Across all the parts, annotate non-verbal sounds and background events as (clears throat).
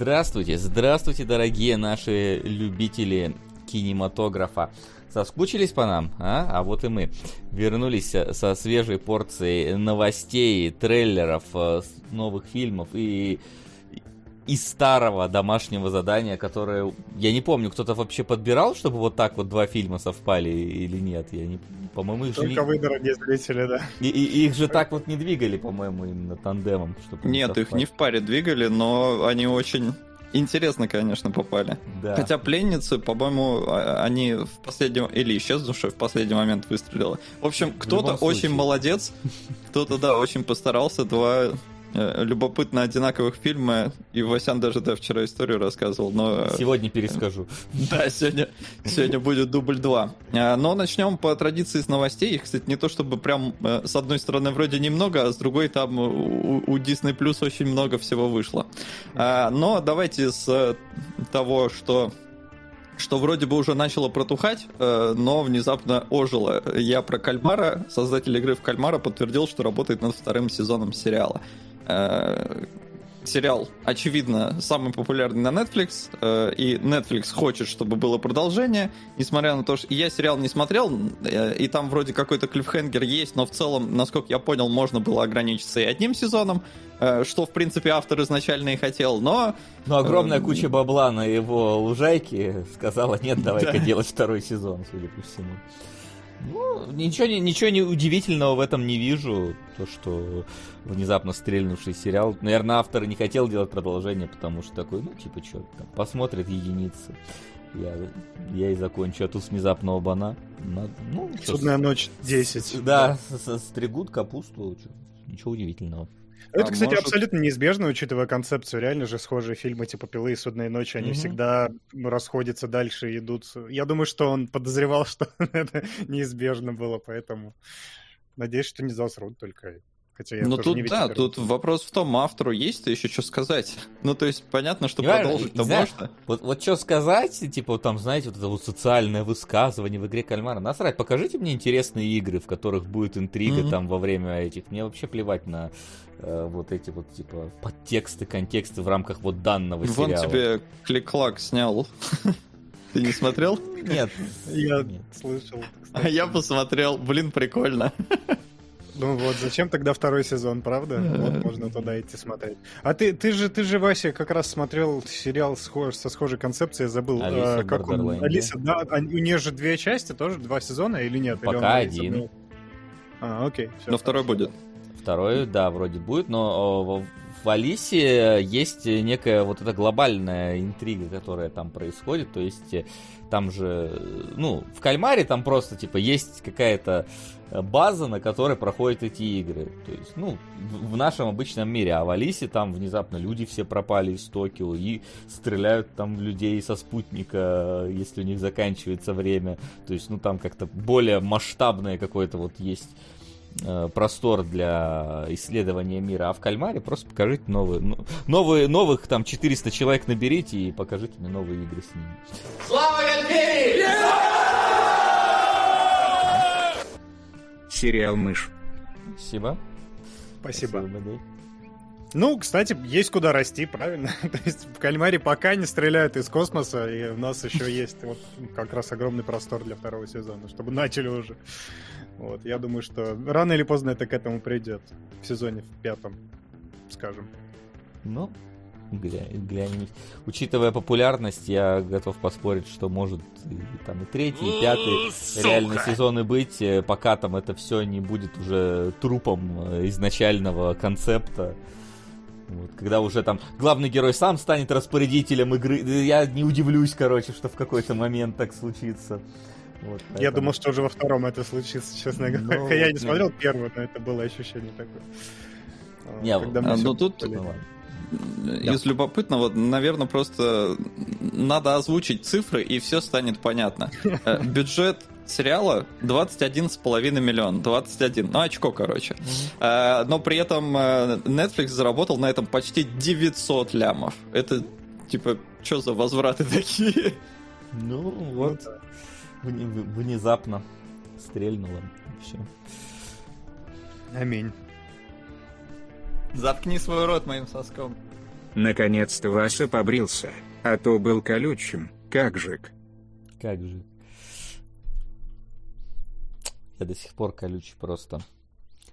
Здравствуйте, здравствуйте, дорогие наши любители кинематографа. Соскучились по нам, а? А вот и мы. Вернулись со свежей порцией новостей, трейлеров, э, новых фильмов и из старого домашнего задания, которое, я не помню, кто-то вообще подбирал, чтобы вот так вот два фильма совпали или нет, я не, по-моему, их Только же вы, дорогие зрители, да. И, и, их же так вот не двигали, по-моему, именно тандемом, чтобы Нет, их не в паре двигали, но они очень Интересно, конечно, попали. Да. Хотя пленницы, по-моему, а, они в последнем... Или исчезнувшая в последний момент выстрелила. В общем, кто-то очень молодец, кто-то, да, очень постарался. Два любопытно одинаковых фильма, и Васян даже да, вчера историю рассказывал, но... Э, сегодня перескажу. (laughs) Да, сегодня, сегодня будет дубль 2. Э, но начнем по традиции с новостей. Их, кстати, не то чтобы прям с одной стороны вроде немного, а с другой там у, у Disney Plus очень много всего вышло. Но давайте с того, что что вроде бы уже начало протухать, но внезапно ожило. Я про Кальмара, создатель игры в Кальмара, подтвердил, что работает над вторым сезоном сериала. Э, сериал, очевидно, самый популярный на Netflix, э, и Netflix хочет, чтобы было продолжение, несмотря на то, что я сериал не смотрел, э, и там вроде какой-то клиффхенгер есть, но в целом, насколько я понял, можно было ограничиться и одним сезоном, что, в принципе, автор изначально и хотел, но... Но огромная куча бабла на его лужайке сказала, нет, давай-ка (laughs) делать второй сезон, судя по всему. Ну, ничего, ничего не удивительного в этом не вижу. То, что внезапно стрельнувший сериал. Наверное, автор не хотел делать продолжение, потому что такой, ну, типа, что, там, посмотрят единицы. Я, я и закончу. А тут с внезапного бана. Ну, Судная ночь 10. Да, да. стригут капусту. Ничего удивительного. Это, а кстати, может... абсолютно неизбежно, учитывая концепцию. Реально же схожие фильмы типа «Пилы» и «Судные ночи», они угу. всегда расходятся дальше и идут. Я думаю, что он подозревал, (laughs) что это неизбежно было, поэтому надеюсь, что не засрут только. Хотя я ну тут, не да, тут вопрос в том, автору есть-то еще что сказать. (laughs) Ну, то есть, понятно, что продолжить-то можно. Вот, вот что сказать, типа, там, знаете, вот это вот социальное высказывание в игре Кальмара. Насрать, покажите мне интересные игры, в которых будет интрига mm-hmm. там во время этих. Мне вообще плевать на э, вот эти вот, типа, подтексты, контексты в рамках вот данного Вон сериала. Вон тебе клик-клак снял. (laughs) Ты не смотрел? Нет. Я слышал. А (laughs) я посмотрел. Блин, прикольно. Ну вот, зачем тогда второй сезон, правда? Вот можно туда идти смотреть. А ты, ты же, ты же, Вася, как раз смотрел сериал схож, со схожей концепцией, забыл. Алиса, а, как он, Алиса, да, а, у нее же две части, тоже два сезона или нет? Пока или один. А, окей. Все, но второй будет. Второй, да, вроде будет, но в Алисе есть некая вот эта глобальная интрига, которая там происходит, то есть там же, ну, в Кальмаре там просто, типа, есть какая-то база, на которой проходят эти игры. То есть, ну, в нашем обычном мире. А в Алисе там внезапно люди все пропали из Токио и стреляют там людей со спутника, если у них заканчивается время. То есть, ну, там как-то более масштабное какое-то вот есть э, простор для исследования мира, а в Кальмаре просто покажите новые, ну, новые, новых там 400 человек наберите и покажите мне новые игры с ними. Слава Империи! Сериал «Мышь». Спасибо. Спасибо. Спасибо ну, кстати, есть куда расти, правильно? (laughs) То есть в Кальмаре пока не стреляют из космоса, и у нас еще (laughs) есть вот как раз огромный простор для второго сезона, чтобы начали уже. Вот, я думаю, что рано или поздно это к этому придет. В сезоне в пятом, скажем. Ну, глянь, Учитывая популярность, я готов поспорить, что может и, там и третий, и пятый Сука. реально сезоны быть, э, пока там это все не будет уже трупом э, изначального концепта. Вот, когда уже там главный герой сам станет распорядителем игры, я не удивлюсь, короче, что в какой-то момент так случится. Вот, поэтому... Я думал, что уже во втором это случится, честно ну, говоря. Я не смотрел первую, но это было ощущение такое. Не, Когда а, ну тут... Ну, из любопытного, наверное, просто надо озвучить цифры, и все станет понятно. (laughs) Э, бюджет сериала 21,5 миллион. 21. Ну, очко, короче. Mm-hmm. Но при этом э, Netflix заработал на этом почти 900 лямов. Это, типа, что за возвраты (laughs) такие? Ну, вот. Внезапно стрельнуло. Все. Аминь. Заткни свой рот моим соском. Наконец-то Вася побрился, а то был колючим, как же. Как же. Я до сих пор колючий просто.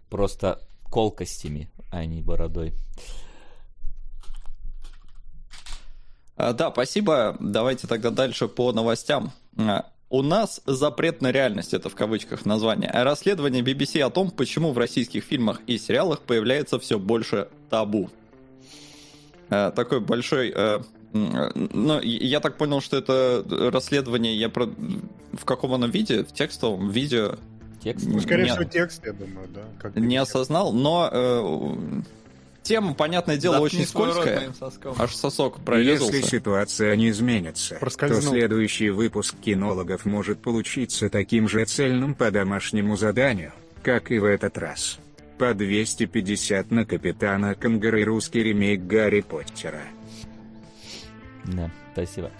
Просто колкостями, а не бородой. А, да, спасибо. Давайте тогда дальше по новостям. А, у нас запрет на реальность, это в кавычках название. Расследование BBC о том, почему в российских фильмах и сериалах появляется все больше табу. А, такой большой... Ну, я так понял, что это расследование, я про... в каком оно виде? В текстовом, видео? Текст? Ну, скорее не... всего, текст, я думаю, да. Как не осознал, но э, тема, понятное дело, Заткни очень скользкая. Аж сосок прорезался. Если ситуация не изменится, то следующий выпуск кинологов может получиться таким же цельным по домашнему заданию, как и в этот раз. По 250 на Капитана Кангара и русский ремейк Гарри Поттера. Да, спасибо.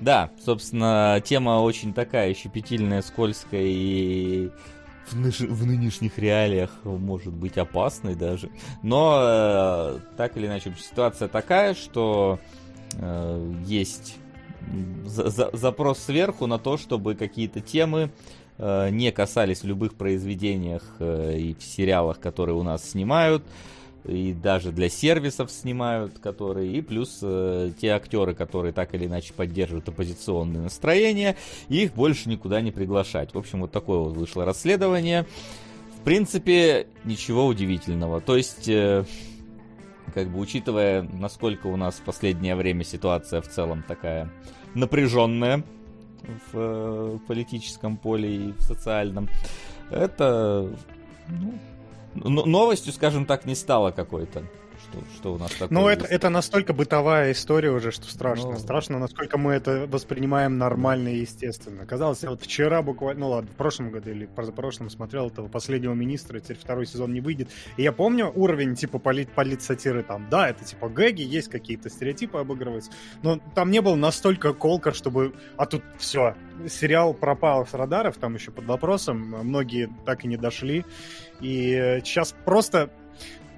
Да, собственно, тема очень такая щепетильная, скользкая и в, ныш... в нынешних реалиях может быть опасной даже. Но э, так или иначе, ситуация такая, что э, есть за за запрос сверху на то, чтобы какие-то темы э, не касались в любых произведениях э, и в сериалах, которые у нас снимают и даже для сервисов снимают, которые, и плюс э, те актеры, которые так или иначе поддерживают оппозиционные настроения, их больше никуда не приглашать. В общем, вот такое вот вышло расследование. В принципе, ничего удивительного. То есть, э, как бы учитывая, насколько у нас в последнее время ситуация в целом такая напряженная в э, политическом поле и в социальном, это ну, новостью, скажем так, не стало какой-то что, что у нас такое. Ну, это, это настолько бытовая история уже, что страшно. Ну... Страшно, насколько мы это воспринимаем нормально и естественно. Казалось, я вот вчера буквально, ну ладно, в прошлом году или позапрошлом смотрел этого последнего министра, теперь второй сезон не выйдет. И я помню уровень типа полит, полит сатиры там. Да, это типа гэги, есть какие-то стереотипы обыгрываются, но там не было настолько колка, чтобы... А тут все, сериал пропал с радаров, там еще под вопросом, многие так и не дошли. И сейчас просто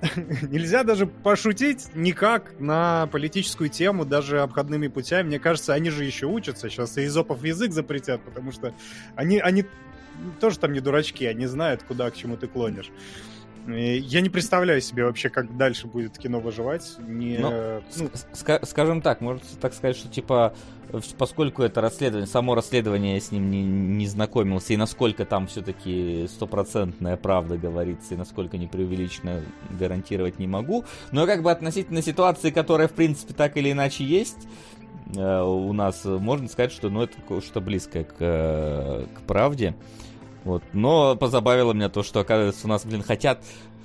(laughs) нельзя даже пошутить никак на политическую тему, даже обходными путями. Мне кажется, они же еще учатся. Сейчас и изопов язык запретят, потому что они, они тоже там не дурачки, они знают, куда к чему ты клонишь. Я не представляю себе вообще, как дальше будет кино выживать. Не, ну, ну... Sk- скажем так, можно так сказать, что типа, поскольку это расследование, само расследование я с ним не, не знакомился, и насколько там все-таки стопроцентная правда говорится, и насколько не преувеличенно гарантировать не могу. Но как бы относительно ситуации, которая в принципе так или иначе есть, э, у нас можно сказать, что ну, это что близкое к, э, к правде. Вот. Но позабавило меня то, что, оказывается, у нас, блин, хотят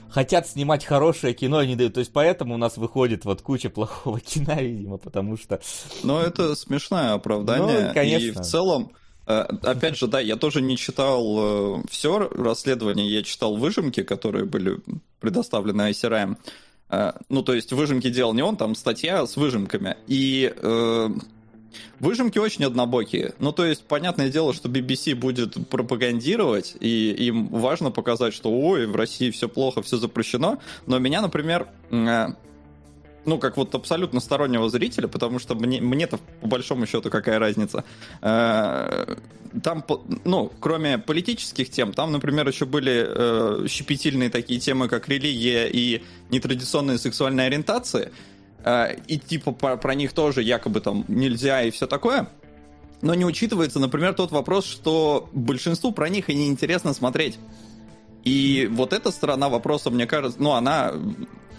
хотят снимать хорошее кино, не дают. То есть поэтому у нас выходит вот куча плохого (laughs) кино, видимо, потому что... Но это смешное оправдание. Ну, конечно. И в целом, э, Опять же, да, я тоже не читал э, все расследование, я читал выжимки, которые были предоставлены ICRM. Э, ну, то есть выжимки делал не он, там статья с выжимками. И Выжимки очень однобокие. Ну, то есть, понятное дело, что BBC будет пропагандировать, и им важно показать, что, ой, в России все плохо, все запрещено. Но меня, например, э, ну, как вот абсолютно стороннего зрителя, потому что мне, мне-то по большому счету какая разница. Э, там, ну, кроме политических тем, там, например, еще были э, щепетильные такие темы, как религия и нетрадиционные сексуальные ориентации. Э, и типа про, про них тоже якобы там нельзя и все такое. Но не учитывается, например, тот вопрос, что большинству про них и не интересно смотреть. И вот эта сторона вопроса, мне кажется, ну, она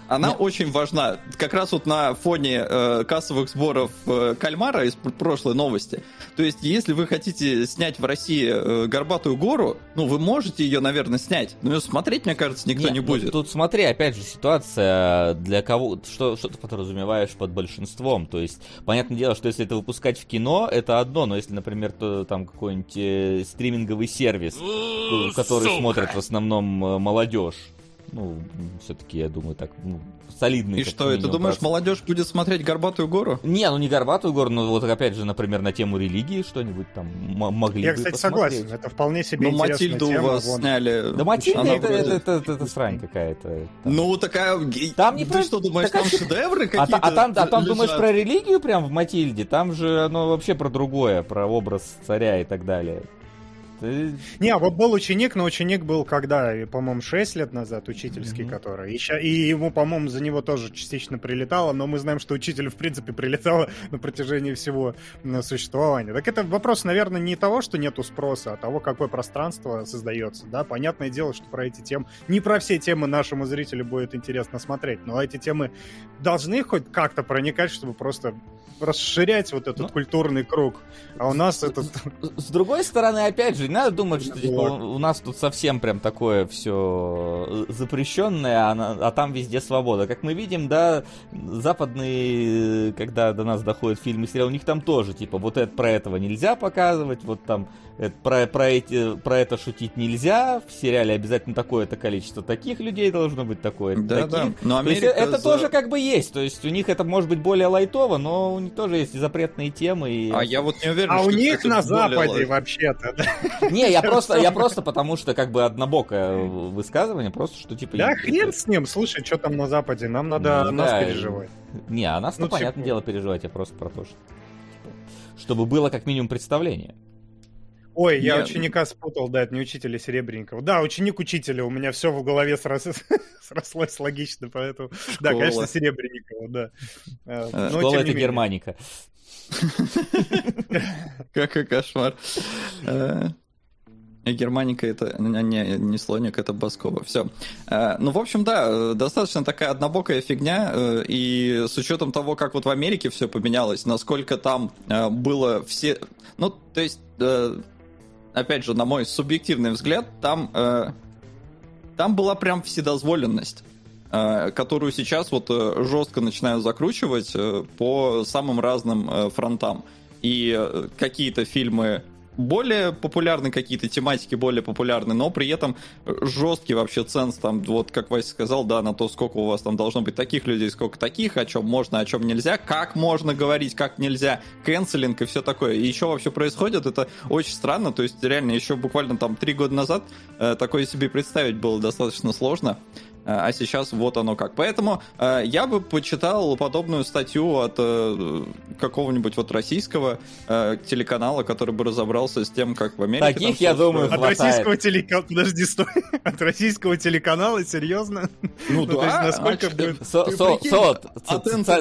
она Нет. очень важна. Как раз вот на фоне э, кассовых сборов э, кальмара из прошлой новости. То есть, если вы хотите снять в России э, горбатую гору, ну, вы можете ее, наверное, снять. Но ее смотреть, мне кажется, никто Нет, не будет. Тут, тут смотри, опять же, ситуация для кого... Что, что ты подразумеваешь под большинством? То есть, понятное дело, что если это выпускать в кино, это одно. Но если, например, то, там какой-нибудь э, стриминговый сервис, который Сука. смотрит в основном э, молодежь, Ну, все-таки, я думаю, так, ну, солидный. И что, ты думаешь, процесс. молодежь будет смотреть «Горбатую гору»? Не, ну не «Горбатую гору», но вот опять же, например, на тему религии что-нибудь там могли Я, бы кстати, посмотреть. согласен, это вполне себе Ну, Матильду у вас вон. сняли. Да Матильда это, вроде... это, это, это, это срань какая-то. Ну, такая... Там не ты про... что думаешь, так, там шедевры какие-то А, а там, а там думаешь про религию прям в Матильде? Там же оно вообще про другое, про образ царя и так далее. Ты... Не, вот был ученик, но ученик был когда, по-моему, 6 лет назад, учительский, mm-hmm. который. И, ща, и ему, по-моему, за него тоже частично прилетало, но мы знаем, что учитель, в принципе, прилетало (laughs) на протяжении всего существования. Так это вопрос, наверное, не того, что нету спроса, а того, какое пространство создается. Да, понятное дело, что про эти темы, не про все темы нашему зрителю будет интересно смотреть, но эти темы должны хоть как-то проникать, чтобы просто расширять вот этот ну, культурный круг. А у нас этот... С другой стороны, опять же, надо думать, что типа, у нас тут совсем прям такое все э, запрещенное, а, а там везде свобода. Как мы видим, да, западные, когда до нас доходят фильмы и сериалы, у них там тоже, типа, вот это про этого нельзя показывать, вот там это, про, про, эти, про это шутить нельзя, в сериале обязательно такое-то количество таких людей должно быть такое. Да, таких. да. Но Америка то есть, это за... тоже как бы есть, то есть у них это может быть более лайтово, но у них тоже есть запретные темы. И... А я вот не уверен, А что, у них на Западе вообще-то. Не, я (laughs) просто, я просто потому что как бы однобокое высказывание, просто что типа... Да хрен с ним, слушай, что там на Западе, нам надо нас переживать. Не, а нас, ну, понятное дело, переживать, я просто про то, что... Чтобы было как минимум представление. Ой, я Нет. ученика спутал, да, это не учителя Серебренникова. Да, ученик учителя, у меня все в голове срос... (laughs) срослось логично, поэтому... Школа. Да, конечно, Серебренникова, да. А, но, Школа это германика. (laughs) Какой кошмар. Э, Германика это не, не слоник, это Баскова. Все. Э, ну, в общем, да, достаточно такая однобокая фигня. Э, и с учетом того, как вот в Америке все поменялось, насколько там было все. Ну, то есть опять же, на мой субъективный взгляд, там, э, там была прям вседозволенность э, которую сейчас вот э, жестко начинают закручивать э, по самым разным э, фронтам. И э, какие-то фильмы более популярны какие-то тематики, более популярны, но при этом жесткий вообще ценз, там, вот как Вася сказал, да, на то, сколько у вас там должно быть таких людей, сколько таких, о чем можно, о чем нельзя, как можно говорить, как нельзя, канцелинг и все такое. И еще вообще происходит, это очень странно, то есть реально еще буквально там три года назад э, такое себе представить было достаточно сложно. А, а сейчас вот оно как. Поэтому э, я бы почитал подобную статью от э, какого-нибудь вот российского э, телеканала, который бы разобрался с тем, как в Америке. Таких, я думаю, От российского телеканала, подожди, стой. (laughs) От российского телеканала, серьезно? Ну, ну да. насколько будет...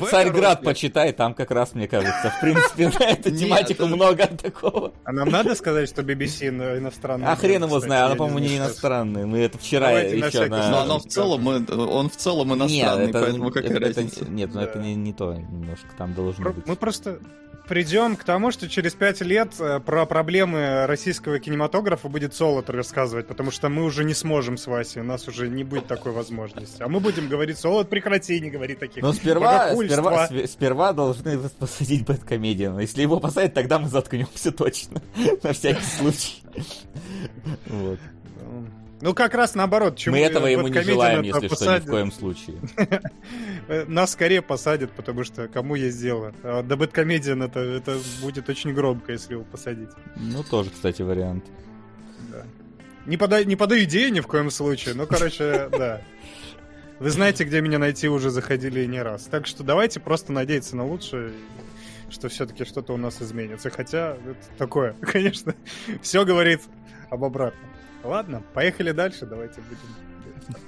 Царьград почитай, там как раз, мне кажется, в принципе, (laughs) на эту тематику много такого. А нам надо сказать, что BBC иностранная? А хрен его знаю, она, по-моему, не иностранная. Мы это вчера еще на... Но оно в целом целом, он в целом иностранный, нет, это, поэтому какая это, разница? Это, нет, ну да. это не, не то немножко, там должно Про, быть. Мы просто придем к тому, что через пять лет э, про проблемы российского кинематографа будет Солод рассказывать, потому что мы уже не сможем с Васей, у нас уже не будет такой возможности. А мы будем говорить, Солод, прекрати, не говори таких. Но сперва, сперва, сперва должны посадить Бэткомедиана. Если его посадят, тогда мы заткнемся точно. (laughs) На всякий случай. Вот. Ну, как раз наоборот. Чему Мы этого ему не желаем, если посадят. что, ни в коем случае. (laughs) Нас скорее посадят, потому что кому есть дело. А да Бэткомедиан это, это будет очень громко, если его посадить. Ну, тоже, кстати, вариант. Да. Не, подай, не подаю идеи ни в коем случае, ну, короче, (laughs) да. Вы знаете, где меня найти, уже заходили не раз. Так что давайте просто надеяться на лучшее, что все-таки что-то у нас изменится. Хотя, это такое, (laughs) конечно, все говорит об обратном. Ладно, поехали дальше, давайте будем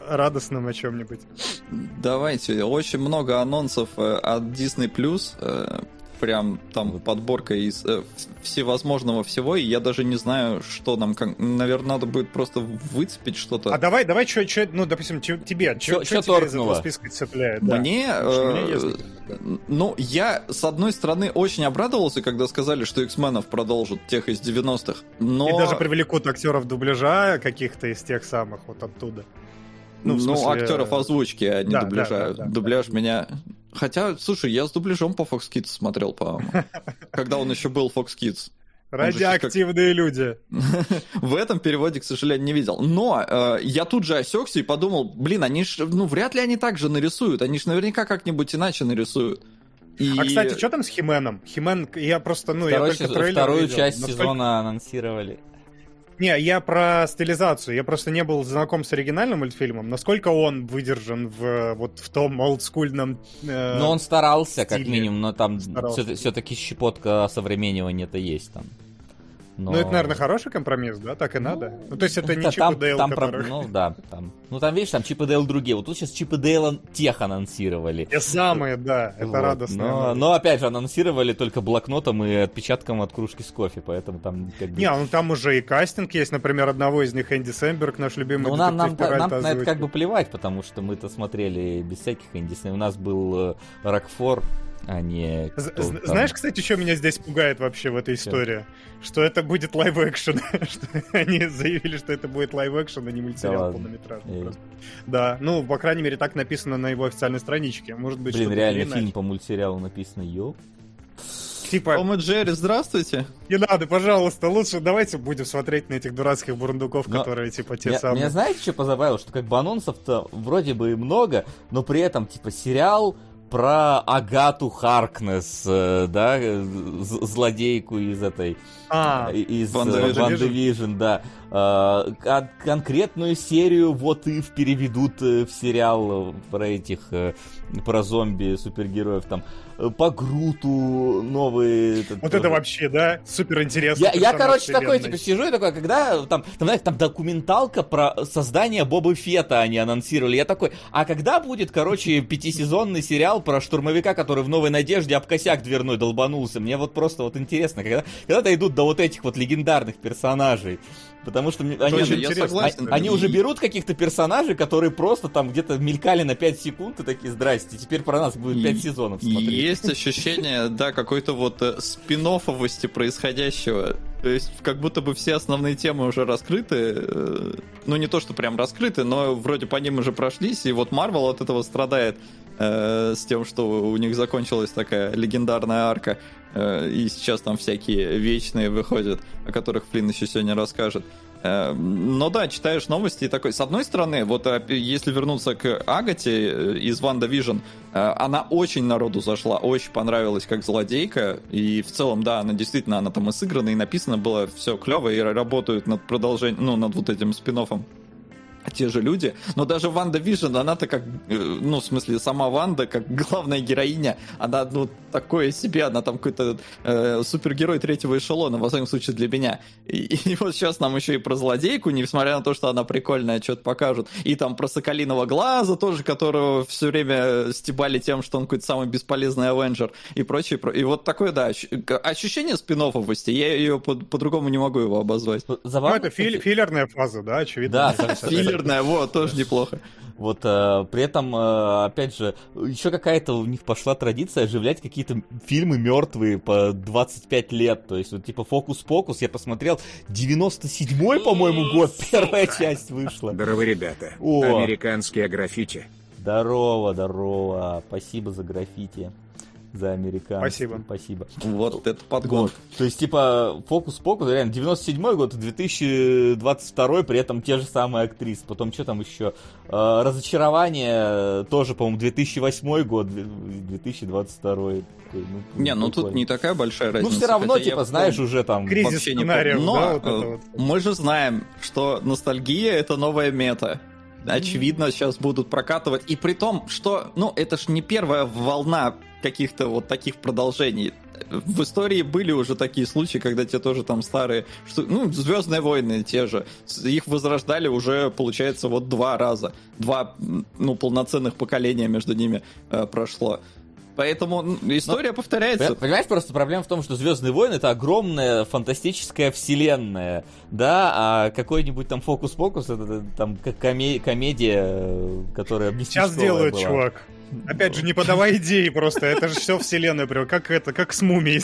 радостным о чем-нибудь. Давайте. Очень много анонсов э, от Disney Plus. Прям там подборка из э, всевозможного всего, и я даже не знаю, что нам, наверное, надо будет просто выцепить что-то. А давай, давай, что, ну, допустим, тебе, что тебе из этого списка цепляет? Мне, э, ну, я, с одной стороны, очень обрадовался, когда сказали, что X-менов продолжат тех из 90-х, но... И даже привлекут актеров дубляжа каких-то из тех самых, вот оттуда. Ну, ну смысле... актеров озвучки, а не да, дубляжа. Да, да, да, Дубляж да. меня Хотя, слушай, я с дубляжом по Fox Kids смотрел, по-моему. (laughs) Когда он еще был Fox Kids. Радиоактивные люди. (laughs) В этом переводе, к сожалению, не видел. Но э, я тут же осекся и подумал, блин, они ж, ну, вряд ли они так же нарисуют. Они ж наверняка как-нибудь иначе нарисуют. И... А, кстати, что там с Хименом? Химен, я просто, ну, Второй я только трейлер Вторую видел. часть Насколько... сезона анонсировали. Не, я про стилизацию. Я просто не был знаком с оригинальным мультфильмом. Насколько он выдержан в вот в том олдскульном. Э, ну, он старался, стиле. как минимум, но там все-таки щепотка современнивания-то есть там. Но... Ну, это, наверное, хороший компромисс, да? Так и ну, надо. Ну, то есть это не Чип и Дейл, там который... про... Ну, да, там... Ну, там, видишь, там Чип и Дейл другие. Вот тут сейчас Чип и Дейл тех анонсировали. Те самые, да, это вот. радостно. Но, но, опять же, анонсировали только блокнотом и отпечатком от кружки с кофе, поэтому там как бы... Не, ну там уже и кастинг есть, например, одного из них Энди Сэмберг, наш любимый Ну, нам, нам, нам на это как бы плевать, потому что мы-то смотрели без всяких Энди У нас был э, Рокфор, а не... Знаешь, кстати, что меня здесь пугает вообще в этой истории? Что это будет live-action. (laughs) они заявили, что это будет live-action, а не мультсериал полнометражный. Да, ну, по крайней мере, так написано на его официальной страничке. Может быть, Блин, реально фильм по мультсериалу написано, ёп. Типа... Том и Джерри, здравствуйте. Не надо, пожалуйста, лучше давайте будем смотреть на этих дурацких бурундуков, но которые, типа, те меня, самые. Меня знаете, что позабавило? Что как бы анонсов-то вроде бы и много, но при этом, типа, сериал про Агату Харкнес, э, да, злодейку из этой, а, из Ван Division, да. А, конкретную серию вот и переведут э, в сериал про этих, про зомби супергероев там по Груту новые. Вот это вообще, да, супер интересно. Я, я короче, вселенной. такой, типа, сижу и такой, когда там, там, знаете, там документалка про создание Боба Фета они анонсировали. Я такой, а когда будет, короче, (laughs) пятисезонный сериал про штурмовика, который в Новой Надежде об косяк дверной долбанулся? Мне вот просто вот интересно, когда, когда дойдут до вот этих вот легендарных персонажей. Потому что они, они, согласен, они уже берут каких-то персонажей, которые просто там где-то мелькали на 5 секунд и такие, здрасте, теперь про нас будет 5 сезонов смотреть. Есть ощущение, да, какой-то вот э, спин происходящего. То есть, как будто бы все основные темы уже раскрыты. Э, ну, не то, что прям раскрыты, но вроде по ним уже прошлись. И вот Марвел от этого страдает э, с тем, что у них закончилась такая легендарная арка. Э, и сейчас там всякие вечные выходят, о которых Флинн еще сегодня расскажет. Э, но да, читаешь новости и такой, с одной стороны, вот если вернуться к Агате из WandaVision, она очень народу зашла, очень понравилась как злодейка, и в целом, да, она действительно, она там и сыграна, и написано было все клево, и работают над продолжением, ну, над вот этим спин-оффом те же люди. Но даже WandaVision, она-то как, э, ну, в смысле, сама Ванда, как (laughs) главная героиня, она, ну, такое себе, она там какой-то э, супергерой третьего эшелона, во всяком случае, для меня. И, (laughs) и вот сейчас нам еще и про злодейку, несмотря на то, что она прикольная, что-то покажут. И там про Соколиного Глаза тоже, которого все время стебали тем, что он какой-то самый бесполезный Авенджер и прочее. И вот такое, да, ощущение спин я ее по- по-другому не могу его обозвать. Забавно, ну, это фи- филлерная фаза, да, очевидно. Да, Жирная, вот, тоже неплохо. Вот э, при этом, э, опять же, еще какая-то у них пошла традиция оживлять какие-то фильмы мертвые по 25 лет. То есть, вот типа Фокус-покус, я посмотрел, 97-й, по-моему, год первая часть вышла. Здорово, ребята. О. Американские граффити. Здорово, здорово. Спасибо за граффити за американцев. Спасибо. Спасибо. Вот это подгон. Вот. То есть, типа, фокус-покус, реально, 97 год, 2022 при этом те же самые актрисы. Потом, что там еще? А, разочарование, тоже, по-моему, 2008 год, 2022. Ну, не, ну тут не такая большая разница. Ну, все равно, типа, я знаешь, помню. уже там... Кризис сценариев, Но да, вот вот. мы же знаем, что ностальгия — это новая мета очевидно, сейчас будут прокатывать. И при том, что, ну, это ж не первая волна каких-то вот таких продолжений. В истории были уже такие случаи, когда те тоже там старые, что, ну, Звездные войны те же, их возрождали уже, получается, вот два раза. Два, ну, полноценных поколения между ними э, прошло. Поэтому история Но, повторяется. Понимаешь, просто проблема в том, что Звездные войны это огромная фантастическая вселенная, да, а какой-нибудь там фокус-покус это там коме- комедия, которая Сейчас делают, была. чувак. Опять же, не подавай идеи просто, это же все вселенная, прям как это, как с мумией,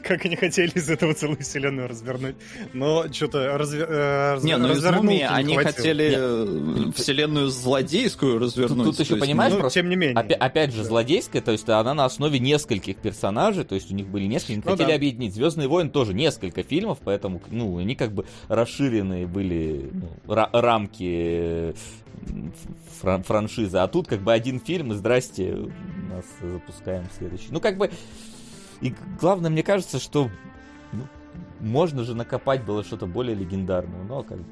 (laughs) как они хотели из этого целую вселенную развернуть. Но что-то разве, э, Не, ну из мумии они хотели э, вселенную злодейскую развернуть. Тут, еще понимаешь, ну, просто, тем не менее. Опять, же, злодейская, то есть она на основе нескольких персонажей, то есть у них были несколько, они ну, хотели объединить. Звездные войны тоже несколько фильмов, поэтому, ну, они как бы расширенные были ну, рамки фран франшизы. А тут как бы один фильм, и здрасте, нас запускаем следующий. Ну, как бы... И главное, мне кажется, что ну, можно же накопать было что-то более легендарное, но как бы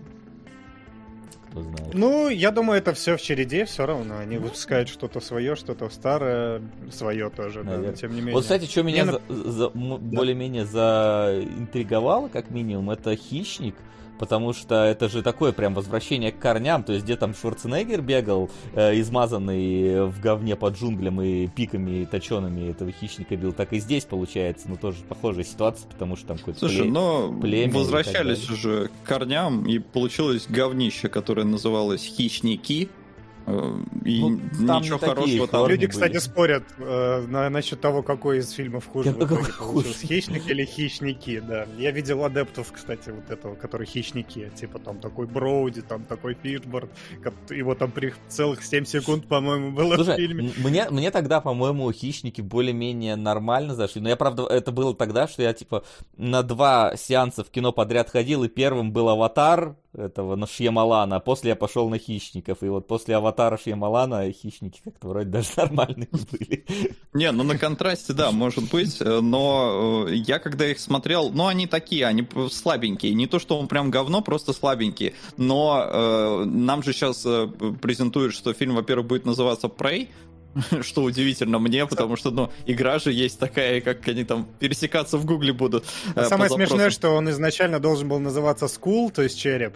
кто знает. Ну, я думаю, это все в череде, все равно. Они выпускают что-то свое, что-то старое, свое тоже, да, но тем не менее. Вот, кстати, что меня за, за, да. более-менее заинтриговало, как минимум, это хищник потому что это же такое прям возвращение к корням, то есть где там Шварценеггер бегал, э, измазанный в говне под джунглям и пиками точеными этого хищника бил, так и здесь получается, ну тоже похожая ситуация, потому что там какой-то Слушай, пле- но племя возвращались уже к корням, и получилось говнище, которое называлось «Хищники», и ну, ничего хорошего там Люди, кстати, спорят э, на, насчет того, какой из фильмов хуже получился. Хищник или хищники, да. Я видел адептов, кстати, вот этого, которые хищники. Типа там такой Броуди, там такой Фишборд. Его там при целых 7 секунд, по-моему, было Слушай, в фильме. Мне, мне тогда, по-моему, хищники более-менее нормально зашли. Но я, правда, это было тогда, что я, типа, на два сеанса в кино подряд ходил, и первым был «Аватар», этого на Шьямалана, а после я пошел на хищников. И вот после аватара Шьямалана хищники как-то вроде даже (laughs) нормальные были. Не, ну на контрасте, да, может быть, но э, я когда их смотрел, ну они такие, они слабенькие. Не то, что он прям говно, просто слабенькие. Но э, нам же сейчас э, презентуют, что фильм, во-первых, будет называться Prey, (laughs) что удивительно мне, потому что, ну, игра же есть такая, как они там пересекаться в гугле будут. А самое смешное, что он изначально должен был называться School, то есть череп.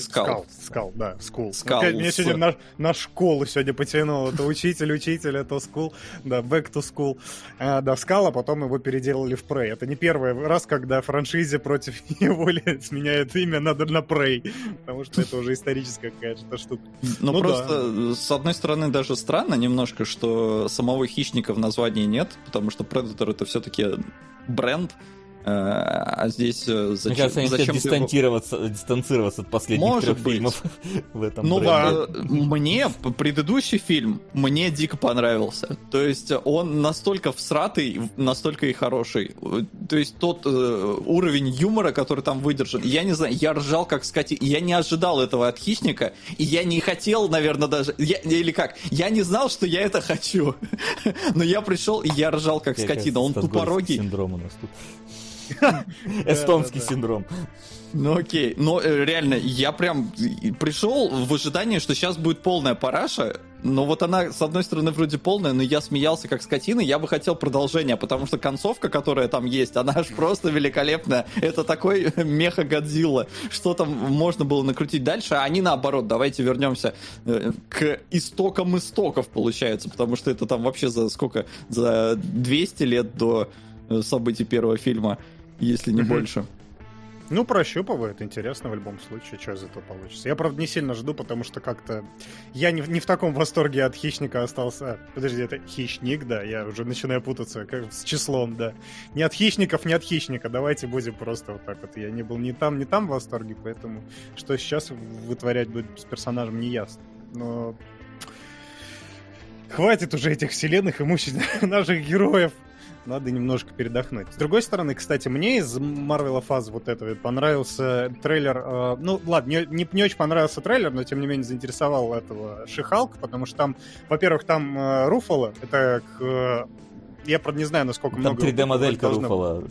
Скал. Скал, да. Скал. Ну, меня сегодня на, на школу сегодня потянуло. Это учитель, учитель, это School. Да, Back to School. А, да, Скал, а потом его переделали в Prey. Это не первый раз, когда франшизе против (laughs) его сменяет имя на, на Prey. Потому что это уже историческая какая-то штука. Ну, ну просто, да. с одной стороны, даже странно немножко, что самого хищника в названии нет, потому что Predator это все-таки бренд, а здесь зачем? Мне кажется, они зачем дистанцироваться, его... дистанцироваться от последних Может трех быть. фильмов (laughs) в этом Ну да, мне предыдущий фильм мне дико понравился. То есть он настолько всратый, настолько и хороший. То есть тот э, уровень юмора, который там выдержан, я не знаю, я ржал как скотина. Я не ожидал этого от хищника, и я не хотел, наверное, даже... Я, или как? Я не знал, что я это хочу. (laughs) Но я пришел, и я ржал как скотина. Он тупорогий. Синдром у нас тут. (laughs) Эстонский синдром. Ну окей, но э, реально, я прям пришел в ожидании, что сейчас будет полная параша, но вот она, с одной стороны, вроде полная, но я смеялся как скотина, я бы хотел продолжения, потому что концовка, которая там есть, она аж просто великолепная. Это такой (laughs) меха-годзилла. Что там можно было накрутить дальше, а они наоборот, давайте вернемся э, к истокам истоков, получается, потому что это там вообще за сколько? За 200 лет до э, событий первого фильма если не больше. Ну, прощупывают, интересно в любом случае, что из этого получится. Я, правда, не сильно жду, потому что как-то... Я не, не в таком восторге от хищника остался. Подожди, это хищник, да, я уже начинаю путаться как, с числом, да. Не от хищников, не от хищника, давайте будем просто вот так вот. Я не был ни там, ни там в восторге, поэтому что сейчас вытворять будет с персонажем, не ясно. Но хватит уже этих вселенных и мучить (laughs) наших героев надо немножко передохнуть. С другой стороны, кстати, мне из Марвела фаз вот этого понравился трейлер. Э, ну, ладно, не, не, не очень понравился трейлер, но тем не менее заинтересовал этого Шихалк, потому что там, во-первых, там э, Руфало, это к э, я, правда, не знаю, насколько там много... 3D-моделька Руфала.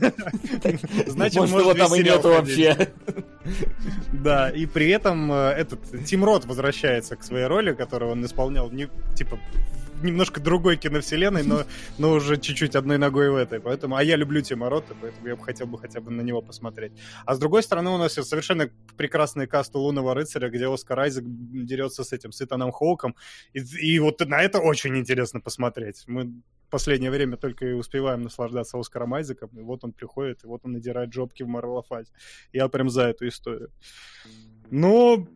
(laughs) Значит, может, его там и нету вообще. (laughs) Да, и при этом э, этот Тим Рот возвращается к своей роли, которую он исполнял, не, типа, немножко другой киновселенной, но, но уже чуть-чуть одной ногой в этой. Поэтому, а я люблю Тима Рота, поэтому я бы хотел бы хотя бы на него посмотреть. А с другой стороны, у нас совершенно прекрасный каст у Лунного Рыцаря, где Оскар Айзек дерется с этим, с Итаном Хоуком. И, и вот на это очень интересно посмотреть. Мы последнее время только и успеваем наслаждаться Оскаром Айзеком, и вот он приходит, и вот он надирает жопки в Марвелофазе. Я прям за эту историю. Ну,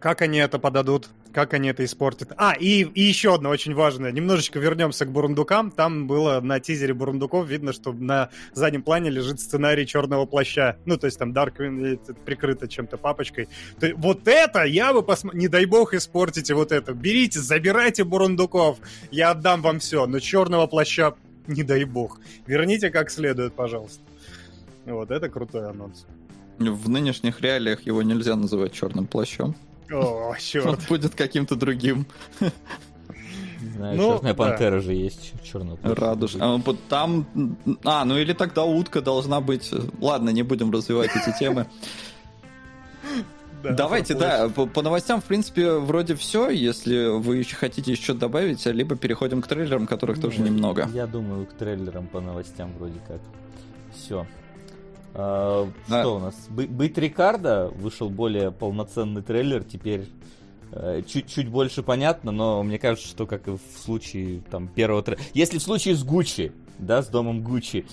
как они это подадут? Как они это испортят. А, и, и еще одно очень важное. Немножечко вернемся к Бурундукам. Там было на тизере Бурундуков видно, что на заднем плане лежит сценарий Черного плаща. Ну, то есть там Дарквин прикрыто чем-то папочкой. То, вот это я бы посмотрел. Не дай бог испортите вот это. Берите, забирайте Бурундуков. Я отдам вам все. Но Черного плаща не дай бог. Верните как следует, пожалуйста. Вот, это крутой анонс. В нынешних реалиях его нельзя называть черным плащом. О, черт. Он будет каким-то другим. знаю, ну, Черная пантера да. же есть. Черная Радуж. А, там. А, ну или тогда утка должна быть. Ладно, не будем развивать эти темы. Да, Давайте, да, по, по новостям, в принципе, вроде все. Если вы еще хотите еще добавить, либо переходим к трейлерам, которых тоже немного. Я думаю, к трейлерам по новостям вроде как. Все. А, а. Что у нас? Быть Рикардо вышел более полноценный трейлер. Теперь э, чуть-чуть больше понятно, но мне кажется, что как и в случае там первого трейлера. Если в случае с Гуччи, да, с домом Гуччи,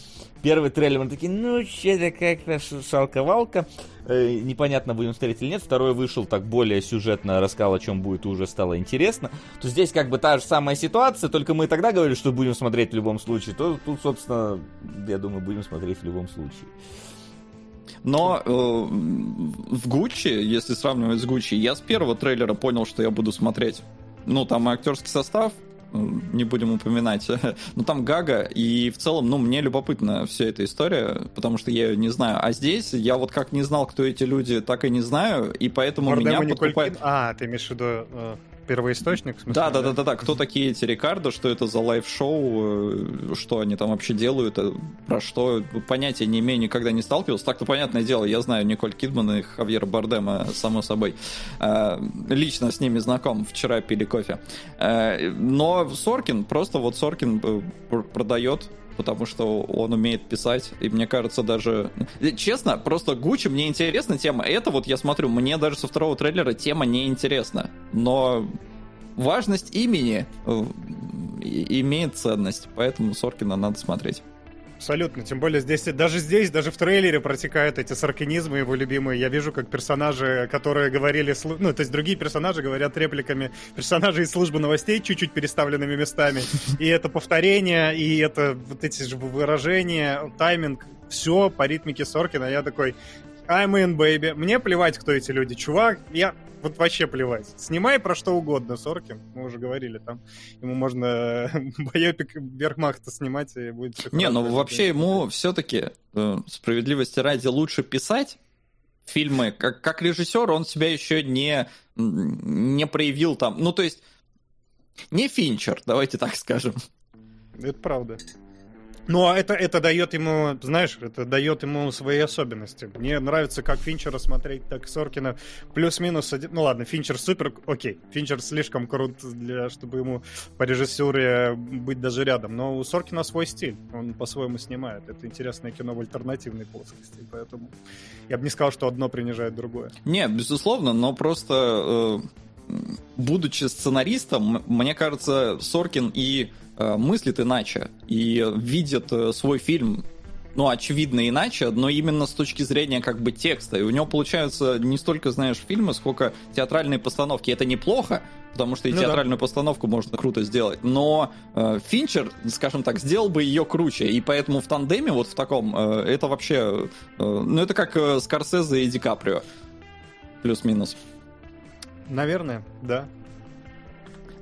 первый трейлер мы такие, ну, что-то как-то шалка-валка, э, непонятно, будем смотреть или нет. Второй вышел так более сюжетно, рассказал, о чем будет, уже стало интересно. То здесь как бы та же самая ситуация, только мы тогда говорили, что будем смотреть в любом случае, то тут, собственно, я думаю, будем смотреть в любом случае. Но э, в Гуччи, если сравнивать с Гуччи, я с первого трейлера понял, что я буду смотреть. Ну, там актерский состав, э, не будем упоминать. (laughs) Но там Гага, и в целом, ну, мне любопытна вся эта история, потому что я ее не знаю. А здесь я вот как не знал, кто эти люди, так и не знаю, и поэтому Мордема меня подкупает... А, ты имеешь в виду э, первоисточник? Смысле, да, да, да, да, да. Кто такие эти Рикардо, что это за live-шоу, э, что они там вообще делают, э, про что, понятия не имею, никогда не сталкивался. Так-то понятное дело, я знаю Николь Кидман и Хавьера Бардема, само собой. Э, лично с ними знаком, вчера пили кофе. Но Соркин, просто вот Соркин продает потому что он умеет писать, и мне кажется даже... Честно, просто Гуччи, мне интересна тема. Это вот я смотрю, мне даже со второго трейлера тема не интересна. Но важность имени э, имеет ценность, поэтому Соркина надо смотреть. Абсолютно. Тем более здесь, даже здесь, даже в трейлере протекают эти саркинизмы его любимые. Я вижу, как персонажи, которые говорили, ну, то есть другие персонажи говорят репликами персонажей из службы новостей, чуть-чуть переставленными местами. И это повторение, и это вот эти же выражения, тайминг, все по ритмике Соркина. Я такой, I'm in, baby. Мне плевать, кто эти люди. Чувак, я вот вообще плевать. Снимай про что угодно, Соркин. Мы уже говорили, там ему можно (laughs) боепик Верхмахта снимать, и будет все Не, ну вообще ему все-таки э, справедливости ради лучше писать фильмы. Как, как режиссер он себя еще не, не проявил там. Ну, то есть, не Финчер, давайте так скажем. Это правда. Но это, это дает ему, знаешь, это дает ему свои особенности. Мне нравится как Финчера смотреть, так и Соркина. Плюс-минус один... Ну ладно, Финчер супер... Окей, Финчер слишком крут, для, чтобы ему по режиссуре быть даже рядом. Но у Соркина свой стиль. Он по-своему снимает. Это интересное кино в альтернативной плоскости. Поэтому я бы не сказал, что одно принижает другое. Нет, безусловно, но просто... Э будучи сценаристом, мне кажется, Соркин и мыслит иначе и видит э, свой фильм ну, очевидно иначе, но именно с точки зрения как бы текста. И у него получаются не столько, знаешь, фильмы, сколько театральные постановки. Это неплохо, потому что и ну театральную да. постановку можно круто сделать. Но э, Финчер, скажем так, сделал бы ее круче. И поэтому в тандеме, вот в таком, э, это вообще... Э, ну, это как э, Скорсезе и Ди Каприо. Плюс-минус. Наверное, да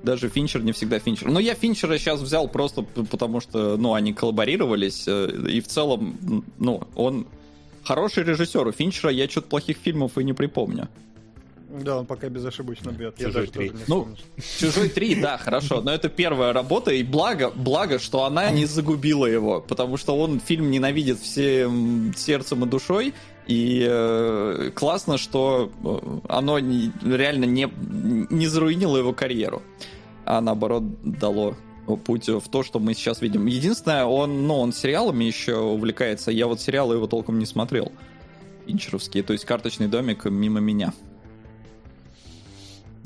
даже Финчер не всегда Финчер. Но я Финчера сейчас взял просто потому, что, ну, они коллаборировались, э, и в целом, ну, он хороший режиссер. У Финчера я что-то плохих фильмов и не припомню. Да, он пока безошибочно бьет. Чужой я даже 3. ну, Чужой 3, да, хорошо. Но это первая работа, и благо, благо, что она не загубила его, потому что он фильм ненавидит всем сердцем и душой, и э, классно, что э, оно не, реально не, не заруинило его карьеру, а наоборот дало путь в то, что мы сейчас видим. Единственное, он, ну, он сериалами еще увлекается. Я вот сериалы его толком не смотрел. Инчеровские, то есть карточный домик мимо меня.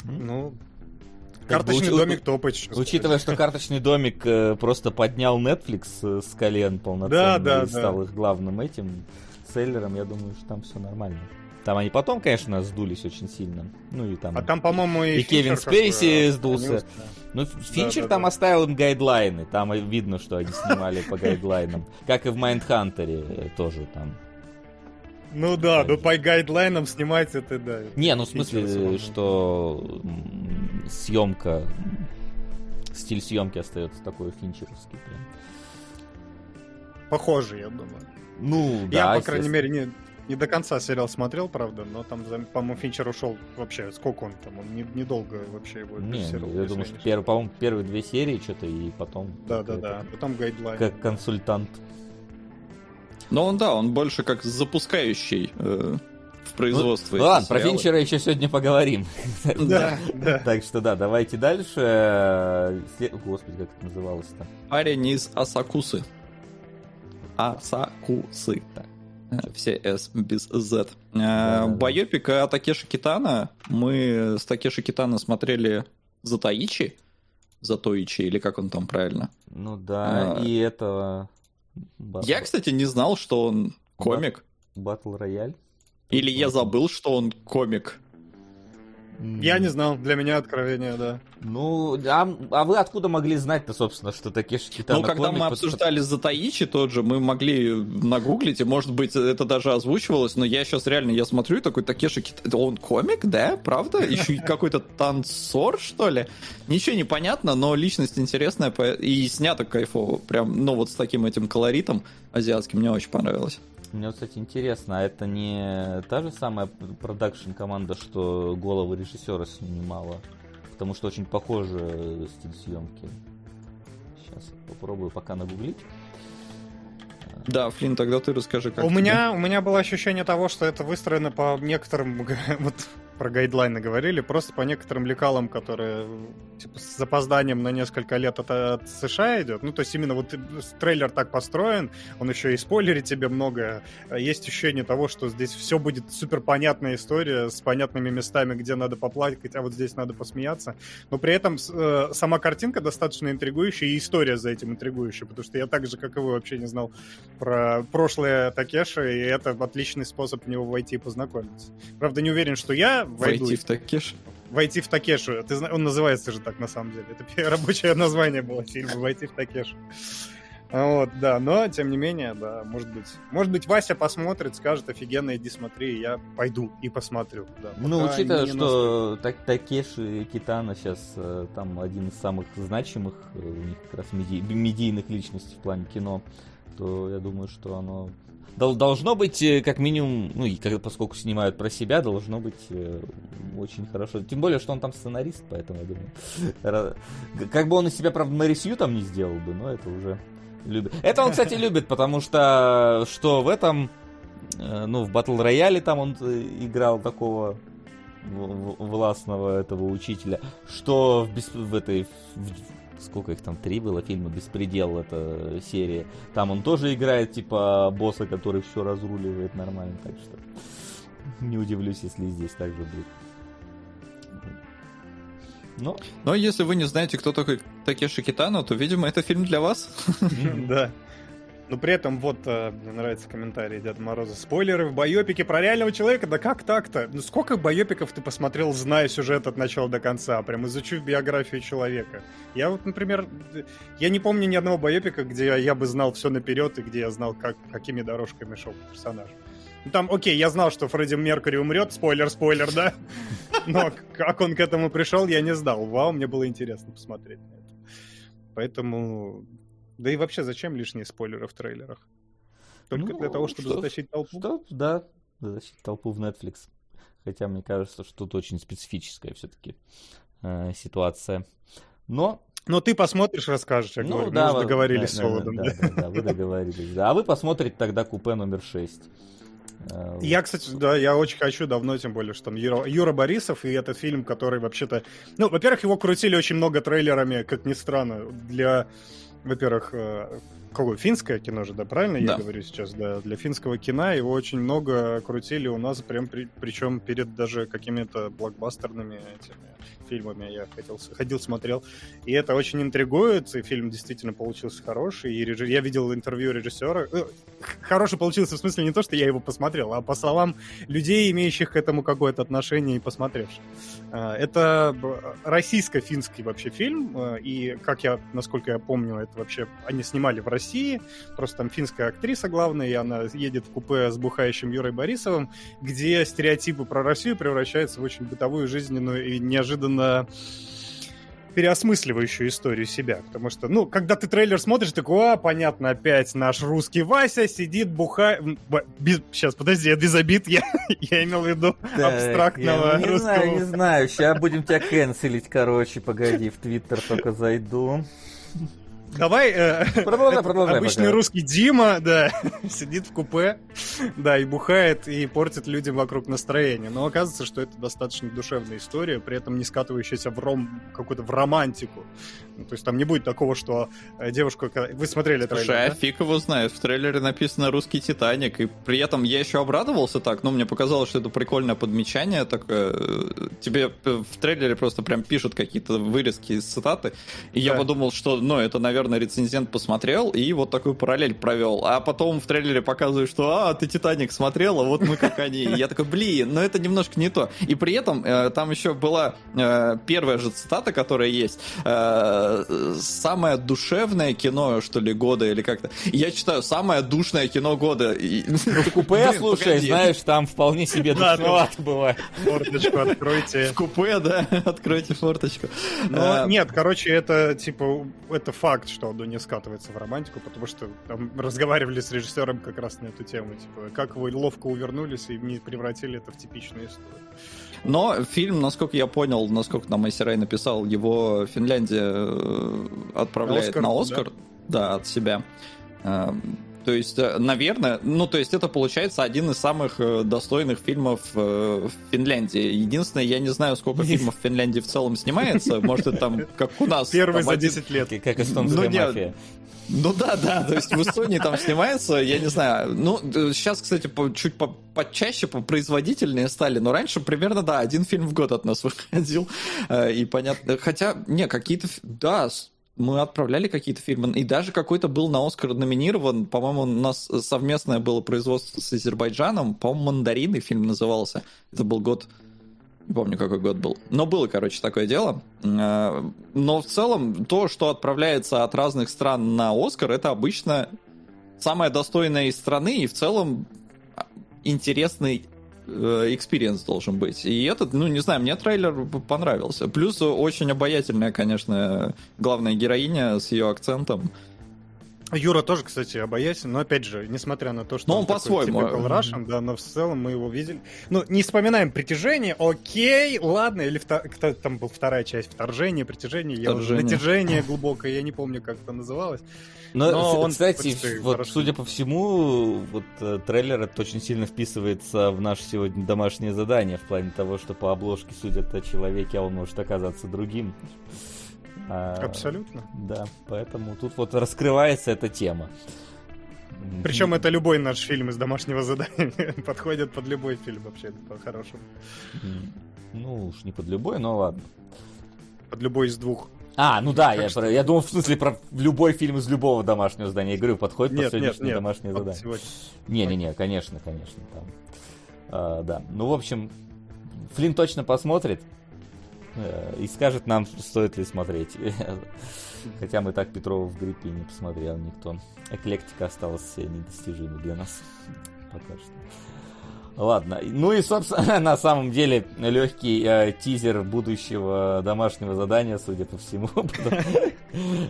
Ну, Карточный бы, домик топать. Учитывая, что карточный домик э, просто поднял Netflix э, с колен полноценно да, да, и стал да. их главным этим селлером, я думаю, что там все нормально. Там они потом, конечно, сдулись очень сильно. Ну и там... А там, по-моему, и, и Кевин Спейси сдулся. Ну, Финчер да, там да. оставил им гайдлайны. Там видно, что они снимали по гайдлайнам. Как и в Майндхантере э, тоже там. Ну да, ну по гайдлайнам снимать это да. Не, ну в смысле, что съемка, стиль съемки остается такой финчеровский прям. Похоже, я думаю. Ну, я, да. По крайней мере, не, не до конца сериал смотрел, правда, но там, по-моему, Финчер ушел вообще, сколько он там, он не, недолго вообще его Не, я думаю, что, первый, по-моему, первые две серии что-то, и потом... Да-да-да, потом гайдлайн. Как консультант. Но он, да, он больше как запускающий э, в производство. Ну, ладно, про Финчера еще сегодня поговорим. (laughs) Да, да. Так что да, давайте дальше. Господи, как это называлось-то? Парень из Асакусы. Асакусы. Так. Все S без Z. Да, Байопик о Такеши Китана. Мы с Такеши Китана смотрели за Таичи. За Тоичи, или как он там правильно? Ну да, а... и этого... Я, кстати, не знал, что он комик. Батл Рояль? Или я забыл, что он комик. Я не знал, для меня откровение, да. Ну, а, а вы откуда могли знать-то, собственно, что Такеши Китано Ну, когда мы обсуждали за Таичи тот же, мы могли нагуглить, и, может быть, это даже озвучивалось, но я сейчас реально, я смотрю, такой Такеши Китано, он комик, да, правда? Еще и какой-то танцор, что ли? Ничего не понятно, но личность интересная, и снято кайфово, прям, ну, вот с таким этим колоритом азиатским, мне очень понравилось. Мне, кстати, интересно, а это не та же самая продакшн команда, что головы режиссера снимала? Потому что очень похоже стиль съемки. Сейчас попробую пока нагуглить. Да, Флин, тогда ты расскажи, как у тебе? меня У меня было ощущение того, что это выстроено по некоторым (laughs) вот про гайдлайны говорили, просто по некоторым лекалам, которые типа, с запозданием на несколько лет от, от США идет. Ну, то есть именно вот трейлер так построен, он еще и спойлерит тебе многое. Есть ощущение того, что здесь все будет супер понятная история с понятными местами, где надо поплакать, а вот здесь надо посмеяться. Но при этом э, сама картинка достаточно интригующая, и история за этим интригующая, потому что я так же, как и вы, вообще не знал про прошлое Такеши, и это отличный способ в него войти и познакомиться. Правда, не уверен, что я войду. Войти в Такеш? Войти в Такешу. Ты, он называется же так, на самом деле. Это (laughs) рабочее название было фильма «Войти в Такешу». Вот, да, но, тем не менее, да, может быть. Может быть, Вася посмотрит, скажет, офигенно, иди смотри, я пойду и посмотрю. Да, ну, учитывая, что так, Такеши Китана сейчас э, там один из самых значимых э, у них как раз меди, медийных личностей в плане кино, то я думаю, что оно должно быть, э, как минимум, ну, и поскольку снимают про себя, должно быть э, очень хорошо. Тем более, что он там сценарист, поэтому я думаю. (laughs) Как бы он из себя, правда, Марисью там не сделал бы, но это уже любит. Это он, кстати, любит, потому что что в этом, э, ну, в Батл Рояле там он играл такого властного этого учителя, что в, в этой в сколько их там, три было фильма «Беспредел» эта серия. Там он тоже играет, типа, босса, который все разруливает нормально, так что не удивлюсь, если здесь так же будет. Но... Но если вы не знаете, кто такой Такеши Китано, то, видимо, это фильм для вас. (laughs) Да. Но при этом вот э, мне нравится комментарий Деда Мороза. Спойлеры в байопике про реального человека? Да как так-то? Ну сколько байопиков ты посмотрел, зная сюжет от начала до конца? Прям изучив биографию человека. Я вот, например, я не помню ни одного байопика, где я бы знал все наперед и где я знал, как, какими дорожками шел персонаж. Ну там, окей, я знал, что Фредди Меркури умрет, спойлер, спойлер, да? Но как он к этому пришел, я не знал. Вау, мне было интересно посмотреть на это. Поэтому да и вообще, зачем лишние спойлеры в трейлерах? Только ну, для того, чтобы что, затащить толпу? Что, да, затащить толпу в Netflix. Хотя мне кажется, что тут очень специфическая все-таки э, ситуация. Но но ты посмотришь, расскажешь, я ну, говорю, да, мы договорились да, с Солодом. Да, да, да, да, вы договорились. Да. А вы посмотрите тогда купе номер 6. Э, я, кстати, да, я очень хочу давно, тем более, что там Юра, Юра Борисов и этот фильм, который вообще-то... Ну, во-первых, его крутили очень много трейлерами, как ни странно, для во-первых, э, какое финское кино же, да, правильно да. я говорю сейчас, да, для финского кино его очень много крутили у нас, прям при, причем перед даже какими-то блокбастерными этими фильмами я хотел, ходил, смотрел. И это очень интригует, и фильм действительно получился хороший. И реж... я видел интервью режиссера. Э, хороший получился в смысле не то, что я его посмотрел, а по словам людей, имеющих к этому какое-то отношение и посмотревших. Э, это российско-финский вообще фильм, э, и, как я, насколько я помню, это вообще они снимали в России, просто там финская актриса главная, и она едет в купе с бухающим Юрой Борисовым, где стереотипы про Россию превращаются в очень бытовую, жизненную и неожиданно переосмысливающую историю себя. Потому что, ну, когда ты трейлер смотришь, такой, а, понятно, опять наш русский Вася сидит, бухает... Без... Сейчас, подожди, я без обид, я, (laughs) я имел в виду да, абстрактного я, не русского... знаю, не знаю, сейчас будем тебя канцелить, короче, погоди, в Твиттер только зайду. Давай, э, продолжай, (laughs) продолжай, обычный пока. русский Дима, да, (laughs) сидит в купе, да, и бухает, и портит людям вокруг настроение. Но оказывается, что это достаточно душевная история, при этом не скатывающаяся в ром, какую-то в романтику. Ну, то есть там не будет такого, что э, девушка... Вы смотрели Слушай, трейлер, а да? фиг его знает. В трейлере написано «Русский Титаник», и при этом я еще обрадовался так, ну, мне показалось, что это прикольное подмечание, так э, тебе в трейлере просто прям пишут какие-то вырезки из цитаты, и да. я подумал, что, ну, это, наверное, наверное, рецензент посмотрел и вот такую параллель провел. А потом в трейлере показывают, что «А, ты «Титаник» смотрел, а вот мы как они». И я такой, блин, но это немножко не то. И при этом э, там еще была э, первая же цитата, которая есть. Э, «Самое душевное кино, что ли, года» или как-то. Я читаю «Самое душное кино года». Ну, в купе, слушай, знаешь, там вполне себе душновато бывает. Форточку откройте. В купе, да, (laughs) откройте форточку. Но э, нет, короче, это, типа, это факт, что оно не скатывается в романтику, потому что там разговаривали с режиссером как раз на эту тему, типа, как вы ловко увернулись и не превратили это в типичную историю. Но фильм, насколько я понял, насколько нам Айсерай написал, его Финляндия э, отправляет на Оскар, на Оскар да. да, от себя. То есть, э, наверное, ну, то есть это получается один из самых э, достойных фильмов в Финляндии. Единственное, я не знаю, сколько фильмов в Финляндии в целом снимается. Может, это там, как у нас. Первый за 10 лет. Как эстонская ну, мафия. Ну да, да, то есть в Эстонии там снимается, я не знаю, ну, сейчас, кстати, по, чуть по, почаще, производительнее стали, но раньше примерно, да, один фильм в год от нас (laughs) выходил, э, и понятно, хотя, не, какие-то, да, мы отправляли какие-то фильмы, и даже какой-то был на Оскар номинирован, по-моему, у нас совместное было производство с Азербайджаном, по-моему, «Мандарины» фильм назывался, это был год не помню, какой год был. Но было, короче, такое дело. Э, но в целом, то, что отправляется от разных стран на Оскар, это обычно самая достойная из страны, и в целом интересный experience должен быть. И этот, ну, не знаю, мне трейлер понравился. Плюс очень обаятельная, конечно, главная героиня с ее акцентом. Юра тоже, кстати, обаятельный, но опять же, несмотря на то, что но он, он по-своему Russian, да, но в целом мы его видели. Ну, не вспоминаем притяжение, окей, ладно, или втор... кто там был вторая часть вторжение, притяжение, я уже натяжение глубокое, я не помню, как это называлось. Но, но он, кстати, вот, судя по всему, вот э, трейлер это очень сильно вписывается в наше сегодня домашнее задание в плане того, что по обложке судят о человеке, а он может оказаться другим. А, Абсолютно. Да, поэтому тут вот раскрывается эта тема. Причем это любой наш фильм из домашнего задания (laughs) подходит под любой фильм вообще по-хорошему. Ну уж не под любой, но ладно. Под любой из двух. А, ну да, я, что... я думал, в смысле, про любой фильм из любого домашнего задания. Я говорю, подходит нет, под сегодняшнее нет, нет, домашнее задание. Не-не-не, конечно, конечно. Там. А, да. Ну, в общем, Флинн точно посмотрит. Э, и скажет нам, стоит ли смотреть. Хотя мы так Петрова в гриппе не посмотрел никто. Эклектика осталась недостижимой для нас. Пока что. Ладно. Ну и, собственно, (laughs) на самом деле легкий э, тизер будущего домашнего задания, судя по всему. (laughs)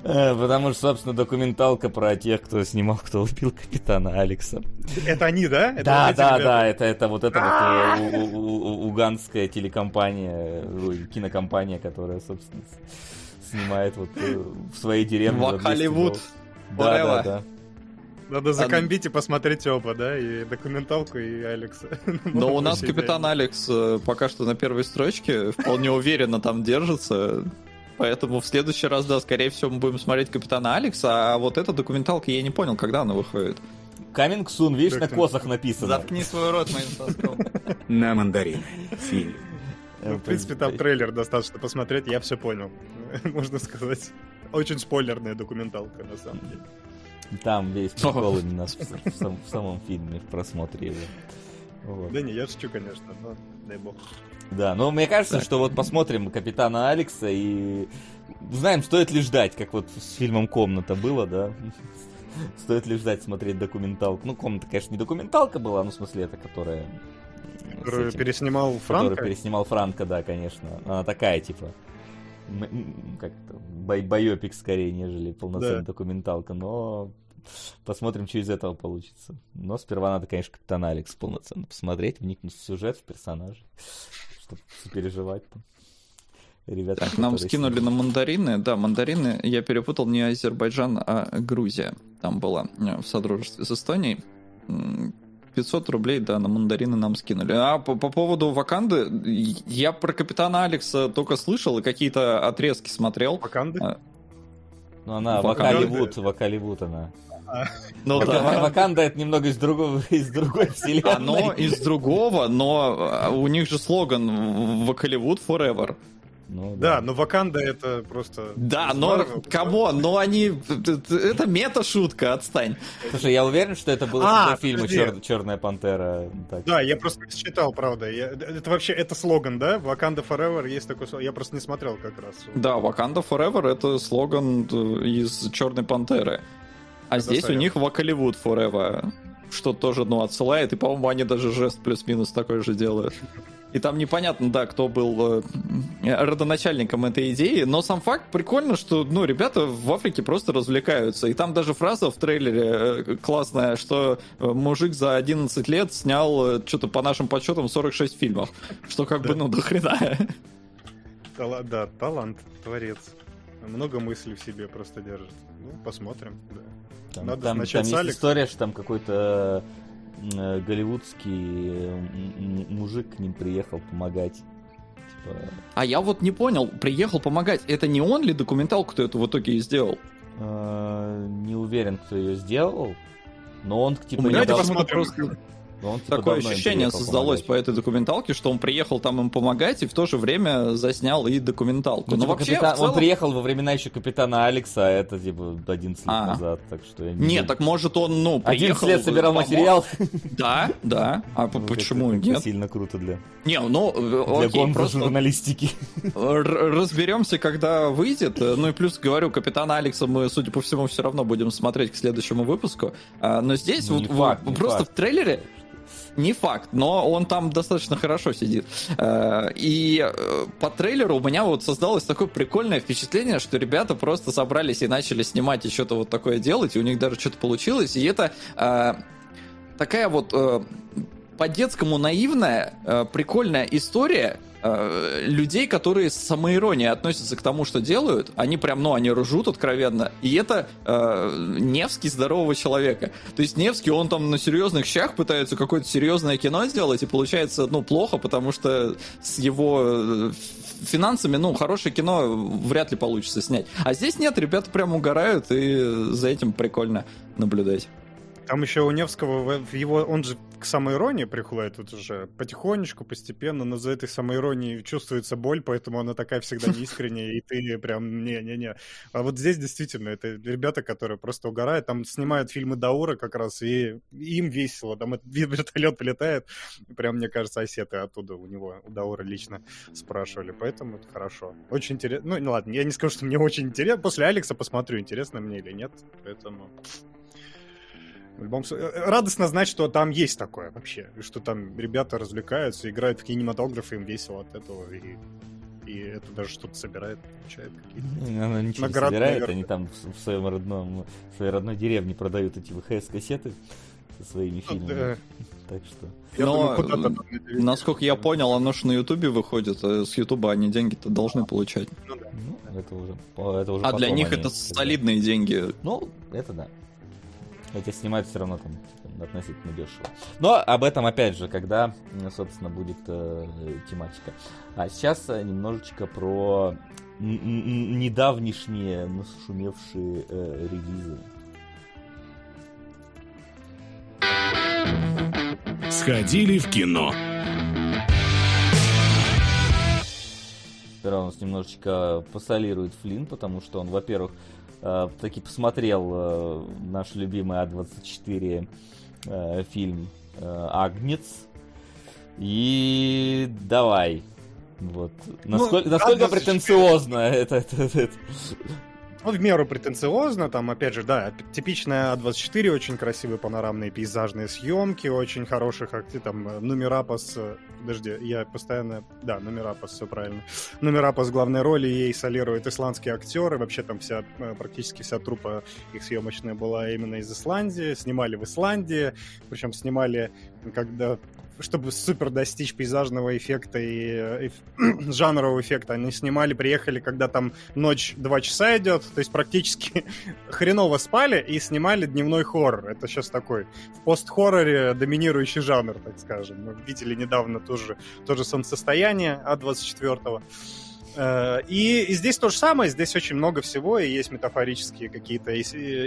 Э, потому что, собственно, документалка про тех, кто снимал, кто убил капитана Алекса. Это они, да? да, да, да. Это, это вот эта вот э, уганская телекомпания, кинокомпания, которая, собственно, снимает вот э, в своей деревне. Холливуд. Да, да, да. Надо закомбить и посмотреть оба, да, и документалку, и Алекса. (laughs) Но у нас Капитан Алекс э, пока что на первой строчке, вполне уверенно там держится. поэтому в следующий раз, да, скорее всего, мы будем смотреть Капитана Алекса, а вот эта документалка, я не понял, когда она выходит. Coming soon, видишь, на косах написано. Заткни свой рот моим соском. (laughs) На мандарин. Фильм. Ну, в принципе, там трейлер достаточно посмотреть, я все понял. (laughs) Можно сказать. Очень спойлерная документалка, на самом деле. Там весь прикол именно в, в, в самом фильме, в просмотре его. Вот. Да не, я шучу, конечно, но дай бог. Да, но мне кажется, так. что вот посмотрим Капитана Алекса и знаем, стоит ли ждать, как вот с фильмом «Комната» было, да? (laughs) Стоит ли ждать смотреть документалку? Ну, «Комната», конечно, не документалка была, ну, в смысле, это которая... Которую этим, переснимал Франко? Которую переснимал Франко, да, конечно. Она такая, типа, как то бай байопик скорее, нежели полноценная да. документалка, но посмотрим, что из этого получится. Но сперва надо, конечно, Капитан Алекс полноценно посмотреть, вникнуть в сюжет, в персонажа, чтобы переживать там. Ребята, так, нам скинули на мандарины. Да, мандарины я перепутал не Азербайджан, а Грузия. Там была э, в содружестве с Эстонией. 500 рублей, да, на мандарины нам скинули. А по, по поводу Ваканды, я про Капитана Алекса только слышал и какие-то отрезки смотрел. Ваканды? А, ну, она Вакаливуд, Вакаливуд она. Ну, да. Ваканда это немного из другого, (laughs) из другой вселенной. Оно из другого, но у них же слоган Вакаливуд forever. Ну, да. да, но Ваканда это просто... Да, но кого? Но они... Это мета-шутка, отстань. Слушай, я уверен, что это было а, в фильме Чер... «Черная пантера». Так. Да, я просто читал, правда. Я... Это вообще, это слоган, да? Ваканда Forever есть такой слоган. Я просто не смотрел как раз. Да, Ваканда Forever это слоган из «Черной пантеры». А это здесь стоит. у них Вакаливуд Forever что тоже, ну, отсылает, и, по-моему, они даже жест плюс-минус такой же делают. И там непонятно, да, кто был э, родоначальником этой идеи, но сам факт прикольно, что, ну, ребята в Африке просто развлекаются. И там даже фраза в трейлере э, классная, что э, мужик за 11 лет снял, э, что-то по нашим подсчетам, 46 фильмов. Что как бы, ну, до хрена. Да, талант, творец. Много мыслей в себе просто держит. Ну, посмотрим, да. Там, Надо там, там есть история, что там какой-то Э, голливудский мужик к ним приехал помогать. Типа... А я вот не понял, приехал помогать. Это не он ли документалку кто это в итоге и сделал? Э, не уверен, кто ее сделал. Но он типа... У меня не дал... просто... Он, типа, Такое ощущение создалось помогать. по этой документалке, что он приехал там им помогать и в то же время заснял и документалку. Ну, Но типа, вообще, капитан... целом... Он приехал во времена еще капитана Алекса, а это типа 11 лет а. назад, так что я не Нет, так может он, ну, приехал... 11 лет собирал помог... материал. Да, да. А ну, почему это, нет? сильно круто для... Не, ну, для окей, просто... журналистики. Разберемся, когда выйдет. Ну и плюс, говорю, капитана Алекса мы, судя по всему, все равно будем смотреть к следующему выпуску. А, но здесь ну, вот, факт, просто факт. в трейлере не факт, но он там достаточно хорошо сидит. Э, и э, по трейлеру у меня вот создалось такое прикольное впечатление, что ребята просто собрались и начали снимать и что-то вот такое делать, и у них даже что-то получилось, и это э, такая вот по-детскому наивная, прикольная история, Э, людей, которые с самоиронией относятся к тому, что делают, они прям, ну, они ржут откровенно. И это э, Невский здорового человека. То есть Невский, он там на серьезных щах пытается какое-то серьезное кино сделать, и получается, ну, плохо, потому что с его э, финансами, ну, хорошее кино вряд ли получится снять. А здесь нет, ребята прям угорают, и за этим прикольно наблюдать. Там еще у Невского, его, он же к самоиронии приходит вот уже потихонечку, постепенно, но за этой самоиронией чувствуется боль, поэтому она такая всегда (laughs) неискренняя, и ты прям не-не-не. А вот здесь действительно это ребята, которые просто угорают, там снимают фильмы Даура как раз, и им весело, там этот (laughs) вертолет полетает, прям, мне кажется, осеты оттуда у него, у Даура лично спрашивали, поэтому это хорошо. Очень интересно, ну, ладно, я не скажу, что мне очень интересно, после Алекса посмотрю, интересно мне или нет, поэтому... В любом случае, э, радостно знать, что там есть такое вообще, что там ребята развлекаются, играют в кинематограф, им весело от этого, и, и это даже что-то собирает, получает какие-то. Она ничего не собирает, наверное. они там в своем родном, в своей родной деревне продают эти ВХС-кассеты со своими ну, фильмами. Да. Так что. Я Но, думаю, насколько я понял, оно же на Ютубе выходит, а с Ютуба они деньги-то должны получать. Ну, да. ну, это уже, это уже а для них это солидные деньги. Ну, это да. Хотя снимать все равно там типа, относительно дешево. Но об этом, опять же, когда, собственно, будет э, тематика. А сейчас э, немножечко про недавнишние нашумевшие э, релизы. Сходили в кино. Сперва у нас немножечко посолирует Флинн, потому что он, во-первых, э, таки посмотрел э, наш любимый А24 э, фильм э, Агнец. И давай. Вот. Насколько, ну, насколько претенциозно это, это, это, ну, в меру претенциозно, там, опять же, да, типичная А24, очень красивые панорамные пейзажные съемки, очень хороших, там, номера пас, подожди, я постоянно, да, номера пас, все правильно, номера пас главной роли ей солируют исландские актеры, вообще там вся, э, практически вся трупа их съемочная была именно из Исландии, снимали в Исландии, причем снимали, когда чтобы супер достичь пейзажного эффекта и, и (clears throat) жанрового эффекта, они снимали, приехали, когда там ночь два часа идет, то есть практически (laughs) хреново спали и снимали дневной хоррор. Это сейчас такой в пост-хорроре доминирующий жанр, так скажем. Мы видели недавно тоже, тоже солнцестояние А24. Э, и, здесь то же самое, здесь очень много всего, и есть метафорические какие-то э,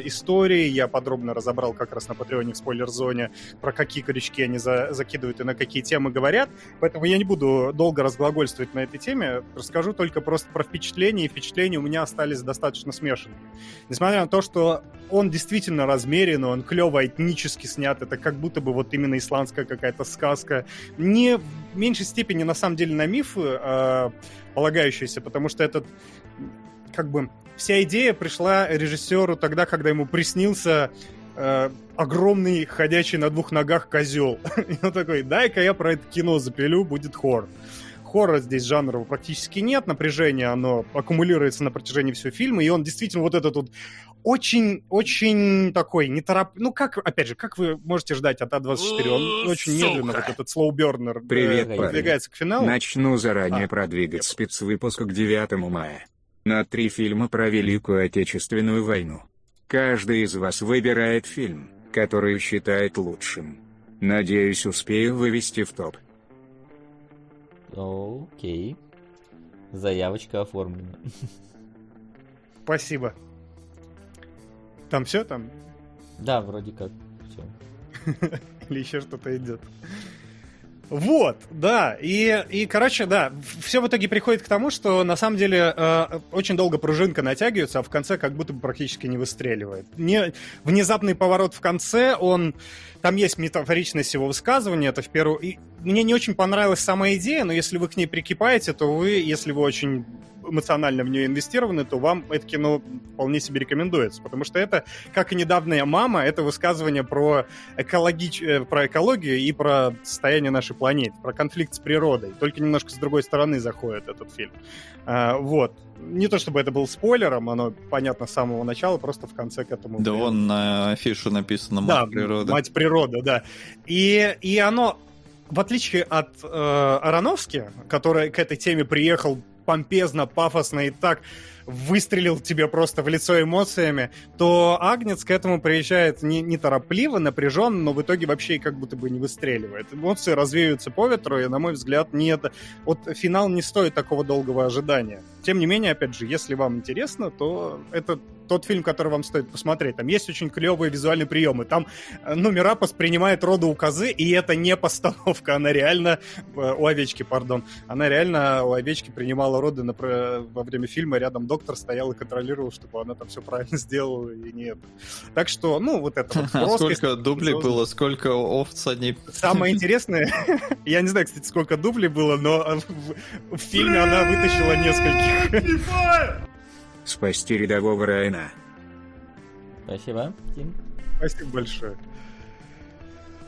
истории. Я подробно разобрал как раз на Патреоне в спойлер-зоне, про какие крючки они за, закидывают и на какие темы говорят. Поэтому я не буду долго разглагольствовать на этой теме. Расскажу только просто про впечатления, и впечатления у меня остались достаточно смешанными. Несмотря на то, что он действительно размерен, он клево этнически снят, это как будто бы вот именно исландская какая-то сказка. Не в меньшей степени, на самом деле, на мифы, а полагающийся, потому что этот как бы вся идея пришла режиссеру тогда, когда ему приснился э, огромный ходячий на двух ногах козел. (laughs) И он такой, дай-ка я про это кино запилю, будет хор. Хоррора здесь жанра практически нет, напряжение, оно аккумулируется на протяжении всего фильма, и он действительно вот этот вот очень-очень такой нетороп... Ну, как, опять же, как вы можете ждать от А24? Он очень Сука. медленно, вот этот слоубернер э, Привет, э, продвигается к финалу. Начну заранее а. продвигать спецвыпуск к 9 мая. На три фильма про Великую Отечественную войну. Каждый из вас выбирает фильм, который считает лучшим. Надеюсь, успею вывести в топ. Окей. Заявочка оформлена. (laughs) Спасибо. Там все там? Да, вроде как все. (laughs) Или еще что-то идет. Вот, да, и, и, короче, да, все в итоге приходит к тому, что на самом деле э, очень долго пружинка натягивается, а в конце как будто бы практически не выстреливает. Не, внезапный поворот в конце, он, там есть метафоричность его высказывания, это в первую... И мне не очень понравилась сама идея, но если вы к ней прикипаете, то вы, если вы очень эмоционально в нее инвестированы, то вам это кино вполне себе рекомендуется. Потому что это, как и недавняя мама, это высказывание про, экологич... Э, про экологию и про состояние нашей планеты, про конфликт с природой. Только немножко с другой стороны заходит этот фильм. А, вот. Не то чтобы это был спойлером, оно понятно с самого начала, просто в конце к этому... Да, вон на афишу написано «Мать да, природа». «Мать природа», да. И, и оно в отличие от э, Ароновски, который к этой теме приехал помпезно, пафосно и так выстрелил тебе просто в лицо эмоциями, то Агнец к этому приезжает не, неторопливо, напряженно, но в итоге вообще как будто бы не выстреливает. Эмоции развеются по ветру, и, на мой взгляд, нет. Вот финал не стоит такого долгого ожидания. Тем не менее, опять же, если вам интересно, то это тот фильм, который вам стоит посмотреть. Там есть очень клевые визуальные приемы. Там, э, ну, Мирапос принимает роды у козы, и это не постановка. Она реально... Э, у овечки, пардон. Она реально у овечки принимала роды на, во время фильма. Рядом доктор стоял и контролировал, чтобы она там все правильно (laughs) сделала и нет. Так что, ну, вот это вот. А сколько дублей было, сколько овц они... Самое (laughs) интересное, (laughs) я не знаю, кстати, сколько дублей было, но в фильме она вытащила нескольких. Спасти рядового Райана. Спасибо, Тим. Спасибо большое.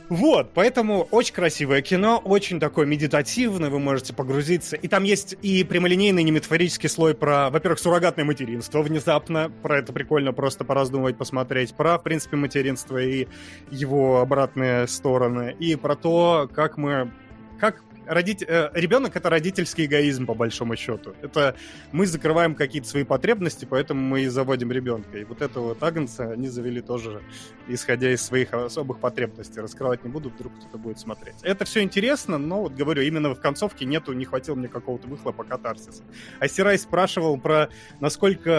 Вот, поэтому очень красивое кино, очень такое медитативное, вы можете погрузиться. И там есть и прямолинейный, не метафорический слой про, во-первых, суррогатное материнство внезапно, про это прикольно просто пораздумывать, посмотреть, про, в принципе, материнство и его обратные стороны, и про то, как мы, как родитель, э, ребенок это родительский эгоизм, по большому счету. Это мы закрываем какие-то свои потребности, поэтому мы и заводим ребенка. И вот этого Агнца они завели тоже, исходя из своих особых потребностей. Раскрывать не буду, вдруг кто-то будет смотреть. Это все интересно, но вот говорю, именно в концовке нету, не хватило мне какого-то выхлопа катарсиса. А Сирай спрашивал про насколько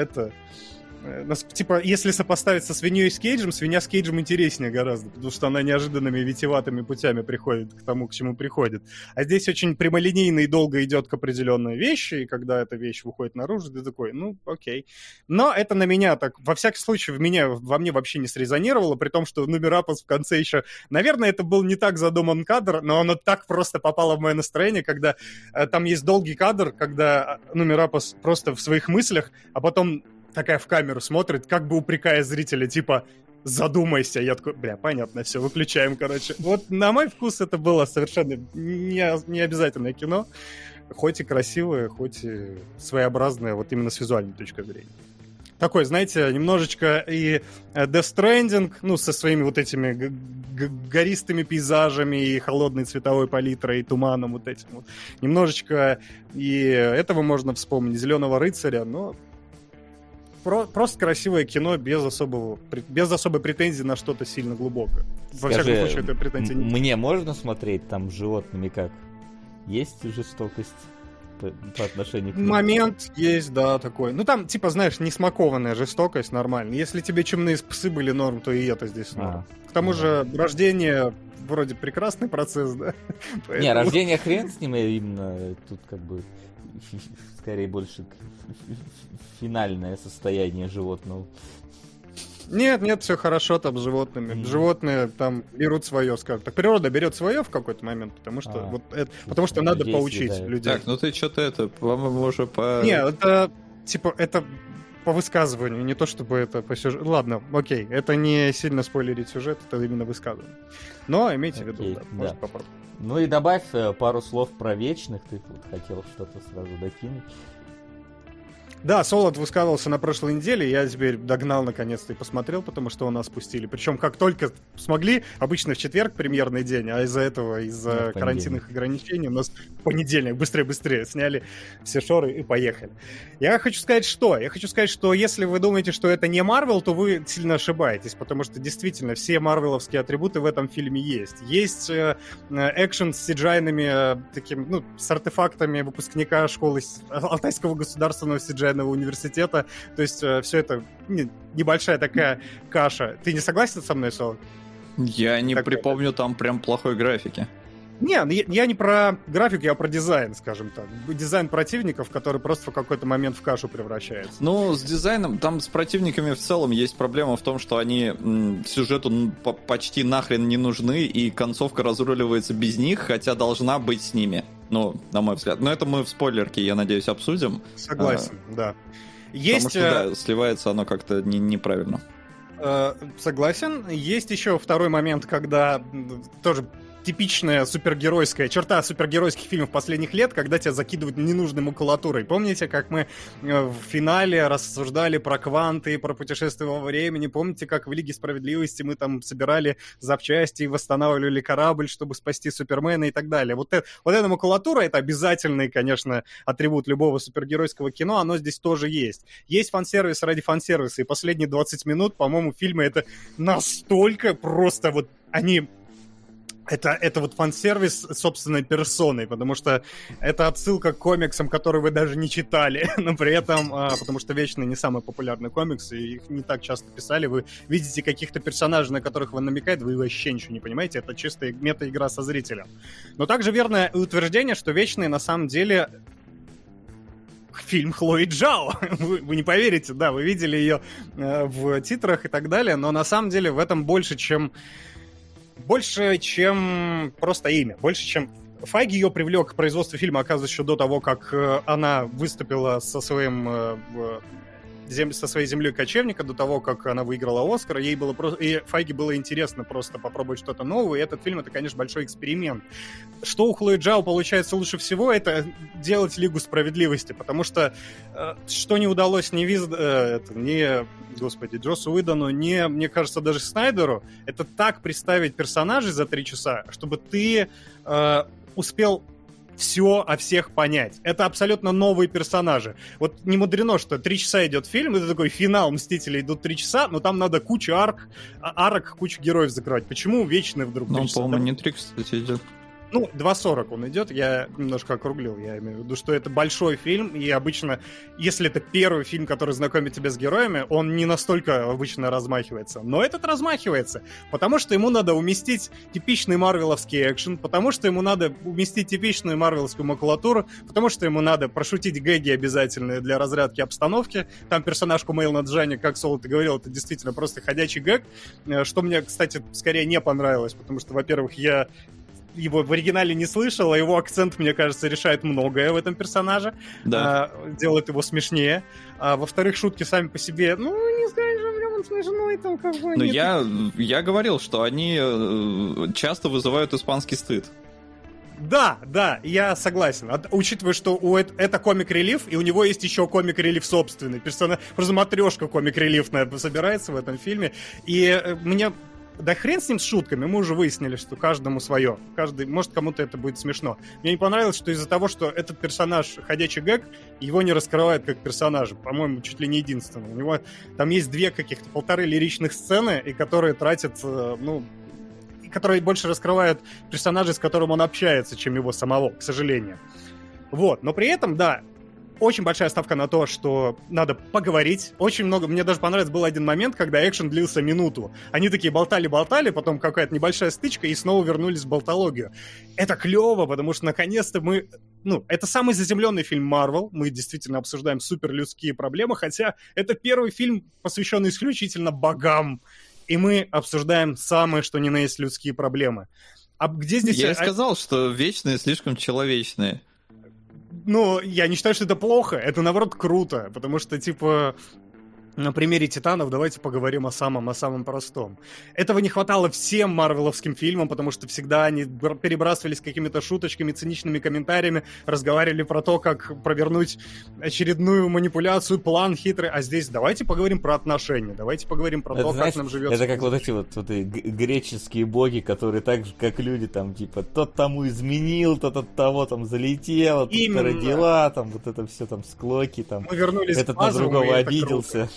это Э, типа, если сопоставить со свиньей с Кейджем, свинья с Кейджем интереснее гораздо, потому что она неожиданными витиеватыми путями приходит к тому, к чему приходит. А здесь очень прямолинейно и долго идет к определенной вещи, и когда эта вещь выходит наружу, ты такой, ну, окей. Но это на меня так, во всяком случае, в меня, во мне вообще не срезонировало, при том, что Нумерапос в конце еще... Наверное, это был не так задуман кадр, но оно так просто попало в мое настроение, когда э, там есть долгий кадр, когда э, Нумерапос просто в своих мыслях, а потом такая в камеру смотрит, как бы упрекая зрителя, типа, задумайся. Я такой, бля, понятно, все, выключаем, короче. Вот на мой вкус это было совершенно не, не обязательное кино, хоть и красивое, хоть и своеобразное, вот именно с визуальной точки зрения. Такой, знаете, немножечко и э, Death Stranding, ну, со своими вот этими гористыми пейзажами и холодной цветовой палитрой, и туманом вот этим вот. Немножечко и этого можно вспомнить, Зеленого рыцаря, но про, просто красивое кино без особого без особой претензии на что-то сильно глубокое. Во Скажи, всяком случае, это претензия не Мне можно смотреть там с животными как? Есть жестокость? по, по отношению к ним. Момент есть, да, такой. Ну, там, типа, знаешь, не смакованная жестокость нормально. Если тебе чумные псы были норм, то и это здесь норм. А, к тому а. же, рождение вроде прекрасный процесс, да? (laughs) Поэтому... Не, рождение хрен с ним, именно тут как бы скорее больше финальное состояние животного. Нет, нет, все хорошо там с животными. Mm. Животные там берут свое, скажем так. Природа берет свое в какой-то момент, потому что а, вот это, потому что надо поучить да. людей. Так, ну ты что-то это, по-моему, уже по. Нет, это типа это по высказыванию, не то чтобы это по сюжету. Ладно, окей, это не сильно спойлерить сюжет, это именно высказывание. Но имейте окей, в виду, да, да. может попробовать. Ну и добавь э, пару слов про вечных, ты тут хотел что-то сразу докинуть. Да, Солод высказывался на прошлой неделе, я теперь догнал наконец-то и посмотрел, потому что у нас спустили. Причем как только смогли, обычно в четверг премьерный день, а из-за этого, из-за ну, карантинных ограничений у нас в понедельник быстрее-быстрее сняли все шоры и поехали. Я хочу сказать что? Я хочу сказать, что если вы думаете, что это не Марвел, то вы сильно ошибаетесь, потому что действительно все марвеловские атрибуты в этом фильме есть. Есть э, экшен с сиджайными, э, таким, ну, с артефактами выпускника школы Алтайского государственного сиджайна военного университета. То есть э, все это не, небольшая такая каша. Ты не согласен со мной, Сол? Я не как припомню там прям плохой графики. Не, ну, я не про график, я про дизайн, скажем так. Дизайн противников, который просто в какой-то момент в кашу превращается. Ну, с дизайном, там с противниками в целом есть проблема в том, что они м, сюжету почти нахрен не нужны, и концовка разруливается без них, хотя должна быть с ними. Ну, на мой взгляд. Но это мы в спойлерке, я надеюсь, обсудим. Согласен, а, да. Есть... Потому что, да, сливается оно как-то не, неправильно. Э, согласен. Есть еще второй момент, когда тоже типичная супергеройская черта супергеройских фильмов последних лет, когда тебя закидывают ненужной макулатурой. Помните, как мы э, в финале рассуждали про кванты, про путешествие во времени? Помните, как в Лиге Справедливости мы там собирали запчасти и восстанавливали корабль, чтобы спасти Супермена и так далее? Вот, это, вот эта макулатура — это обязательный, конечно, атрибут любого супергеройского кино, оно здесь тоже есть. Есть фан-сервис ради фан-сервиса, и последние 20 минут, по-моему, фильма это настолько просто вот они это, это вот фан-сервис собственной персоной, потому что это отсылка к комиксам, которые вы даже не читали, (laughs) но при этом, а, потому что Вечный не самый популярный комикс, и их не так часто писали, вы видите каких-то персонажей, на которых он намекает, вы вообще ничего не понимаете, это чистая мета-игра со зрителем. Но также верное утверждение, что Вечный на самом деле фильм Хлои Джао. (laughs) Вы, вы не поверите, да, вы видели ее э, в титрах и так далее, но на самом деле в этом больше, чем больше, чем просто имя, больше, чем Файги ее привлек к производству фильма, оказывается, еще до того, как э, она выступила со своим э, зем... со своей землей кочевника до того, как она выиграла Оскар. Ей было просто... И Файги было интересно просто попробовать что-то новое. И этот фильм — это, конечно, большой эксперимент. Что у Хлои Джао получается лучше всего, это делать Лигу Справедливости, потому что э, что не удалось ни Виз... Э, это, ни, господи, Джосу Уидану, ни, мне кажется, даже Снайдеру, это так представить персонажей за три часа, чтобы ты э, успел все о всех понять. Это абсолютно новые персонажи. Вот не мудрено, что три часа идет фильм, это такой финал Мстителей идут три часа, но там надо кучу арк, а, арок, кучу героев закрывать. Почему вечный вдруг? Ну, по-моему, не три, кстати, идет. Ну, 2.40 он идет, я немножко округлил, я имею в виду, что это большой фильм, и обычно, если это первый фильм, который знакомит тебя с героями, он не настолько обычно размахивается. Но этот размахивается, потому что ему надо уместить типичный марвеловский экшен, потому что ему надо уместить типичную марвеловскую макулатуру, потому что ему надо прошутить гэги обязательные для разрядки обстановки. Там персонаж Кумейл Наджани, как Соло ты говорил, это действительно просто ходячий гэг, э, что мне, кстати, скорее не понравилось, потому что, во-первых, я его в оригинале не слышал, а его акцент, мне кажется, решает многое в этом персонаже. Да. А, делает его смешнее. А во-вторых, шутки сами по себе, ну, не он смешной там как бы. Ну, я, я говорил, что они э, часто вызывают испанский стыд. Да, да, я согласен. От, учитывая, что у это, это комик-релив, и у него есть еще комик-релив собственный. Персона, просто матрешка комик-релифная собирается в этом фильме. И э, мне да хрен с ним с шутками, мы уже выяснили, что каждому свое. Каждый, может, кому-то это будет смешно. Мне не понравилось, что из-за того, что этот персонаж ходячий гэг, его не раскрывают как персонажа. По-моему, чуть ли не единственный. У него там есть две каких-то полторы лиричных сцены, и которые тратят, э, ну, которые больше раскрывают персонажа, с которым он общается, чем его самого, к сожалению. Вот, но при этом, да, очень большая ставка на то, что надо поговорить. Очень много... Мне даже понравился был один момент, когда экшен длился минуту. Они такие болтали-болтали, потом какая-то небольшая стычка, и снова вернулись в болтологию. Это клево, потому что наконец-то мы... Ну, это самый заземленный фильм Марвел. Мы действительно обсуждаем суперлюдские проблемы, хотя это первый фильм, посвященный исключительно богам. И мы обсуждаем самые, что ни на есть, людские проблемы. А где здесь... Я и сказал, что вечные слишком человечные ну, я не считаю, что это плохо, это наоборот круто, потому что, типа, на примере Титанов давайте поговорим о самом, о самом простом. Этого не хватало всем марвеловским фильмам, потому что всегда они перебрасывались какими-то шуточками, циничными комментариями, разговаривали про то, как провернуть очередную манипуляцию, план хитрый. А здесь давайте поговорим про отношения, давайте поговорим про это, то, знаешь, как нам живется. Это как вот эти вот, вот греческие боги, которые так же, как люди, там, типа, тот тому изменил, тот от того там залетел, тот родила, там, вот это все там склоки, там. Мы вернулись этот на другого обиделся.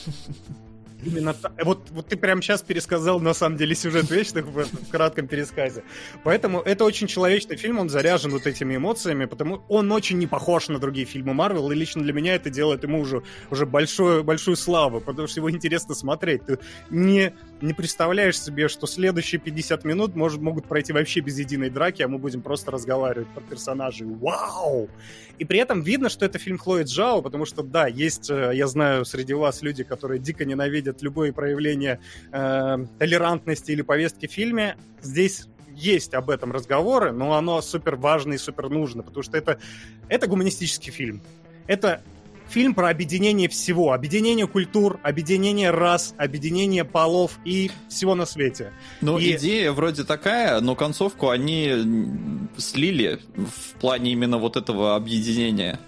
Именно так. Вот, вот ты прямо сейчас пересказал, на самом деле, сюжет Вечных в, в кратком пересказе. Поэтому это очень человечный фильм, он заряжен вот этими эмоциями, потому он очень не похож на другие фильмы Марвел, и лично для меня это делает ему уже, уже большую, большую славу, потому что его интересно смотреть. Ты не, не представляешь себе, что следующие 50 минут может, могут пройти вообще без единой драки, а мы будем просто разговаривать про персонажей. Вау! И при этом видно, что это фильм Хлои Джао, потому что, да, есть, э, я знаю, среди вас люди, которые дико ненавидят любое проявление э, толерантности или повестки в фильме. Здесь есть об этом разговоры, но оно супер важно и супер нужно, потому что это, это гуманистический фильм. Это фильм про объединение всего. Объединение культур, объединение рас, объединение полов и всего на свете. Ну, и... идея вроде такая, но концовку они слили в плане именно вот этого объединения.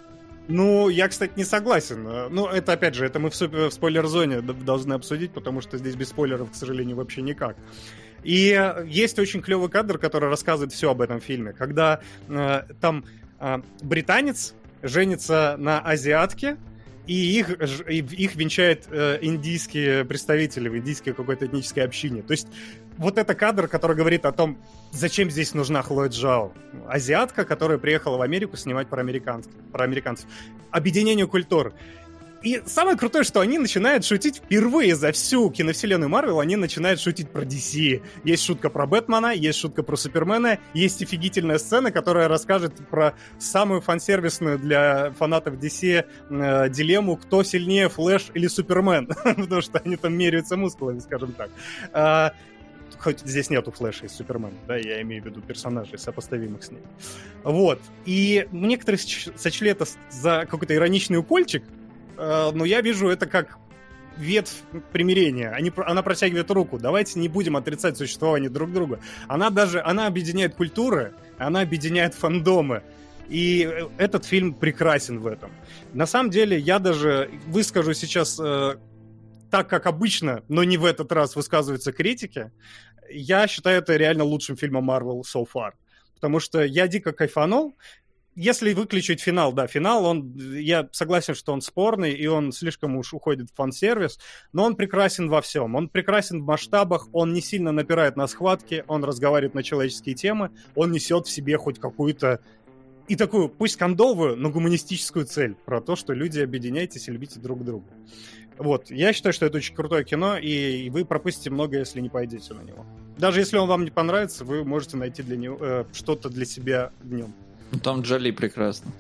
Ну, я, кстати, не согласен. Ну, это, опять же, это мы в, в спойлер-зоне должны обсудить, потому что здесь без спойлеров, к сожалению, вообще никак. И есть очень клевый кадр, который рассказывает все об этом фильме. Когда э, там э, британец женится на азиатке, и их, их венчают э, индийские представители в индийской какой-то этнической общине. То есть вот это кадр, который говорит о том, зачем здесь нужна Хлоя Джао. Азиатка, которая приехала в Америку снимать про, американцев, про американцев. Объединение культур. И самое крутое, что они начинают шутить впервые за всю киновселенную Марвел, они начинают шутить про DC. Есть шутка про Бэтмена, есть шутка про Супермена, есть офигительная сцена, которая расскажет про самую фансервисную для фанатов DC э, дилемму, кто сильнее, Флэш или Супермен. (laughs) Потому что они там меряются мускулами, скажем так. А, хоть здесь нету Флэша и Супермена, да, я имею в виду персонажей, сопоставимых с ним. Вот. И некоторые сочли это за какой-то ироничный укольчик, но я вижу это как ветвь примирения. Они, она протягивает руку. Давайте не будем отрицать существование друг друга. Она даже, она объединяет культуры, она объединяет фандомы. И этот фильм прекрасен в этом. На самом деле, я даже выскажу сейчас э, так, как обычно, но не в этот раз высказываются критики. Я считаю это реально лучшим фильмом Marvel so far. потому что я дико кайфанул, если выключить финал, да, финал, он, я согласен, что он спорный, и он слишком уж уходит в фан-сервис, но он прекрасен во всем. Он прекрасен в масштабах, он не сильно напирает на схватки, он разговаривает на человеческие темы, он несет в себе хоть какую-то и такую, пусть кондовую, но гуманистическую цель про то, что люди объединяйтесь и любите друг друга. Вот, я считаю, что это очень крутое кино, и вы пропустите многое, если не пойдете на него. Даже если он вам не понравится, вы можете найти для него э, что-то для себя в нем. Ну, там Джоли прекрасно.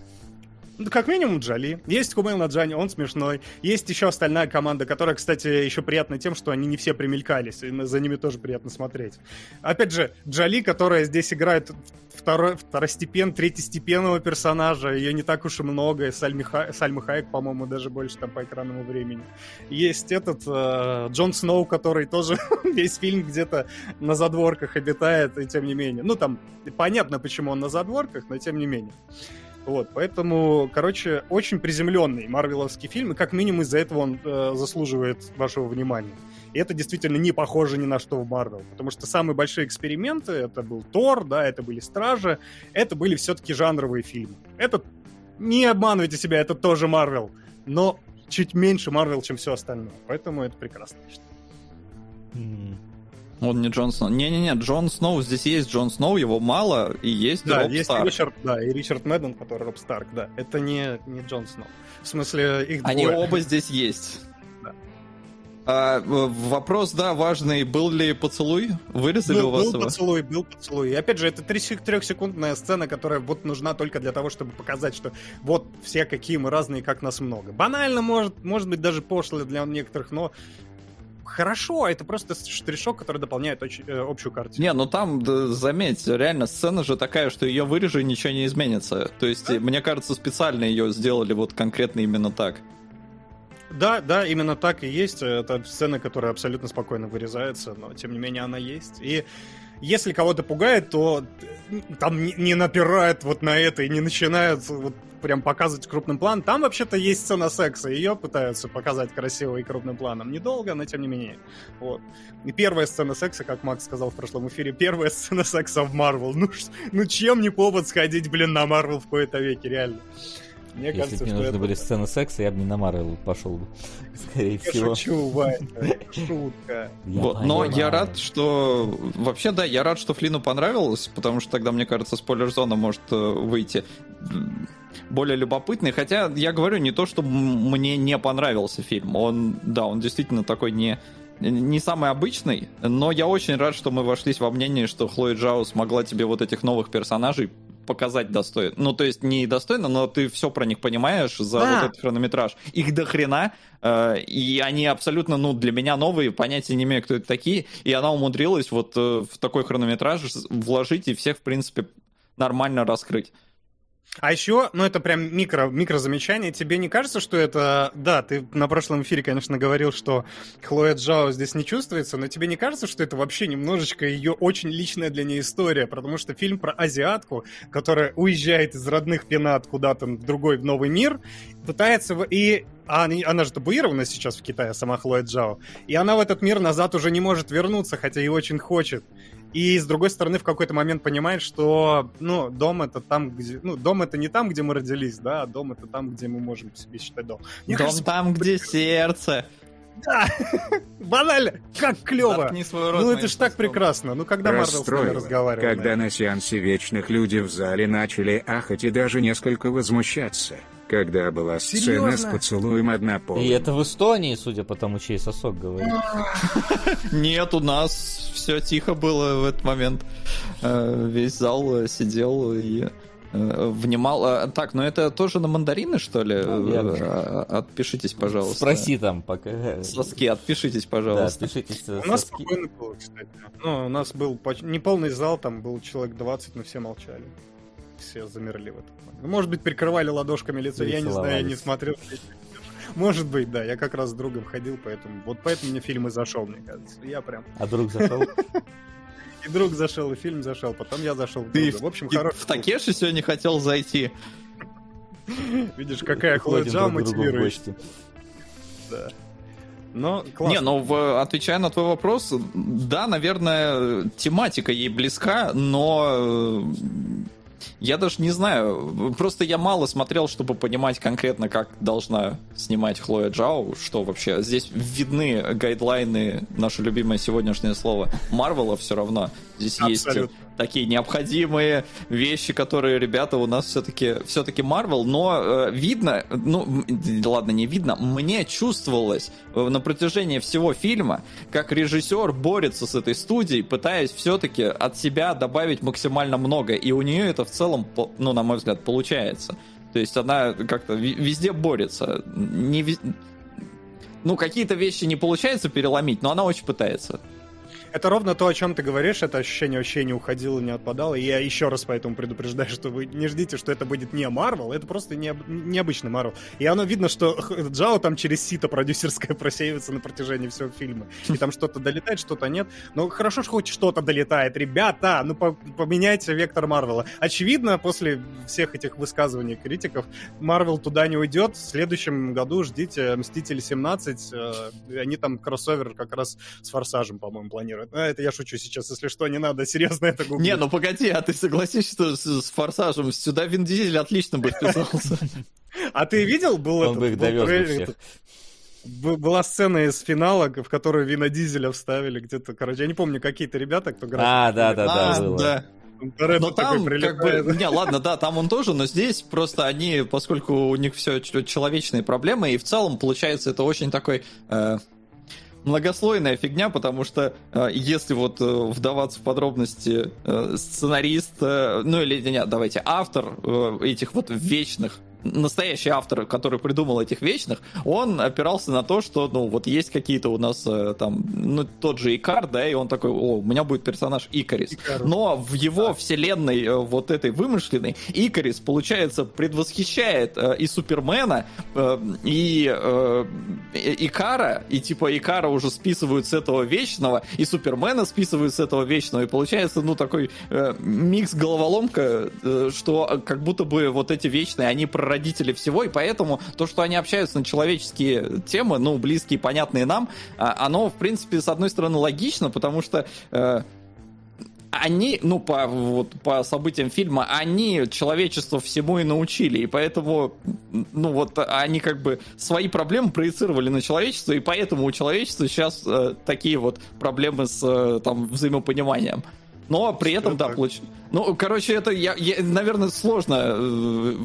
Ну, как минимум Джоли. Есть Кумейл Наджани, он смешной. Есть еще остальная команда, которая, кстати, еще приятна тем, что они не все примелькались, и за ними тоже приятно смотреть. Опять же, Джоли, которая здесь играет второй, второстепен, третьестепенного персонажа, ее не так уж и много, Сальми, Ха... Сальмы Хайек, по-моему, даже больше там по экранному времени. Есть этот э, Джон Сноу, который тоже (laughs) весь фильм где-то на задворках обитает, и тем не менее. Ну, там понятно, почему он на задворках, но тем не менее. Вот, поэтому, короче, очень приземленный марвеловский фильм, и как минимум из-за этого он э, заслуживает вашего внимания. И это действительно не похоже ни на что в Марвел, потому что самые большие эксперименты, это был Тор, да, это были Стражи, это были все-таки жанровые фильмы. Это, не обманывайте себя, это тоже Марвел, но чуть меньше Марвел, чем все остальное. Поэтому это прекрасно, я считаю. Он не Джон Сноу. Не-не-не, Джон Сноу, здесь есть Джон Сноу, его мало, и есть да, Роб есть Старк. Ричард, да, и Ричард Мэдден, который Роб Старк, да. Это не, не Джон Сноу. В смысле, их Они двое. оба здесь есть. Да. А, вопрос, да, важный. Был ли поцелуй? Вырезали был, у вас был его? поцелуй, был поцелуй. И опять же, это трехсекундная сцена, которая вот нужна только для того, чтобы показать, что вот все какие мы разные, как нас много. Банально, может, может быть, даже пошло для некоторых, но хорошо, это просто штришок, который дополняет оч- э, общую картину. Не, ну там, да, заметь, реально сцена же такая, что ее вырежи, ничего не изменится. То есть, да? мне кажется, специально ее сделали вот конкретно именно так. Да, да, именно так и есть. Это сцена, которая абсолютно спокойно вырезается, но тем не менее она есть. И если кого-то пугает, то там не, не напирают вот на это и не начинают вот прям показывать крупным планом. Там вообще-то есть сцена секса, ее пытаются показать красиво и крупным планом. Недолго, но тем не менее. Вот. И первая сцена секса, как Макс сказал в прошлом эфире, первая (laughs) сцена секса в Марвел. Ну, ну чем не повод сходить, блин, на Марвел в кои-то веке, реально. Мне Если кажется, бы мне нужны это... были сцены секса, я бы не на Марвел пошел бы, (laughs) скорее я всего. Шучу, Вань, (laughs) шутка. Вот, но я рад, что... Вообще, да, я рад, что Флину понравилось, потому что тогда, мне кажется, спойлер-зона может э, выйти более любопытный. Хотя, я говорю, не то, что мне не понравился фильм. Он, да, он действительно такой не не самый обычный, но я очень рад, что мы вошлись во мнение, что Хлоя Джао смогла тебе вот этих новых персонажей показать достойно. Ну, то есть не достойно, но ты все про них понимаешь за да. вот этот хронометраж. Их до хрена, э, и они абсолютно, ну, для меня новые, понятия не имею, кто это такие, и она умудрилась вот э, в такой хронометраж вложить и всех, в принципе, нормально раскрыть. А еще, ну это прям микро, микро замечание, тебе не кажется, что это... Да, ты на прошлом эфире, конечно, говорил, что Хлоя Джао здесь не чувствуется, но тебе не кажется, что это вообще немножечко ее очень личная для нее история, потому что фильм про азиатку, которая уезжает из родных пенат куда-то в другой, в новый мир, пытается... И а она же табуирована сейчас в Китае, сама Хлоя Джао. И она в этот мир назад уже не может вернуться, хотя и очень хочет. И с другой стороны, в какой-то момент понимает, что, ну, дом это там, где... Ну, дом это не там, где мы родились, да, а дом это там, где мы можем себе считать дом. Мне дом кажется, там, где сердце. Да, (laughs) банально, как клево. Ну это ж так прекрасно. Ну когда Марвел с нами разговаривал. Когда на сеансе Вечных люди в зале начали ахать и даже несколько возмущаться когда была сцена Серьезно? с поцелуем однополым. И это в Эстонии, судя по тому, чей сосок говорит. (laughs) Нет, у нас все тихо было в этот момент. Э, весь зал э, сидел и э, внимал. Так, ну это тоже на мандарины, что ли? Отпишитесь, пожалуйста. Спроси там пока. Соски, отпишитесь, пожалуйста. Да, отпишитесь. У нас спокойно было, кстати. Ну, у нас был не полный зал, там был человек 20, но все молчали. Все замерли в этом. Ну, может быть, прикрывали ладошками лицо, я не знаю, я не смотрел. Может быть, да. Я как раз с другом ходил, поэтому вот поэтому мне фильм и зашел, мне кажется. Я прям. А друг зашел? (laughs) И друг зашел, и фильм зашел, потом я зашел. Ты в общем, хороший. В Такеши сегодня хотел зайти. (laughs) Видишь, какая Хлоя мотивирующая. Да. Но классно. Не, ну, в, отвечая на твой вопрос, да, наверное, тематика ей близка, но я даже не знаю. Просто я мало смотрел, чтобы понимать конкретно, как должна снимать Хлоя Джао, что вообще. Здесь видны гайдлайны, наше любимое сегодняшнее слово, Марвела все равно. Здесь Абсолютно. есть такие необходимые вещи, которые ребята у нас все-таки все-таки Marvel, но э, видно, ну ладно, не видно, мне чувствовалось на протяжении всего фильма, как режиссер борется с этой студией, пытаясь все-таки от себя добавить максимально много, и у нее это в целом, ну на мой взгляд, получается. То есть она как-то везде борется. Не. Ну, какие-то вещи не получается переломить, но она очень пытается. Это ровно то, о чем ты говоришь, это ощущение вообще не уходило, не отпадало. И я еще раз поэтому предупреждаю, что вы не ждите, что это будет не Марвел, это просто не, необычный Марвел. И оно видно, что Джао там через сито продюсерское (laughs) просеивается на протяжении всего фильма. И там что-то долетает, что-то нет. Но хорошо, что хоть что-то долетает. Ребята, ну поменяйте вектор Марвела. Очевидно, после всех этих высказываний критиков, Марвел туда не уйдет. В следующем году ждите Мстители 17. Э, они там кроссовер как раз с Форсажем, по-моему, планируют А, это я шучу сейчас, если что, не надо серьезно это гуглить. Не, ну погоди, а ты согласишься, что с, с Форсажем сюда Вин Дизель отлично бы вписался? А ты видел, был Он бы их довез была сцена из финала, в которую Вина Дизеля вставили где-то, короче, я не помню, какие-то ребята, кто играет. А, да, да, да, было. да. Но там, как бы, не, ладно, да, там он тоже, но здесь просто они, поскольку у них все человечные проблемы, и в целом получается это очень такой э, многослойная фигня, потому что э, если вот э, вдаваться в подробности, э, сценарист, э, ну или нет, давайте, автор э, этих вот вечных настоящий автор, который придумал этих вечных, он опирался на то, что, ну, вот есть какие-то у нас э, там, ну, тот же Икар, да, и он такой, о, у меня будет персонаж Икарис. Икарус. Но в его да. вселенной э, вот этой вымышленной Икарис, получается, предвосхищает э, и Супермена, э, и э, Икара, и типа Икара уже списывают с этого вечного, и Супермена списывают с этого вечного, и получается, ну, такой э, микс головоломка, э, что как будто бы вот эти вечные, они прорываются родители всего, и поэтому то, что они общаются на человеческие темы, ну, близкие, понятные нам, а, оно, в принципе, с одной стороны, логично, потому что э, они, ну, по, вот, по событиям фильма, они человечество всему и научили, и поэтому, ну, вот, они как бы свои проблемы проецировали на человечество, и поэтому у человечества сейчас э, такие вот проблемы с, э, там, взаимопониманием. Но при этом, да, получ... Ну, короче, это, я, я, наверное, сложно э,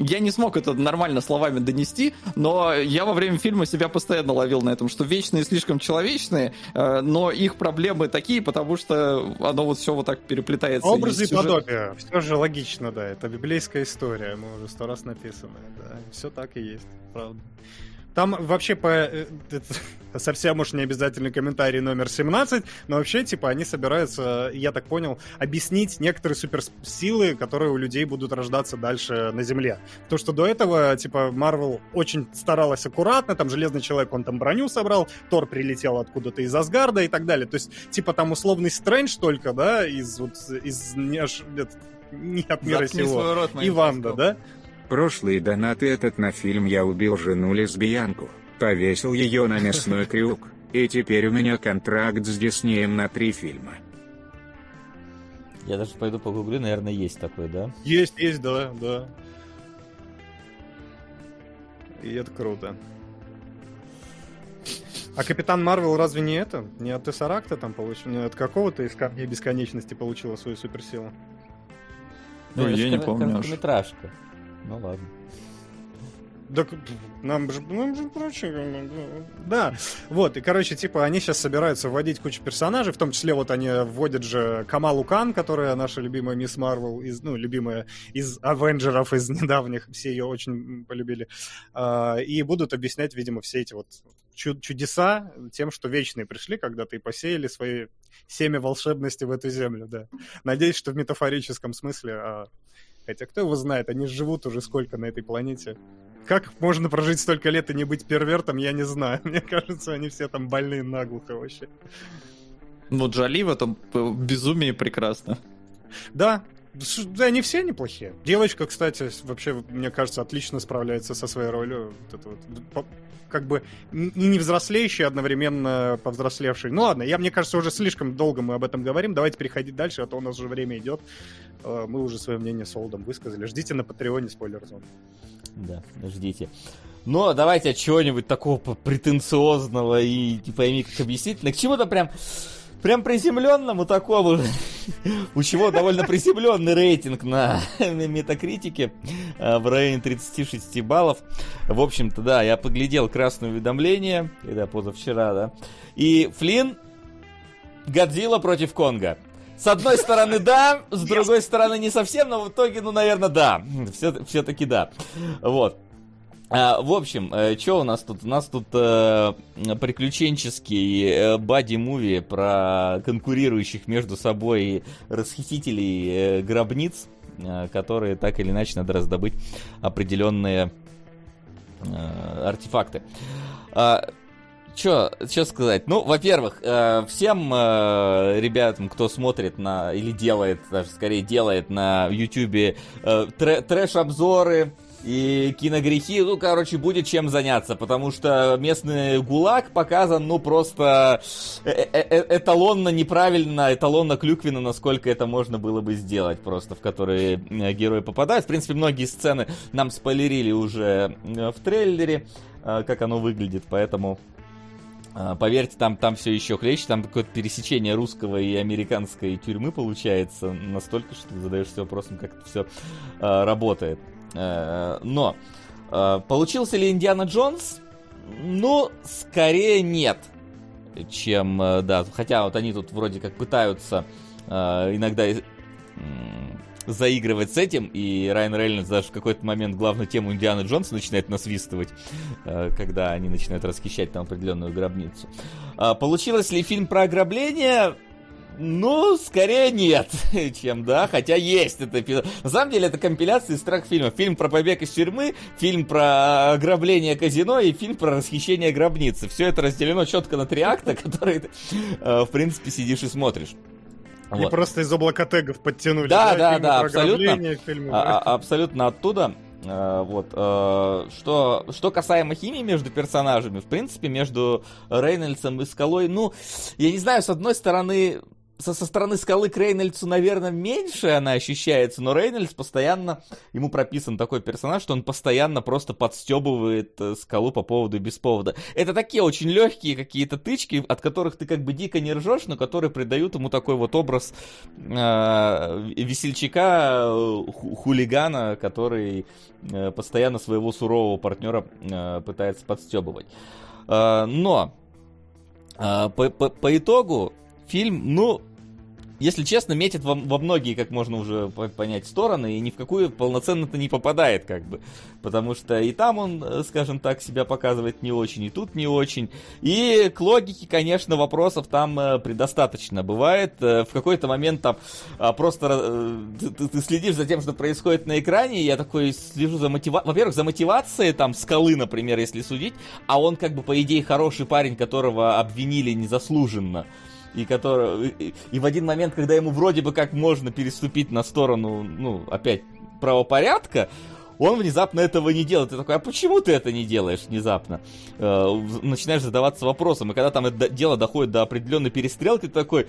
я не смог это нормально словами донести, но я во время фильма себя постоянно ловил на этом, что вечные слишком человечные, э, но их проблемы такие, потому что оно вот все вот так переплетается. Образы и подобие. Все же логично, да. Это библейская история, мы уже сто раз написаны. Да. Все так и есть, правда. Там вообще по... Э, (laughs) совсем уж не обязательный комментарий номер 17, но вообще, типа, они собираются, я так понял, объяснить некоторые суперсилы, которые у людей будут рождаться дальше на Земле. То, что до этого, типа, Марвел очень старалась аккуратно, там Железный Человек, он там броню собрал, Тор прилетел откуда-то из Асгарда и так далее. То есть, типа, там условный Стрэндж только, да, из вот, из не, (laughs) не от мира Заткни сего. Рот, и Ванда, да? Прошлые донаты этот на фильм «Я убил жену-лесбиянку», повесил ее на мясной крюк, и теперь у меня контракт с Диснеем на три фильма. Я даже пойду погуглю, наверное, есть такой, да? Есть, есть, да, да. И это круто. А Капитан Марвел разве не это? Не от Тессаракта там получил? Не от какого-то из камней бесконечности получила свою суперсилу? Ну, я не помню. Короткометражка. Ну ладно. Так нам же, нам же прочее, да. Вот, и, короче, типа, они сейчас собираются вводить кучу персонажей, в том числе вот они вводят же Камалу Кан, которая наша любимая Мисс Марвел, из, ну, любимая из Авенджеров, из недавних, все ее очень полюбили, а, и будут объяснять, видимо, все эти вот чудеса тем, что вечные пришли, когда-то и посеяли свои семя волшебности в эту землю, да. Надеюсь, что в метафорическом смысле, а Хотя кто его знает, они живут уже сколько на этой планете. Как можно прожить столько лет и не быть первертом, я не знаю. (laughs) Мне кажется, они все там больные наглухо вообще. Ну, Джоли в этом безумии прекрасно. Да, Да, они все неплохие. Девочка, кстати, вообще, мне кажется, отлично справляется со своей ролью. Вот это вот, как бы не взрослеющий, одновременно повзрослевший. Ну ладно, я, мне кажется, уже слишком долго мы об этом говорим. Давайте переходить дальше, а то у нас уже время идет. Э, мы уже свое мнение с Олдом высказали. Ждите на Патреоне спойлер зон. Да, ждите. Но давайте от чего-нибудь такого претенциозного и не пойми как объяснительно. К чему-то прям прям приземленному такому, у чего довольно приземленный рейтинг на метакритике э, в районе 36 баллов. В общем-то, да, я поглядел красное уведомление, когда позавчера, да, и Флин Годзилла против Конга. С одной стороны, да, с другой стороны, не совсем, но в итоге, ну, наверное, да. Все, все-таки да. Вот. А, в общем, э, что у нас тут? У нас тут э, приключенческий э, бади-муви про конкурирующих между собой расхитителей э, гробниц, э, которые так или иначе надо раздобыть определенные э, артефакты. А, что сказать? Ну, во-первых, э, всем э, ребятам, кто смотрит на или делает, даже скорее делает на YouTube э, трэ- трэш-обзоры, и киногрехи, ну, короче, будет чем заняться, потому что местный ГУЛАГ показан, ну, просто э, э, э, эталонно неправильно, эталонно клюквенно, насколько это можно было бы сделать просто, в которые герои попадают. В принципе, многие сцены нам спойлерили уже в трейлере, как оно выглядит, поэтому Поверьте, там, там все еще хлеще, там какое-то пересечение русского и американской тюрьмы получается настолько, что задаешься вопросом, как это все э, работает. Э, но э, получился ли Индиана Джонс? Ну, скорее нет, чем, э, да, хотя вот они тут вроде как пытаются иногда заигрывать с этим, и Райан Рейнольдс даже в какой-то момент главную тему Индианы Джонса начинает насвистывать, когда они начинают расхищать там определенную гробницу. Получилось ли фильм про ограбление? Ну, скорее нет, (laughs) чем да, хотя есть это эпизод. На самом деле это компиляция из трех фильмов. Фильм про побег из тюрьмы, фильм про ограбление казино и фильм про расхищение гробницы. Все это разделено четко на три акта, (laughs) которые ты, э, в принципе, сидишь и смотришь. Они вот. просто из облака тегов подтянули. Да, да, да, абсолютно. Фильмы, а, а, абсолютно оттуда. Uh, вот. Uh, что, что касаемо химии между персонажами, в принципе, между Рейнольдсом и Скалой, ну, я не знаю, с одной стороны, со, со стороны скалы к Рейнольдсу, наверное, меньше она ощущается, но Рейнольдс постоянно, ему прописан такой персонаж, что он постоянно просто подстебывает э, скалу по поводу и без повода. Это такие очень легкие какие-то тычки, от которых ты как бы дико не ржешь, но которые придают ему такой вот образ э, весельчака, э, хулигана, который э, постоянно своего сурового партнера э, пытается подстебывать. Э, но э, по, по, по итогу фильм, ну, если честно, метит во, во многие, как можно уже понять, стороны, и ни в какую полноценно-то не попадает, как бы. Потому что и там он, э, скажем так, себя показывает не очень, и тут не очень. И к логике, конечно, вопросов там э, предостаточно бывает. Э, в какой-то момент там а, просто ты, ты следишь за тем, что происходит на экране, и я такой слежу за мотивацией, во-первых, за мотивацией там скалы, например, если судить, а он как бы, по идее, хороший парень, которого обвинили незаслуженно и, который, и, в один момент, когда ему вроде бы как можно переступить на сторону, ну, опять, правопорядка, он внезапно этого не делает. Ты такой, а почему ты это не делаешь внезапно? Э, начинаешь задаваться вопросом. И когда там это дело доходит до определенной перестрелки, ты такой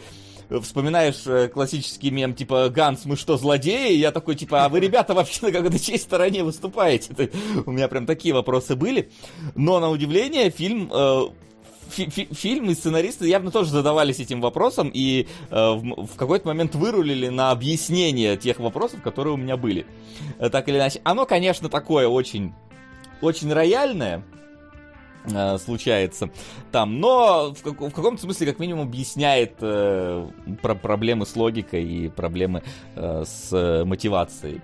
вспоминаешь э, классический мем, типа, Ганс, мы что, злодеи? Я такой, типа, а вы, ребята, вообще на какой-то чьей стороне выступаете? (laughs) У меня прям такие вопросы были. Но, на удивление, фильм э, фи фи фильм и сценаристы явно тоже задавались этим вопросом и э, в, в какой-то момент вырулили на объяснение тех вопросов, которые у меня были. Э, так или иначе. Оно, конечно, такое очень, очень рояльное э, случается там, но в, как, в каком-то смысле как минимум объясняет э, про проблемы с логикой и проблемы э, с мотивацией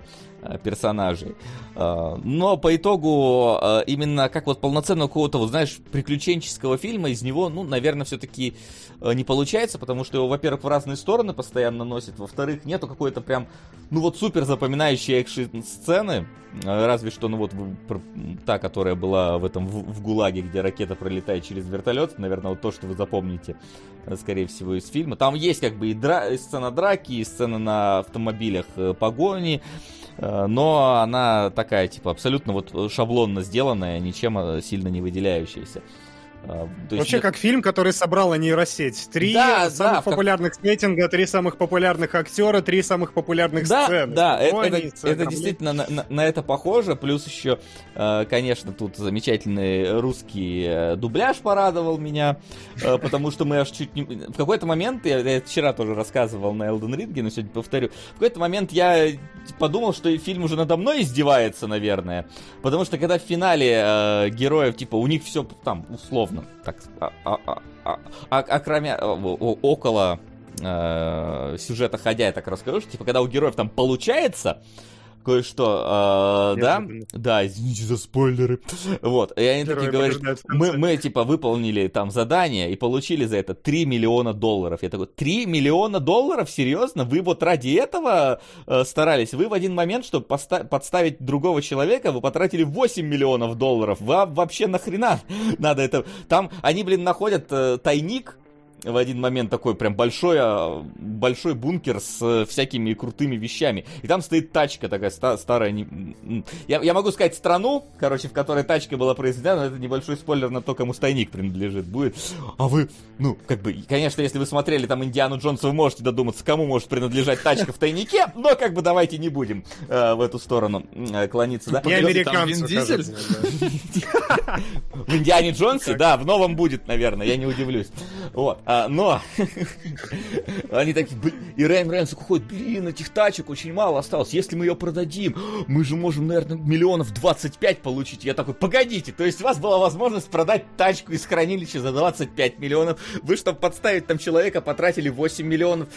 персонажей. Но по итогу именно как вот полноценного какого-то, вот знаешь, приключенческого фильма из него, ну, наверное, все-таки не получается, потому что его, во-первых, в разные стороны постоянно носит, во-вторых, нету какой-то прям, ну вот супер запоминающей экшн-сцены, разве что, ну вот та, которая была в этом в, в ГУЛАГе, где ракета пролетает через вертолет, наверное, вот то, что вы запомните, скорее всего, из фильма. Там есть как бы и, дра- и сцена драки, и сцена на автомобилях э, погони, э, но она такая, типа, абсолютно вот шаблонно сделанная, ничем э, сильно не выделяющаяся. А, Вообще, нет... как фильм, который собрала нейросеть. Три да, самых да, популярных как... сеттинга, три самых популярных актера, три самых популярных да, сцены. Да, это, это, это действительно на, на, на это похоже. Плюс еще, э, конечно, тут замечательный русский э, дубляж порадовал меня, э, потому что мы аж чуть не... В какой-то момент, я, я вчера тоже рассказывал на Элден Ринге, но сегодня повторю, в какой-то момент я подумал, что фильм уже надо мной издевается, наверное. Потому что когда в финале э, героев, типа, у них все там условно условно, так, а, а, а, а, а, а кроме, а, около э, сюжета ходя, я так расскажу, что, типа, когда у героев там получается, кое-что, э, да, да, извините за спойлеры, вот, и они Герои такие говорят, мы, мы, типа, выполнили там задание и получили за это 3 миллиона долларов, я такой, 3 миллиона долларов, серьезно, вы вот ради этого э, старались, вы в один момент, чтобы поста- подставить другого человека, вы потратили 8 миллионов долларов, вам вообще нахрена (laughs) надо это, там, они, блин, находят э, тайник, в один момент такой прям большой, а, большой бункер с э, всякими крутыми вещами. И там стоит тачка такая ста- старая. Не... Я, я могу сказать страну, короче, в которой тачка была произведена, но это небольшой спойлер на то, кому стойник принадлежит будет. А вы, ну, как бы, конечно, если вы смотрели там Индиану Джонса, вы можете додуматься, кому может принадлежать тачка в тайнике, но как бы давайте не будем э, в эту сторону э, клониться, да? Не американцы, (laughs) В Индиане Джонсе, да, в новом будет, наверное, я не удивлюсь. Вот. А, но (laughs) они такие, и Райан Рейнс уходит, блин, этих тачек очень мало осталось. Если мы ее продадим, мы же можем, наверное, миллионов 25 получить. Я такой, погодите, то есть у вас была возможность продать тачку из хранилища за 25 миллионов. Вы, чтобы подставить там человека, потратили 8 миллионов.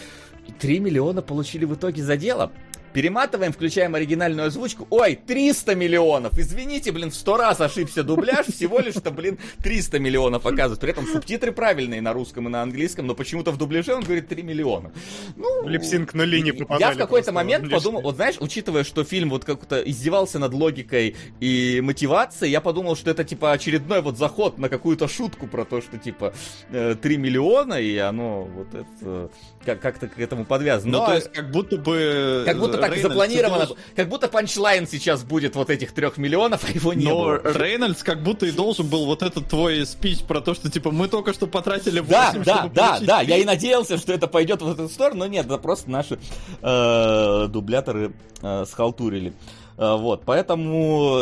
3 миллиона получили в итоге за дело. Перематываем, включаем оригинальную озвучку. Ой, 300 миллионов. Извините, блин, в 100 раз ошибся дубляж. Всего лишь-то, блин, 300 миллионов оказывается. При этом субтитры правильные на русском и на английском, но почему-то в дубляже он говорит 3 миллиона. Ну, lip sync нули не попадали. Я в какой-то момент подумал, вот знаешь, учитывая, что фильм вот как-то издевался над логикой и мотивацией, я подумал, что это типа очередной вот заход на какую-то шутку про то, что типа 3 э, миллиона, и оно вот это как-то к этому подвязано. Ну, но, то есть как будто бы... Как будто так Рейнольдс запланировано. Должен... Как будто панчлайн сейчас будет вот этих трех миллионов, а его не Но было. Рейнольдс как будто и должен был вот этот твой спич про то, что типа мы только что потратили 8, Да, да, да, да, я и надеялся, что это пойдет в эту сторону, но нет, это просто наши э, дубляторы э, схалтурили. Э, вот, поэтому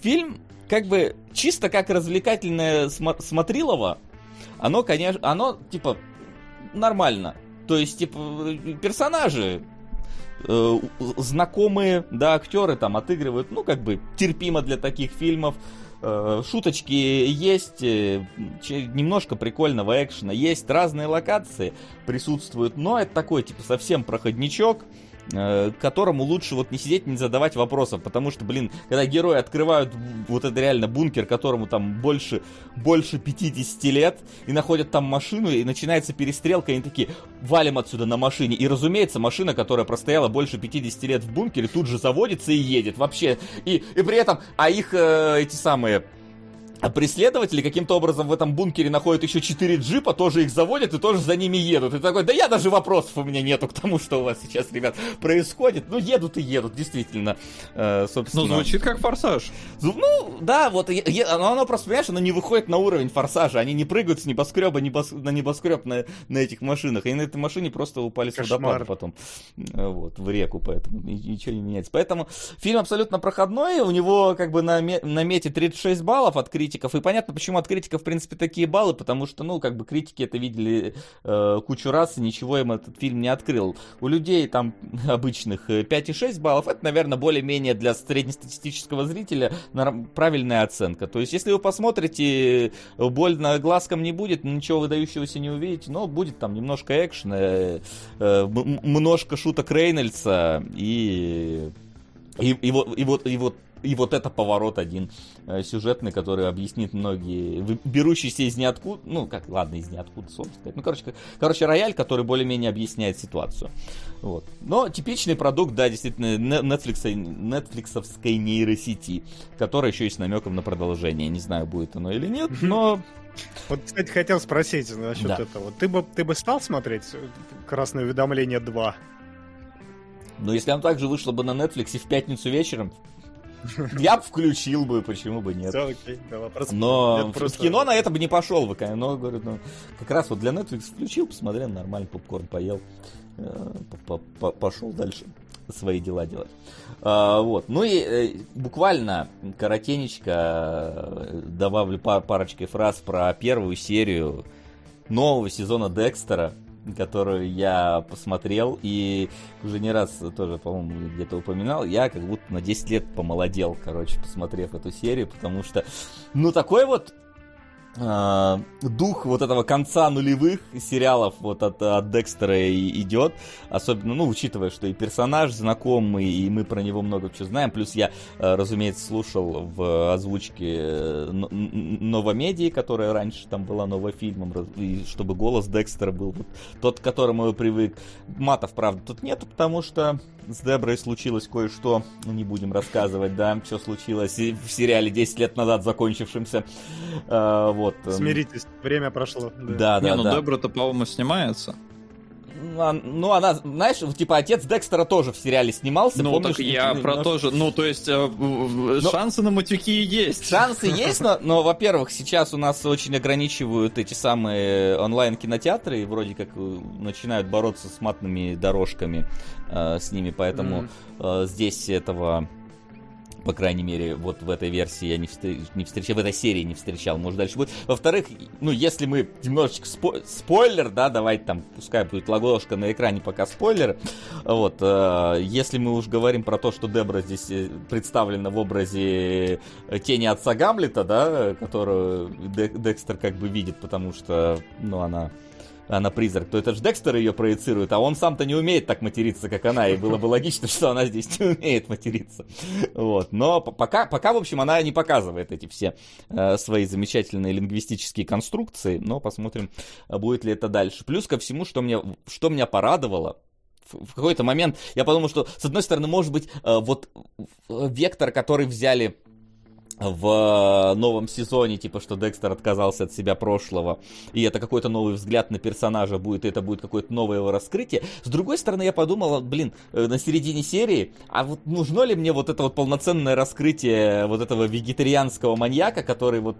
фильм как бы чисто как развлекательное смо- смотрилово, оно, конечно, оно типа нормально. То есть, типа, персонажи э, знакомые, да, актеры там отыгрывают, ну, как бы терпимо для таких фильмов. Э, шуточки есть, э, немножко прикольного экшена, есть разные локации присутствуют, но это такой, типа, совсем проходничок. Э, которому лучше вот не сидеть, не задавать вопросов, потому что, блин, когда герои открывают вот это реально бункер, которому там больше, больше 50 лет, и находят там машину, и начинается перестрелка, и они такие, валим отсюда на машине. И, разумеется, машина, которая простояла больше 50 лет в бункере, тут же заводится и едет вообще. И, и при этом, а их э, эти самые а преследователи каким-то образом в этом бункере находят еще 4 джипа, тоже их заводят и тоже за ними едут. И такой, да я даже вопросов у меня нету к тому, что у вас сейчас, ребят, происходит. Ну, едут и едут, действительно. Э, собственно. Ну, звучит как форсаж. Ну, да, вот, оно, оно просто, понимаешь, оно не выходит на уровень форсажа. Они не прыгают с небоскреба небос, на небоскреб на, на этих машинах. Они на этой машине просто упали с водопада потом. Э, вот, в реку, поэтому ничего не меняется. Поэтому фильм абсолютно проходной. У него, как бы, на, на мете 36 баллов от критиков. И понятно, почему от критиков, в принципе, такие баллы, потому что, ну, как бы критики это видели э, кучу раз, и ничего им этот фильм не открыл. У людей там (laughs) обычных 5,6 э, баллов, это, наверное, более-менее для среднестатистического зрителя правильная оценка. То есть, если вы посмотрите, э, больно глазком не будет, ничего выдающегося не увидите, но будет там немножко экшена, э, э, немножко шуток Рейнольдса и И, и, вот, и, вот, и вот и вот это поворот один э, сюжетный, который объяснит многие, берущиеся из ниоткуда, ну, как, ладно, из ниоткуда, сложно сказать. Ну, короче, короче, рояль, который более-менее объясняет ситуацию. Вот. Но типичный продукт, да, действительно, Netflix, Netflixовской нейросети, которая еще и с намеком на продолжение. Не знаю, будет оно или нет, но... Вот, кстати, хотел спросить насчет да. этого. Ты бы, ты бы стал смотреть «Красное уведомление 2»? Ну, если оно также вышло бы на Netflix в пятницу вечером, (laughs) я бы включил бы, почему бы нет. Все, окей, да, вопрос. Но нет, просто... в кино на это бы не пошел бы, но говорю, ну, как раз вот для Netflix включил, посмотрел, нормально попкорн поел, э, пошел дальше свои дела делать. А, вот. Ну и э, буквально коротенечко э, добавлю парочкой фраз про первую серию нового сезона Декстера которую я посмотрел и уже не раз тоже, по-моему, где-то упоминал, я как будто на 10 лет помолодел, короче, посмотрев эту серию, потому что, ну, такой вот а, дух вот этого конца нулевых сериалов вот от, от Декстера идет, особенно, ну, учитывая, что и персонаж знакомый, и мы про него много чего знаем, плюс я, э, разумеется, слушал в озвучке э, Новомедии, которая раньше там была новофильмом, и чтобы голос Декстера был вот тот, к которому я привык. Матов, правда, тут нету, потому что с Деброй случилось кое-что, ну не будем рассказывать, да, что случилось в сериале 10 лет назад закончившемся. А, вот. Эм. Смиритесь, время прошло. Да, да, не, да. ну да. Дебра-то, по-моему, снимается. Ну, ну, она, знаешь, типа отец Декстера тоже в сериале снимался. Ну, помнишь, так я про немножко... то же. Ну, то есть, э, но... шансы на матюки есть. Шансы (laughs) есть, но, но, во-первых, сейчас у нас очень ограничивают эти самые онлайн-кинотеатры, и вроде как э, начинают бороться с матными дорожками э, с ними, поэтому mm. э, здесь этого по крайней мере, вот в этой версии я не, встр... не встречал, в этой серии не встречал, может дальше будет. Во-вторых, ну, если мы немножечко спо... спойлер, да, давайте там, пускай будет лагошка на экране пока спойлер, вот, э, если мы уж говорим про то, что Дебра здесь э, представлена в образе э, тени отца Гамлета, да, которую Декстер как бы видит, потому что, ну, она она призрак, то это же Декстер ее проецирует, а он сам-то не умеет так материться, как она, и было бы логично, что она здесь не умеет материться. Вот. Но пока, пока, в общем, она не показывает эти все э, свои замечательные лингвистические конструкции, но посмотрим, будет ли это дальше. Плюс ко всему, что, мне, что меня порадовало, в какой-то момент я подумал, что, с одной стороны, может быть, э, вот вектор, который взяли в новом сезоне, типа, что Декстер отказался от себя прошлого, и это какой-то новый взгляд на персонажа будет, и это будет какое-то новое его раскрытие. С другой стороны, я подумал, блин, э, на середине серии, а вот нужно ли мне вот это вот полноценное раскрытие вот этого вегетарианского маньяка, который вот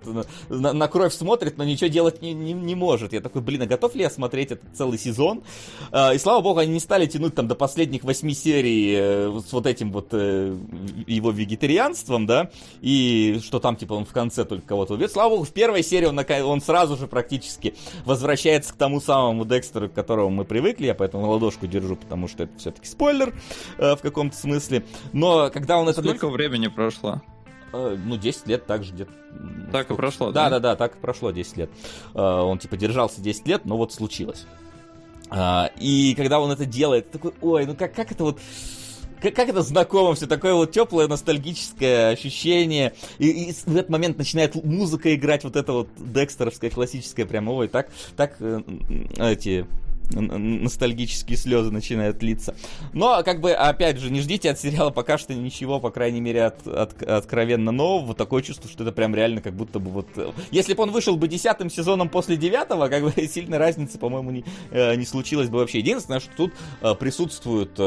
на, на кровь смотрит, но ничего делать не, не, не может. Я такой, блин, а готов ли я смотреть этот целый сезон? А, и слава богу, они не стали тянуть там до последних восьми серий э, с вот этим вот э, его вегетарианством, да, и что там, типа, он в конце только кого-то убьет. Слава богу, в первой серии он, он сразу же практически возвращается к тому самому Декстеру, к которому мы привыкли. Я поэтому ладошку держу, потому что это все-таки спойлер э, в каком-то смысле. Но когда он это... Сколько времени прошло? Э, ну, 10 лет так же где-то. Так и прошло, да? Да, да, да, так и прошло 10 лет. Э, он, типа, держался 10 лет, но вот случилось. Э, и когда он это делает, такой, ой, ну как, как это вот как, как это знакомо, все такое вот теплое ностальгическое ощущение. И, и в этот момент начинает музыка играть, вот это вот декстеровская классическая, прям, ой, так, так э, эти ностальгические слезы начинают литься. Но, как бы, опять же, не ждите от сериала пока что ничего, по крайней мере, от, от, откровенно нового. Такое чувство, что это прям реально как будто бы вот... Э, если бы он вышел бы десятым сезоном после девятого, как бы (laughs) сильной разницы, по-моему, не, э, не случилось бы вообще. Единственное, что тут присутствуют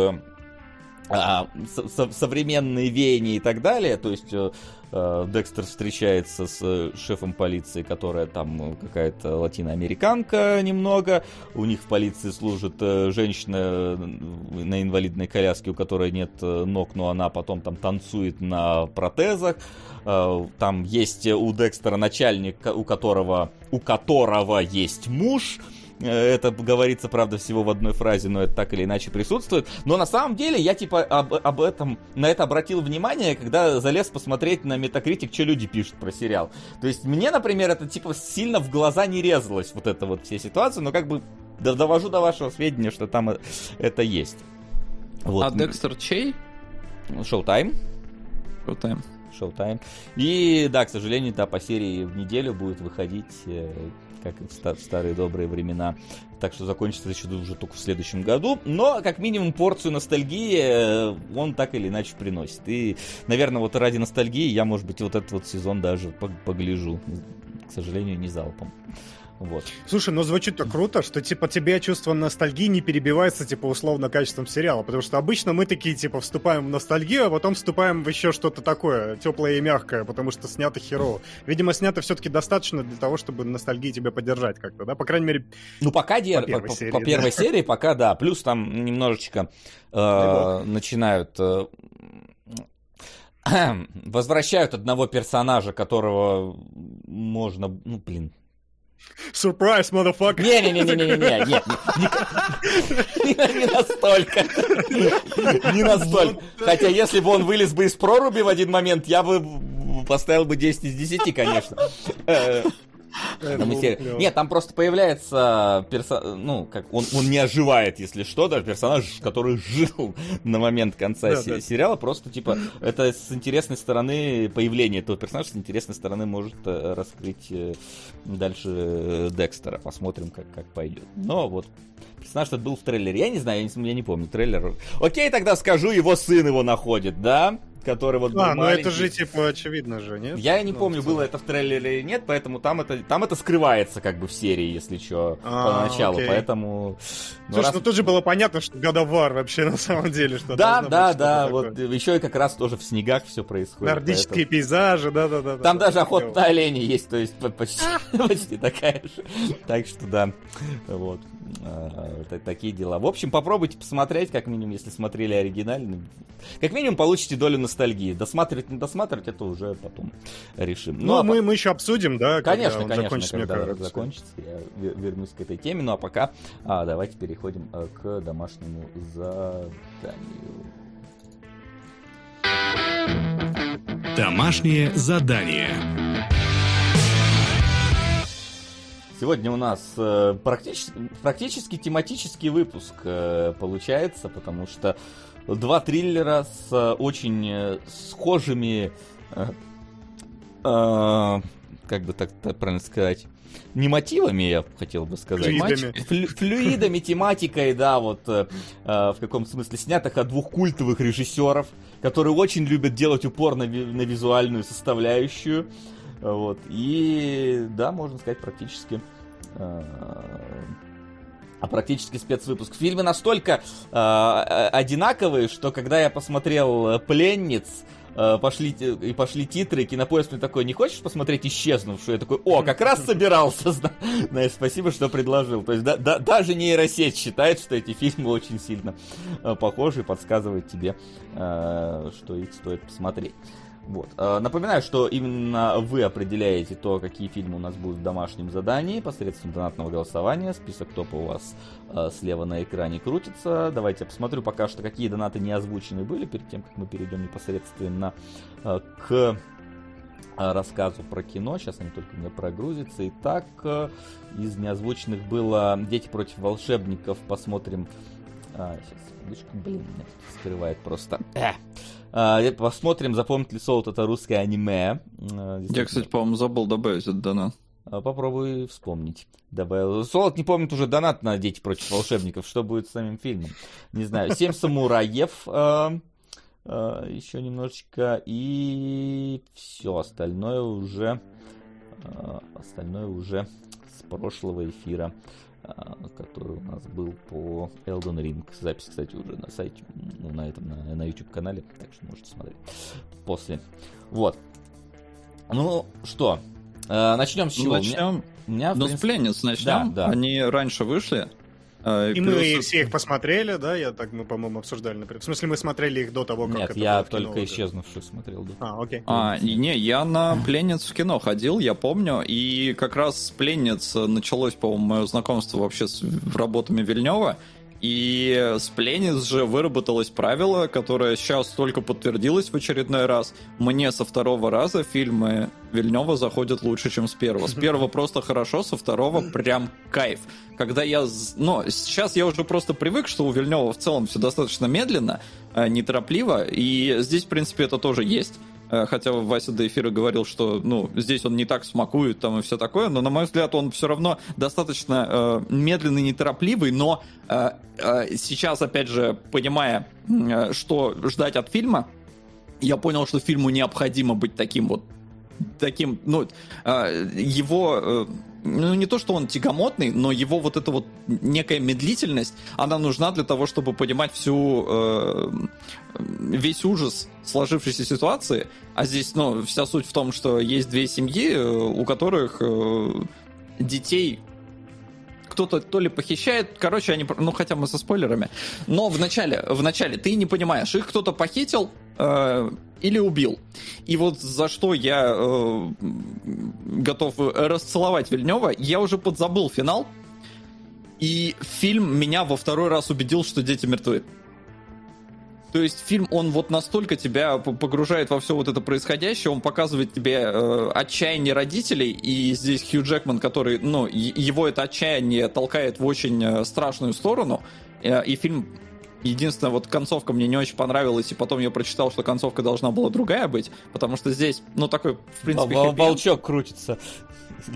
а, со современные веяния и так далее. То есть э, э, Декстер встречается с э, шефом полиции, которая там какая-то латиноамериканка немного. У них в полиции служит женщина на инвалидной коляске, у которой нет ног, но она потом там танцует на протезах. Там есть у Декстера начальник, у которого, у которого есть муж это говорится, правда, всего в одной фразе, но это так или иначе присутствует. Но на самом деле я типа об, об этом, на это обратил внимание, когда залез посмотреть на Metacritic, что люди пишут про сериал. То есть мне, например, это типа сильно в глаза не резалось, вот эта вот вся ситуация, но как бы довожу до вашего сведения, что там это есть. Вот. А Декстер чей? Showtime. Showtime. Showtime. И да, к сожалению, да, по серии в неделю будет выходить, э, как в старые добрые времена. Так что закончится еще уже только в следующем году. Но, как минимум, порцию ностальгии э, он так или иначе приносит. И, наверное, вот ради ностальгии я, может быть, вот этот вот сезон даже погляжу. К сожалению, не залпом. Вот. Слушай, ну звучит-то круто, что типа тебе чувство ностальгии не перебивается типа условно качеством сериала, потому что обычно мы такие типа вступаем в ностальгию, а потом вступаем в еще что-то такое теплое и мягкое, потому что снято херово. Видимо, снято все-таки достаточно для того, чтобы ностальгии тебя поддержать как-то, да? По крайней мере. Ну пока дер... по первой, по, серии, по первой да? серии, пока да. Плюс там немножечко э, начинают э, (clears throat) возвращают одного персонажа, которого можно, ну блин, Surprise, motherfucker! Не-не-не-не-не-не, (laughs) нет, не настолько. Не настолько. Хотя, если бы он вылез бы из проруби в один момент, я бы поставил бы 10 из 10, конечно. Э, нет, там просто появляется персонаж, ну, как он, он не оживает, если что, даже персонаж, который (laughs) жил на момент конца да, се- сериала, просто типа это с интересной стороны появление этого персонажа с интересной стороны может э, раскрыть э, дальше Декстера. Посмотрим, как, как пойдет. Но вот персонаж этот был в трейлере. Я не знаю, я не, я не помню трейлер. Окей, тогда скажу, его сын его находит, да? Который вот А, ну это же типа очевидно же, нет? Я не ну, помню, было это в трейлере или нет, поэтому там это, там это скрывается как бы в серии, если что, а, поначалу, окей. поэтому... Ну, Слушай, раз... ну тут же было понятно, что War вообще (laughs) на самом деле, что Да, да, да, вот еще и как раз тоже в снегах все происходит. Нордические поэтому... пейзажи, да-да-да. Там да, даже да, охота на оленей есть, то есть почти, (laughs) (laughs) почти такая же. Так что да, вот. А, такие дела. В общем, попробуйте посмотреть, как минимум, если смотрели оригинальный. Как минимум, получите долю ностальгии. Досматривать, не досматривать, это уже потом решим. Ну, ну а мы, по... мы еще обсудим, да? Конечно, конечно, закончится, когда мне закончится, я вернусь к этой теме. Ну а пока а, давайте переходим э, к домашнему заданию. Домашнее задание. Сегодня у нас э, практически, практически тематический выпуск э, получается, потому что два триллера с э, очень э, схожими, э, э, как бы так, правильно сказать, не мотивами, я хотел бы сказать. Флюидами. Флю, флюидами, тематикой, да, вот э, э, в каком смысле снятых от двух культовых режиссеров, которые очень любят делать упор на, на визуальную составляющую. Вот. И да, можно сказать, практически э, а практически спецвыпуск. Фильмы настолько э, одинаковые, что когда я посмотрел «Пленниц», э, пошли, и пошли титры, кинопоиск мне такой, не хочешь посмотреть «Исчезнувшую»? Я такой, о, как раз собирался, (laughs) знаешь, спасибо, что предложил. То есть да, да, даже нейросеть считает, что эти фильмы очень сильно э, похожи, подсказывает тебе, э, что их стоит посмотреть. Вот. Э, напоминаю, что именно вы определяете то, какие фильмы у нас будут в домашнем задании посредством донатного голосования. Список топа у вас э, слева на экране крутится. Давайте я посмотрю пока что, какие донаты не озвучены были, перед тем, как мы перейдем непосредственно э, к рассказу про кино. Сейчас они только мне прогрузятся. Итак, из неозвученных было «Дети против волшебников». Посмотрим... А, сейчас, секундочку. Блин, меня скрывает просто. Э. А, посмотрим, запомнит ли Солод это русское аниме. А, Я, кстати, по-моему, забыл добавить этот донат. А, попробуй вспомнить. Добавил. Солод не помнит уже донат на «Дети против волшебников». Что будет с самим фильмом? Не знаю. «Семь самураев». Еще немножечко. И все. Остальное уже... Остальное уже с прошлого эфира. А, который у нас был по Elden Ring. Запись, кстати, уже на сайте, ну, на этом, на, на YouTube-канале, так что можете смотреть после. Вот. Ну, что, э, начнем с чего? Начнем. У меня, у меня, ну, с пленниц начнем. Да, да. Они раньше вышли. А, и, и мы все их посмотрели, да? Я так, мы, по-моему, обсуждали, например. В смысле, мы смотрели их до того, как Нет, это я только кино, исчезнувшую смотрел. Да. А, окей. А, не, я на пленниц в кино ходил, я помню, и как раз с пленниц началось, по-моему, мое знакомство вообще с работами Вильнева. И с Пленис же выработалось правило, которое сейчас только подтвердилось в очередной раз. Мне со второго раза фильмы Вильнева заходят лучше, чем с первого. С первого (laughs) просто хорошо, со второго прям кайф. Когда я... Ну, сейчас я уже просто привык, что у Вильнева в целом все достаточно медленно, э, неторопливо, и здесь, в принципе, это тоже есть. Э, хотя Вася до эфира говорил, что ну, здесь он не так смакует там и все такое, но, на мой взгляд, он все равно достаточно э, медленный, неторопливый, но э, э, сейчас, опять же, понимая, э, что ждать от фильма, я понял, что фильму необходимо быть таким вот таким, ну, э, его э, ну, не то, что он тягомотный, но его вот эта вот некая медлительность, она нужна для того, чтобы понимать всю, э, весь ужас сложившейся ситуации. А здесь, ну, вся суть в том, что есть две семьи, э, у которых э, детей кто-то то ли похищает, короче, они, ну хотя мы со спойлерами, но в начале, в начале ты не понимаешь, их кто-то похитил, э, или убил. И вот за что я э, готов расцеловать Вильнева, я уже подзабыл финал, и фильм меня во второй раз убедил, что дети мертвы. То есть фильм, он вот настолько тебя погружает во все вот это происходящее, он показывает тебе э, отчаяние родителей, и здесь Хью Джекман, который, ну, его это отчаяние толкает в очень э, страшную сторону, э, и фильм Единственное, вот концовка мне не очень понравилась, и потом я прочитал, что концовка должна была другая быть, потому что здесь, ну, такой, в принципе... Вол- волчок крутится.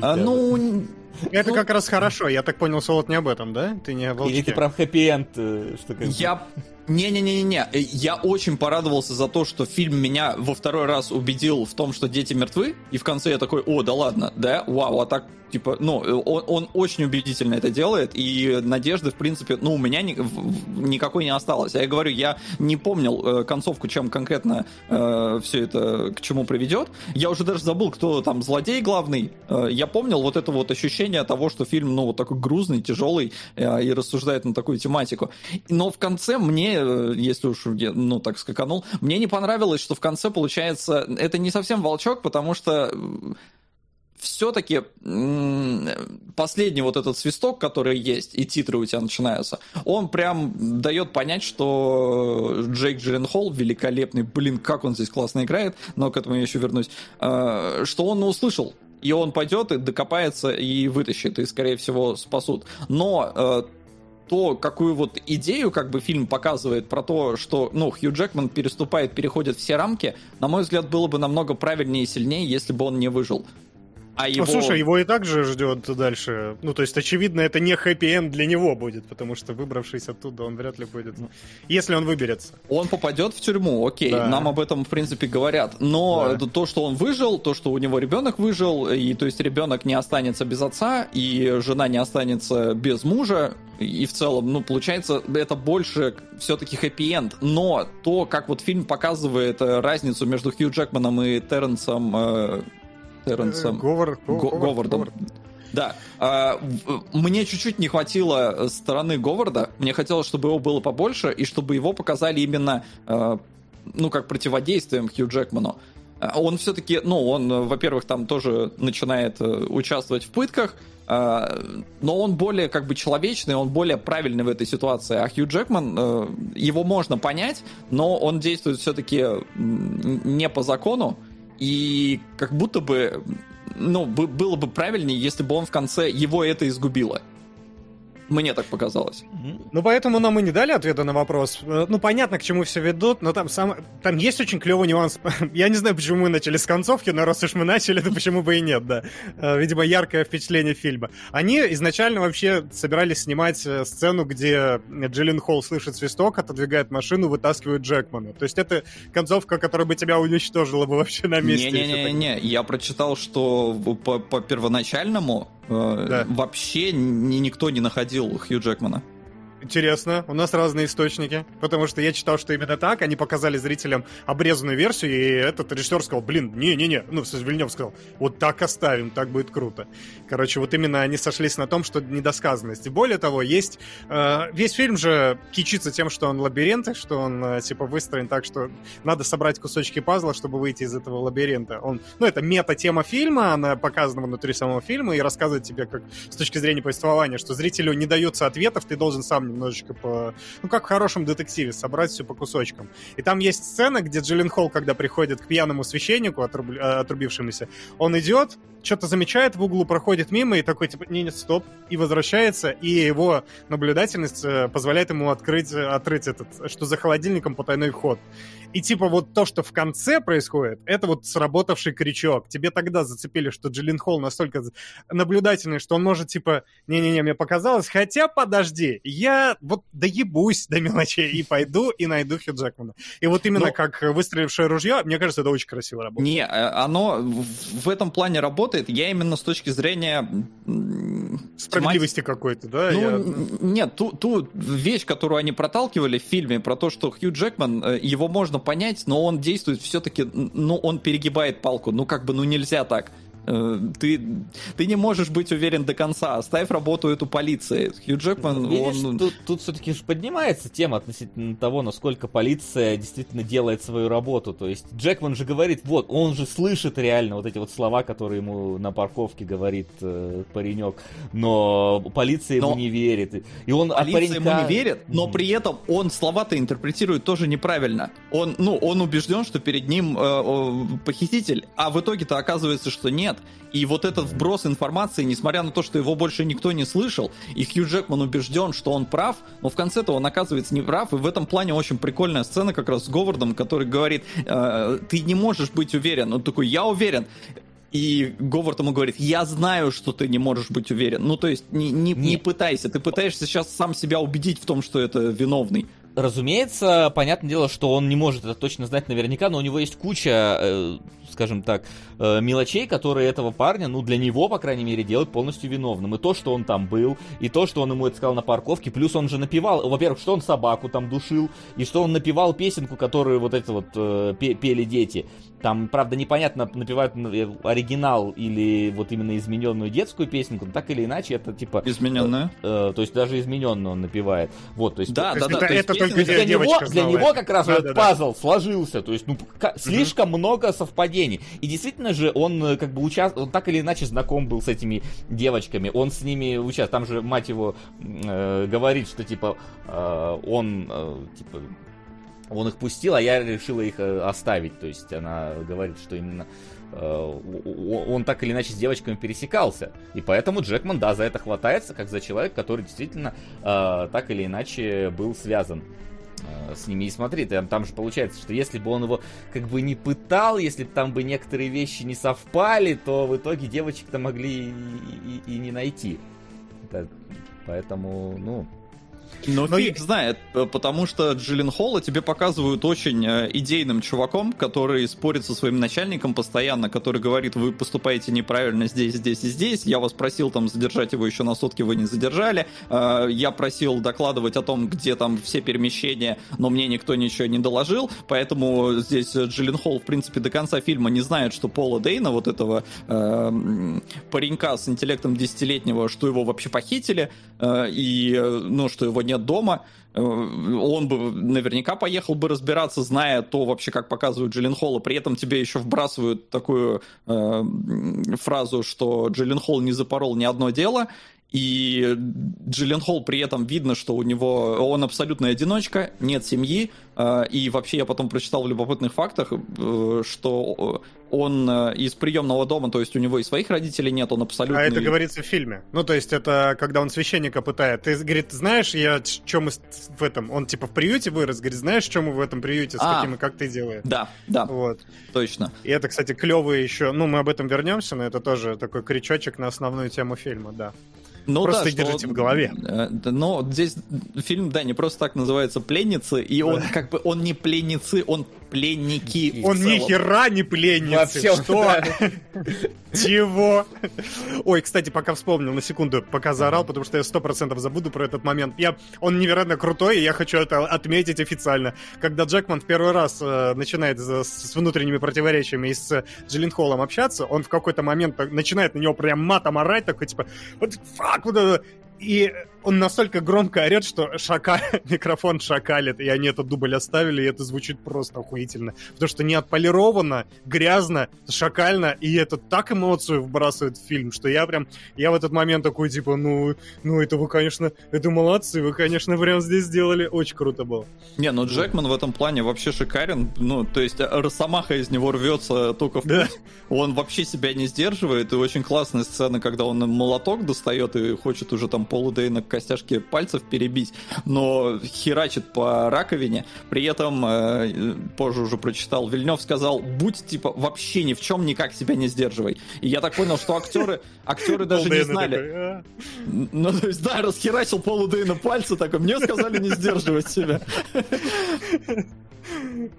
А, ну, это ну, как раз хорошо. Я так понял, Солод не об этом, да? Ты не о волчке. Или ты про хэппи-энд, э, что Я не-не-не-не, я очень порадовался за то, что фильм меня во второй раз убедил в том, что дети мертвы, и в конце я такой, о, да ладно, да, вау, а так, типа, ну, он, он очень убедительно это делает, и надежды, в принципе, ну, у меня ни, никакой не осталось. Я говорю, я не помнил э, концовку, чем конкретно э, все это к чему приведет. Я уже даже забыл, кто там злодей главный. Э, я помнил вот это вот ощущение того, что фильм, ну, вот такой грузный, тяжелый э, и рассуждает на такую тематику. Но в конце мне Э, если уж ну, так скаканул, мне не понравилось, что в конце, получается, это не совсем волчок, потому что все-таки последний вот этот свисток, который есть, и титры у тебя начинаются, он прям дает понять, что Джейк Джилленхол великолепный, блин, как он здесь классно играет, но к этому я еще вернусь, э, что он услышал и он пойдет и докопается и вытащит, и, скорее всего, спасут. Но э, то, какую вот идею как бы фильм показывает про то, что, ну, Хью Джекман переступает, переходит все рамки, на мой взгляд, было бы намного правильнее и сильнее, если бы он не выжил. А его... Ну, слушай, его и так же ждет дальше. Ну, то есть, очевидно, это не хэппи-энд для него будет, потому что, выбравшись оттуда, он вряд ли будет. Ну, если он выберется. Он попадет в тюрьму, окей, да. нам об этом, в принципе, говорят. Но да. то, что он выжил, то, что у него ребенок выжил, и то есть ребенок не останется без отца, и жена не останется без мужа, и в целом, ну, получается, это больше все-таки хэппи-энд. Но то, как вот фильм показывает э, разницу между Хью Джекманом и Терренсом э, Терренсом... Говард, Говардом. Да. А, мне чуть-чуть не хватило стороны Говарда. Мне хотелось, чтобы его было побольше, и чтобы его показали именно, а, ну, как противодействием Хью Джекману. Он все-таки, ну, он, во-первых, там тоже начинает э, участвовать в пытках, но он более как бы человечный, он более правильный в этой ситуации. А Хью Джекман, э, его можно понять, но он действует все-таки не по закону, и как будто бы, ну, было бы правильнее, если бы он в конце его это изгубило. Мне так показалось. Ну, поэтому нам и не дали ответа на вопрос. Э, ну, понятно, к чему все ведут, но там, сам... там есть очень клевый нюанс. (laughs) Я не знаю, почему мы начали с концовки, но раз уж мы начали, то почему бы и нет, да. Э, видимо, яркое впечатление фильма. Они изначально вообще собирались снимать э, сцену, где Джиллин Холл слышит свисток, отодвигает машину, вытаскивает Джекмана. То есть это концовка, которая бы тебя уничтожила бы вообще на месте. Не-не-не, я прочитал, что по, по первоначальному да. Вообще ни, никто не находил Хью Джекмана. Интересно, у нас разные источники, потому что я читал, что именно так, они показали зрителям обрезанную версию, и этот режиссер сказал, блин, не-не-не, ну, Вильнев сказал, вот так оставим, так будет круто. Короче, вот именно они сошлись на том, что недосказанность. И более того, есть... Э, весь фильм же кичится тем, что он лабиринт, что он, э, типа, выстроен так, что надо собрать кусочки пазла, чтобы выйти из этого лабиринта. Он, ну, это мета-тема фильма, она показана внутри самого фильма и рассказывает тебе, как с точки зрения повествования, что зрителю не дается ответов, ты должен сам немножечко по... Ну, как в хорошем детективе, собрать все по кусочкам. И там есть сцена, где Джиллин Холл, когда приходит к пьяному священнику, отруб... Э, отрубившемуся, он идет, что-то замечает в углу, проходит мимо и такой, типа, не, не, стоп, и возвращается, и его наблюдательность э, позволяет ему открыть, э, открыть этот, что за холодильником потайной вход. И типа вот то, что в конце происходит, это вот сработавший крючок. Тебе тогда зацепили, что Джиллин Холл настолько наблюдательный, что он может типа, не-не-не, мне показалось, хотя подожди, я вот доебусь до мелочей и пойду и найду Хью Джекмана. И вот именно Но... как выстрелившее ружье, мне кажется, это очень красиво работает. Не, э, оно в этом плане работает. Я именно с точки зрения справедливости темати... какой-то, да? Ну, я... нет, ту, ту вещь, которую они проталкивали в фильме про то, что Хью Джекман, э, его можно понять, но он действует все-таки, ну, он перегибает палку. Ну, как бы, ну, нельзя так. Э, ты, ты не можешь быть уверен до конца. Оставь работу эту полиции. Хью Джекман, Видишь, он... Тут, тут все-таки поднимается тема относительно того, насколько полиция действительно делает свою работу. То есть Джекман же говорит, вот, он же слышит реально вот эти вот слова, которые ему на парковке говорит э, паренек, но полиция но ему не верит. И он полиция паренька... ему не верит, но при этом он слова-то интерпретирует тоже неправильно. Он, ну, он убежден, что перед ним э, похититель, а в итоге-то оказывается, что нет нет. И вот этот вброс информации, несмотря на то, что его больше никто не слышал, и Хью Джекман убежден, что он прав, но в конце-то он оказывается не прав, и в этом плане очень прикольная сцена как раз с Говардом, который говорит, э, ты не можешь быть уверен. Он такой, я уверен. И Говард ему говорит, я знаю, что ты не можешь быть уверен. Ну, то есть, не, не, не пытайся. Ты пытаешься сейчас сам себя убедить в том, что это виновный. Разумеется, понятное дело, что он не может это точно знать наверняка, но у него есть куча, э, скажем так, э, мелочей, которые этого парня, ну, для него, по крайней мере, делают полностью виновным. И то, что он там был, и то, что он ему это сказал на парковке, плюс он же напевал, во-первых, что он собаку там душил, и что он напевал песенку, которую вот эти вот э, пели дети. Там, правда, непонятно, напевают э, оригинал или вот именно измененную детскую песенку, но так или иначе, это типа... Измененная? Э, э, то есть даже измененную он напевает. Вот, то есть... Да, да, да. Это, это только для него, для него как раз да, этот да, пазл да. сложился. То есть, ну, слишком угу. много совпадений. И действительно же, он э, как бы участвовал, он так или иначе знаком был с этими девочками. Он с ними участвовал. Там же мать его э, говорит, что типа э, он э, типа он их пустил, а я решила их э, оставить. То есть она говорит, что именно э, он так или иначе с девочками пересекался. И поэтому Джекман, да, за это хватается, как за человек, который действительно так или иначе был связан с ними. И смотри, там, там же получается, что если бы он его как бы не пытал, если бы там бы некоторые вещи не совпали, то в итоге девочек-то могли и, и, и не найти. Это, поэтому, ну, но, Но фиг я... знает, э, потому что Джиллин Холла тебе показывают очень э, идейным чуваком, который спорит со своим начальником постоянно, который говорит, вы поступаете неправильно здесь, здесь и здесь, я вас просил там задержать его еще на сутки, вы не задержали, э, я просил докладывать о том, где там все перемещения, но мне никто ничего не доложил, поэтому здесь Джиллин Холл, в принципе, до конца фильма не знает, что Пола Дейна, вот этого э, паренька с интеллектом десятилетнего, что его вообще похитили, э, и, ну, что его нет дома, э, он бы наверняка поехал бы разбираться, зная то вообще, как показывают Джиллин Холла. При этом тебе еще вбрасывают такую э, фразу, что Джиллин Холл не запорол ни одно дело, и Джиллен Холл при этом видно, что у него он абсолютная одиночка, нет семьи. А, и вообще я потом прочитал в любопытных фактах, э, что он э, из приемного дома, то есть у него и своих родителей нет, он абсолютно... А это говорится в фильме. Ну, то есть это когда он священника пытает. Ты, говорит, знаешь, я чем в этом... Он типа в приюте вырос, говорит, знаешь, чем мы в этом приюте, с а, каким и как ты делаешь. Да, да. Вот. Точно. И это, кстати, клевый еще... Ну, мы об этом вернемся, но это тоже такой крючочек на основную тему фильма, да. Ну, просто да, держите что, в голове. Э, но здесь фильм, да, не просто так называется «Пленницы», и он как бы, он не пленницы, он пленники. Он ни хера не пленницы. Вообще, что? Чего? Ой, кстати, пока вспомнил, на секунду, пока заорал, потому что я сто процентов забуду про этот момент. Я, он невероятно крутой, и я хочу это отметить официально. Когда Джекман в первый раз э, начинает с, с внутренними противоречиями и с Джиллин Холлом общаться, он в какой-то момент начинает на него прям матом орать, такой типа, вот фак, вот и он настолько громко орет, что шака... (laughs) микрофон шакалит, и они этот дубль оставили, и это звучит просто охуительно. Потому что не отполировано, грязно, шакально, и это так эмоцию вбрасывает в фильм, что я прям, я в этот момент такой, типа, ну, ну это вы, конечно, это молодцы, вы, конечно, прям здесь сделали, очень круто было. Не, ну Джекман в этом плане вообще шикарен, ну, то есть э, Росомаха из него рвется только в да. он вообще себя не сдерживает, и очень классная сцена, когда он молоток достает и хочет уже там полудейна костяшки пальцев перебить, но херачит по раковине. При этом, э, позже уже прочитал, Вильнев сказал, будь типа вообще ни в чем никак себя не сдерживай. И я так понял, что актеры, актеры даже не знали. «А». Ну, то есть, да, расхерачил полудейна пальцы, такой, мне сказали не сдерживать себя.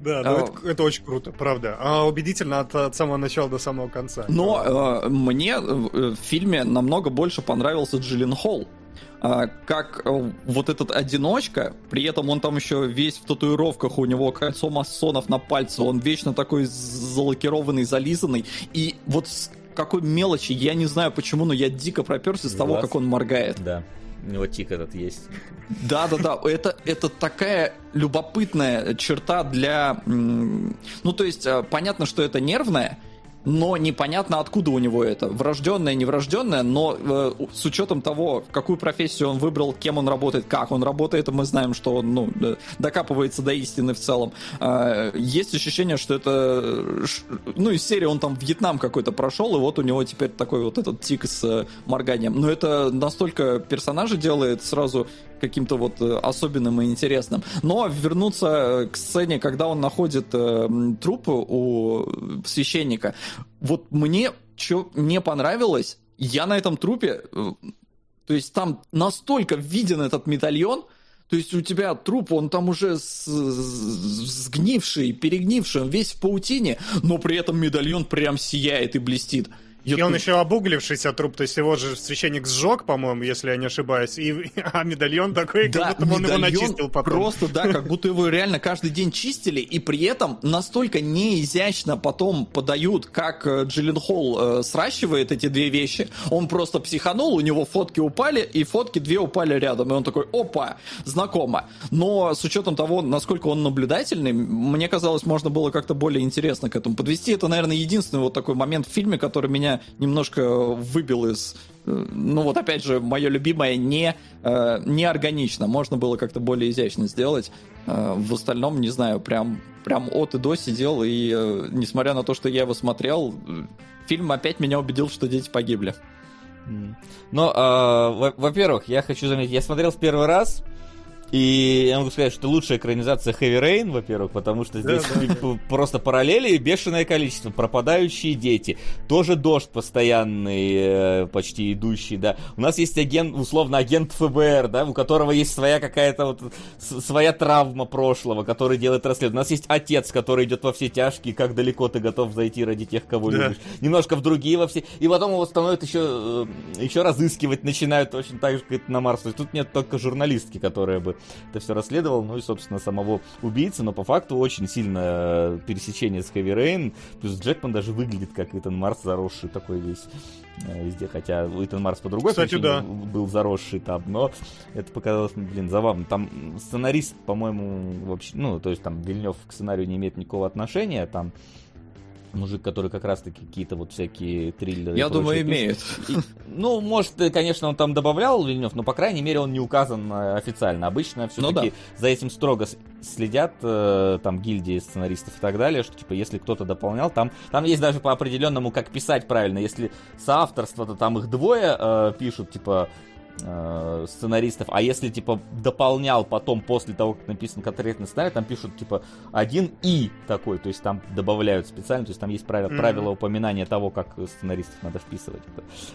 Да, ну, а, это, это очень круто, правда. А убедительно от, от самого начала до самого конца. Но э, мне э, в фильме намного больше понравился Джиллин Холл. А, как э, вот этот одиночка, при этом он там еще весь в татуировках, у него кольцо масонов на пальце, он вечно такой залакированный, зализанный, и вот с какой мелочи, я не знаю почему, но я дико проперся с того, как он моргает. Да. У него тик этот есть. Да, да, да. Это, это такая любопытная черта для. Ну, то есть, э, понятно, что это нервная, но непонятно откуда у него это. Врожденное, неврожденное, но э, с учетом того, какую профессию он выбрал, кем он работает, как он работает, мы знаем, что он ну, докапывается до истины в целом. Э, есть ощущение, что это... Ну, из серии он там Вьетнам какой-то прошел, и вот у него теперь такой вот этот тик с э, морганием. Но это настолько персонажа делает сразу каким-то вот э, особенным и интересным. Но вернуться э, к сцене, когда он находит э, труп у священника, вот мне что не понравилось, я на этом трупе, э, то есть там настолько виден этот медальон, то есть у тебя труп, он там уже сгнивший, перегнивший, весь в паутине, но при этом медальон прям сияет и блестит. Я и он еще обуглившийся труп, то есть его же священник сжег, по-моему, если я не ошибаюсь, и, (laughs) а медальон такой, да, как будто он его начистил потом. Просто, да, как будто его реально каждый день чистили, и при этом настолько неизящно потом подают, как э, Джиллин Холл э, сращивает эти две вещи. Он просто психанул, у него фотки упали, и фотки две упали рядом, и он такой, опа, знакомо. Но с учетом того, насколько он наблюдательный, мне казалось, можно было как-то более интересно к этому подвести. Это, наверное, единственный вот такой момент в фильме, который меня немножко выбил из э, ну вот опять же, мое любимое не, э, не органично. Можно было как-то более изящно сделать. Э, в остальном, не знаю, прям, прям от и до сидел, и несмотря на то, что я его смотрел, фильм опять меня убедил, что дети погибли. Но, э, во-первых, я хочу заметить, я смотрел в первый раз, и я могу сказать, что лучшая экранизация Heavy Rain, во-первых, потому что здесь да, да, просто параллели и бешеное количество. Пропадающие дети. Тоже дождь постоянный, э, почти идущий, да. У нас есть агент, условно, агент ФБР, да, у которого есть своя какая-то вот своя травма прошлого, который делает расследование. У нас есть отец, который идет во все тяжкие, как далеко ты готов зайти ради тех, кого да. любишь. Немножко в другие во все. И потом его становят еще, э, еще разыскивать, начинают очень так же, как на Марс. То есть тут нет только журналистки, которая бы это все расследовал, ну и, собственно, самого убийцы, но по факту очень сильное пересечение с Хэви Рейн, плюс Джекман даже выглядит как Итан Марс, заросший такой весь э, везде, хотя Итан Марс по другой Кстати, причине да. был заросший там, но это показалось, блин, забавно. Там сценарист, по-моему, вообще, ну, то есть там Вильнев к сценарию не имеет никакого отношения, там мужик, который как раз-таки какие-то вот всякие триллеры. Я думаю, имеет. И, ну, может, конечно, он там добавлял Вильнев, но, по крайней мере, он не указан э, официально. Обычно все-таки ну, да. за этим строго следят, э, там, гильдии сценаристов и так далее, что, типа, если кто-то дополнял, там, там есть даже по определенному, как писать правильно. Если соавторство, то там их двое э, пишут, типа, э, сценаристов, а если, типа, дополнял потом, после того, как написан конкретный сценарий, там пишут, типа, один и такой, то есть там добавляют специально, то есть там есть правило, mm-hmm. правило упоминания того, как сценаристов надо вписывать,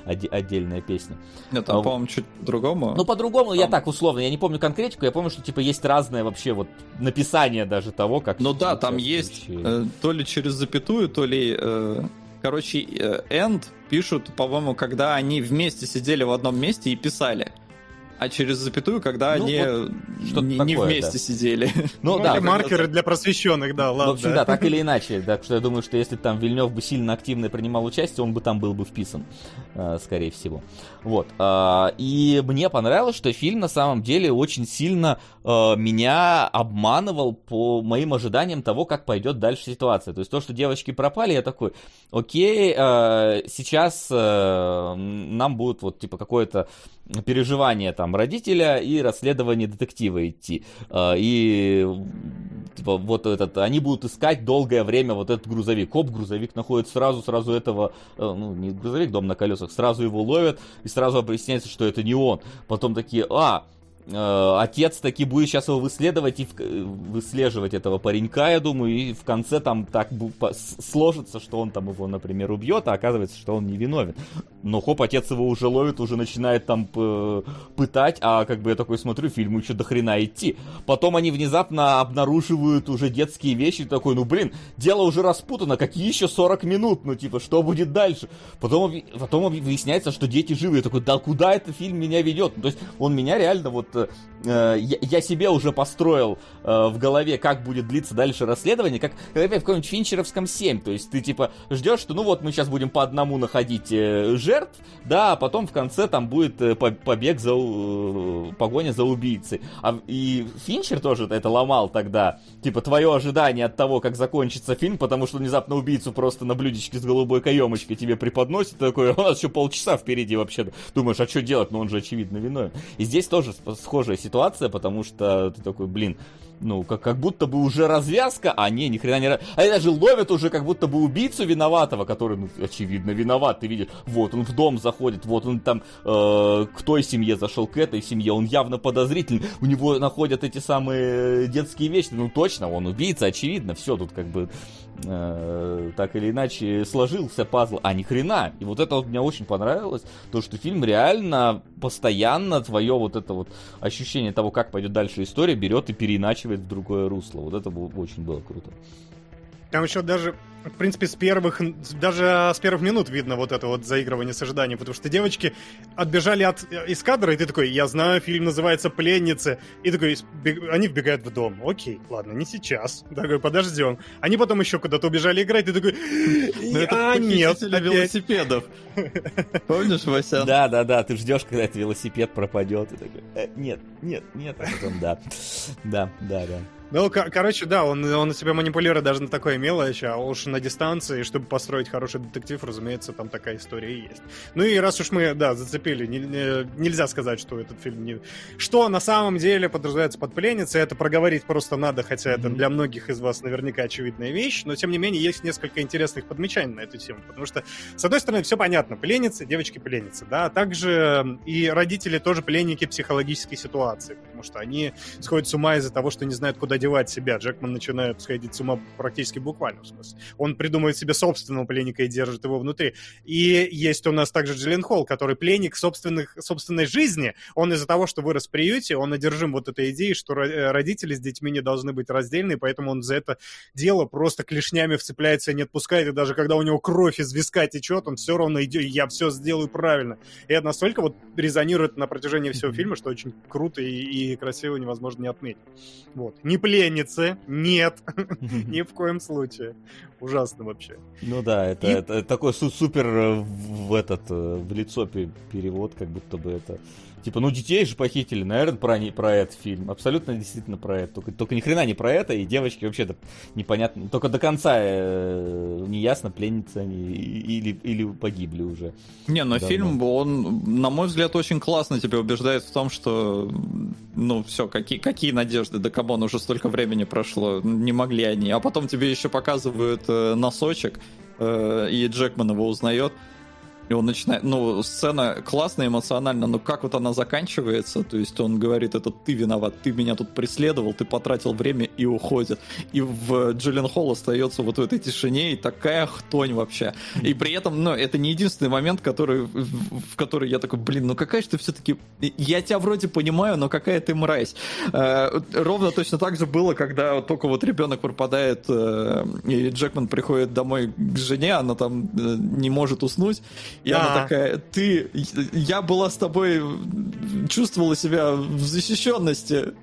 это отдельная песня. Нет, там, а, по-моему, чуть по-другому. Ну, по-другому, там... я так, условно, я не помню конкретику, я помню, что, типа, есть разное вообще вот написание даже того, как... Ну да, там есть э, то ли через запятую, то ли... Э Короче, End пишут, по-моему, когда они вместе сидели в одном месте и писали. А через запятую, когда ну, они вот не, такое, не вместе да. сидели. (laughs) Ну, ну да. Маркеры для просвещенных, да, ладно. В общем, да, так или (laughs) иначе. Так что я думаю, что если там Вильнев бы сильно активно принимал участие, он бы там был бы вписан, э, скорее всего. Вот. А, и мне понравилось, что фильм на самом деле очень сильно э, меня обманывал по моим ожиданиям того, как пойдет дальше ситуация. То есть то, что девочки пропали, я такой, окей, э, сейчас нам будет вот типа какое-то переживание там родителя и расследование детектива идти. А, и типа вот этот, они будут искать долгое время вот этот грузовик. Коп, грузовик находит сразу, сразу этого, э, ну не грузовик, дом на колесах, сразу его ловят и сразу объясняется, что это не он. Потом такие, а, Э, отец таки будет сейчас его выследовать и выслеживать этого паренька, я думаю, и в конце там так сложится, что он там его, например, убьет, а оказывается, что он не виновен. Но хоп, отец его уже ловит, уже начинает там пытать, а как бы я такой смотрю, фильму еще до хрена идти. Потом они внезапно обнаруживают уже детские вещи, такой, ну блин, дело уже распутано, какие еще 40 минут, ну типа, что будет дальше? Потом, потом выясняется, что дети живы, я такой, да куда этот фильм меня ведет? Ну, то есть он меня реально вот э, я, я себе уже построил э, в голове, как будет длиться дальше расследование, как опять в каком-нибудь Финчеровском 7. То есть ты типа ждешь, что ну вот мы сейчас будем по одному находить э, жертв, да, а потом в конце там будет э, побег за э, погоня за убийцей. А, и Финчер тоже это ломал тогда. Типа твое ожидание от того, как закончится фильм, потому что внезапно убийцу просто на блюдечке с голубой каемочкой тебе преподносит, такой, у нас еще полчаса впереди вообще. Думаешь, а что делать? Ну он же очевидно виновен. И здесь тоже схожая ситуация, потому что ты такой, блин, ну, как, как будто бы уже развязка, а не, ни хрена не... Они даже ловят уже как будто бы убийцу виноватого, который, ну, очевидно, виноват, ты видишь, вот он в дом заходит, вот он там э, к той семье зашел, к этой семье, он явно подозрительный, у него находят эти самые детские вещи, ну, точно, он убийца, очевидно, все тут как бы э, так или иначе сложился пазл, а ни хрена. И вот это вот мне очень понравилось, то, что фильм реально постоянно твое вот это вот ощущение того, как пойдет дальше история, берет и переиначивает в другое русло. Вот это очень было круто. Там еще даже в принципе, с первых, даже с первых минут видно вот это вот заигрывание с ожиданием, потому что девочки отбежали от, из кадра, и ты такой, я знаю, фильм называется «Пленницы», и такой, они вбегают в дом, окей, ладно, не сейчас, такой, подождем. Они потом еще куда-то убежали играть, и ты такой, а, нет, велосипедов. Помнишь, Вася? Да, да, да, ты ждешь, когда этот велосипед пропадет, и такой, «Э, нет, нет, нет, а потом да, да, да, да. Ну, короче, да, он, он на себя манипулирует даже на такое мелочь, а уж на дистанции, чтобы построить хороший детектив, разумеется, там такая история и есть. Ну и раз уж мы, да, зацепили, не, не, нельзя сказать, что этот фильм не... Что на самом деле подразумевается под пленницей, это проговорить просто надо, хотя mm-hmm. это для многих из вас наверняка очевидная вещь, но тем не менее есть несколько интересных подмечаний на эту тему, потому что, с одной стороны, все понятно, пленницы, девочки-пленницы, да, а также и родители тоже пленники психологической ситуации, потому что они сходят с ума из-за того, что не знают, куда одевать себя. Джекман начинает сходить с ума практически буквально, в смысле. Он придумывает себе собственного пленника и держит его внутри. И есть у нас также Джиллен Холл, который пленник собственных, собственной жизни. Он из-за того, что вырос в приюте, он одержим вот этой идеей, что родители с детьми не должны быть раздельны, поэтому он за это дело просто клешнями вцепляется и не отпускает. И даже когда у него кровь из виска течет, он все равно идет, я все сделаю правильно. И это настолько вот резонирует на протяжении всего фильма, что очень круто и, и красиво невозможно не отметить. Вот. Не пленницы. Нет. (laughs) Ни в коем случае. Ужасно вообще. Ну да, это, это такой супер э, в этот э, в лицо перевод, как будто бы это Типа, ну детей же похитили, наверное, про, не, про этот фильм. Абсолютно действительно про это. Только, только ни хрена не про это, и девочки вообще-то непонятно. Только до конца э, не ясно, пленницы они или, или погибли уже. Не, но давно. фильм, он, на мой взгляд, очень классно тебя убеждает в том, что, ну, все, какие, какие надежды, да come on, уже столько времени прошло, не могли они. А потом тебе еще показывают э, носочек, э, и Джекман его узнает. И он начинает, ну, сцена классная, эмоционально, но как вот она заканчивается, то есть он говорит, это ты виноват, ты меня тут преследовал, ты потратил время и уходит. И в Джиллен Холл остается вот в этой тишине, и такая хтонь вообще. И при этом, ну, это не единственный момент, который, в который я такой, блин, ну какая же ты все-таки... Я тебя вроде понимаю, но какая ты мразь. Э, ровно точно так же было, когда только вот ребенок пропадает, э, и Джекман приходит домой к жене, она там э, не может уснуть, И она такая, ты, я была с тобой, чувствовала себя в защищенности.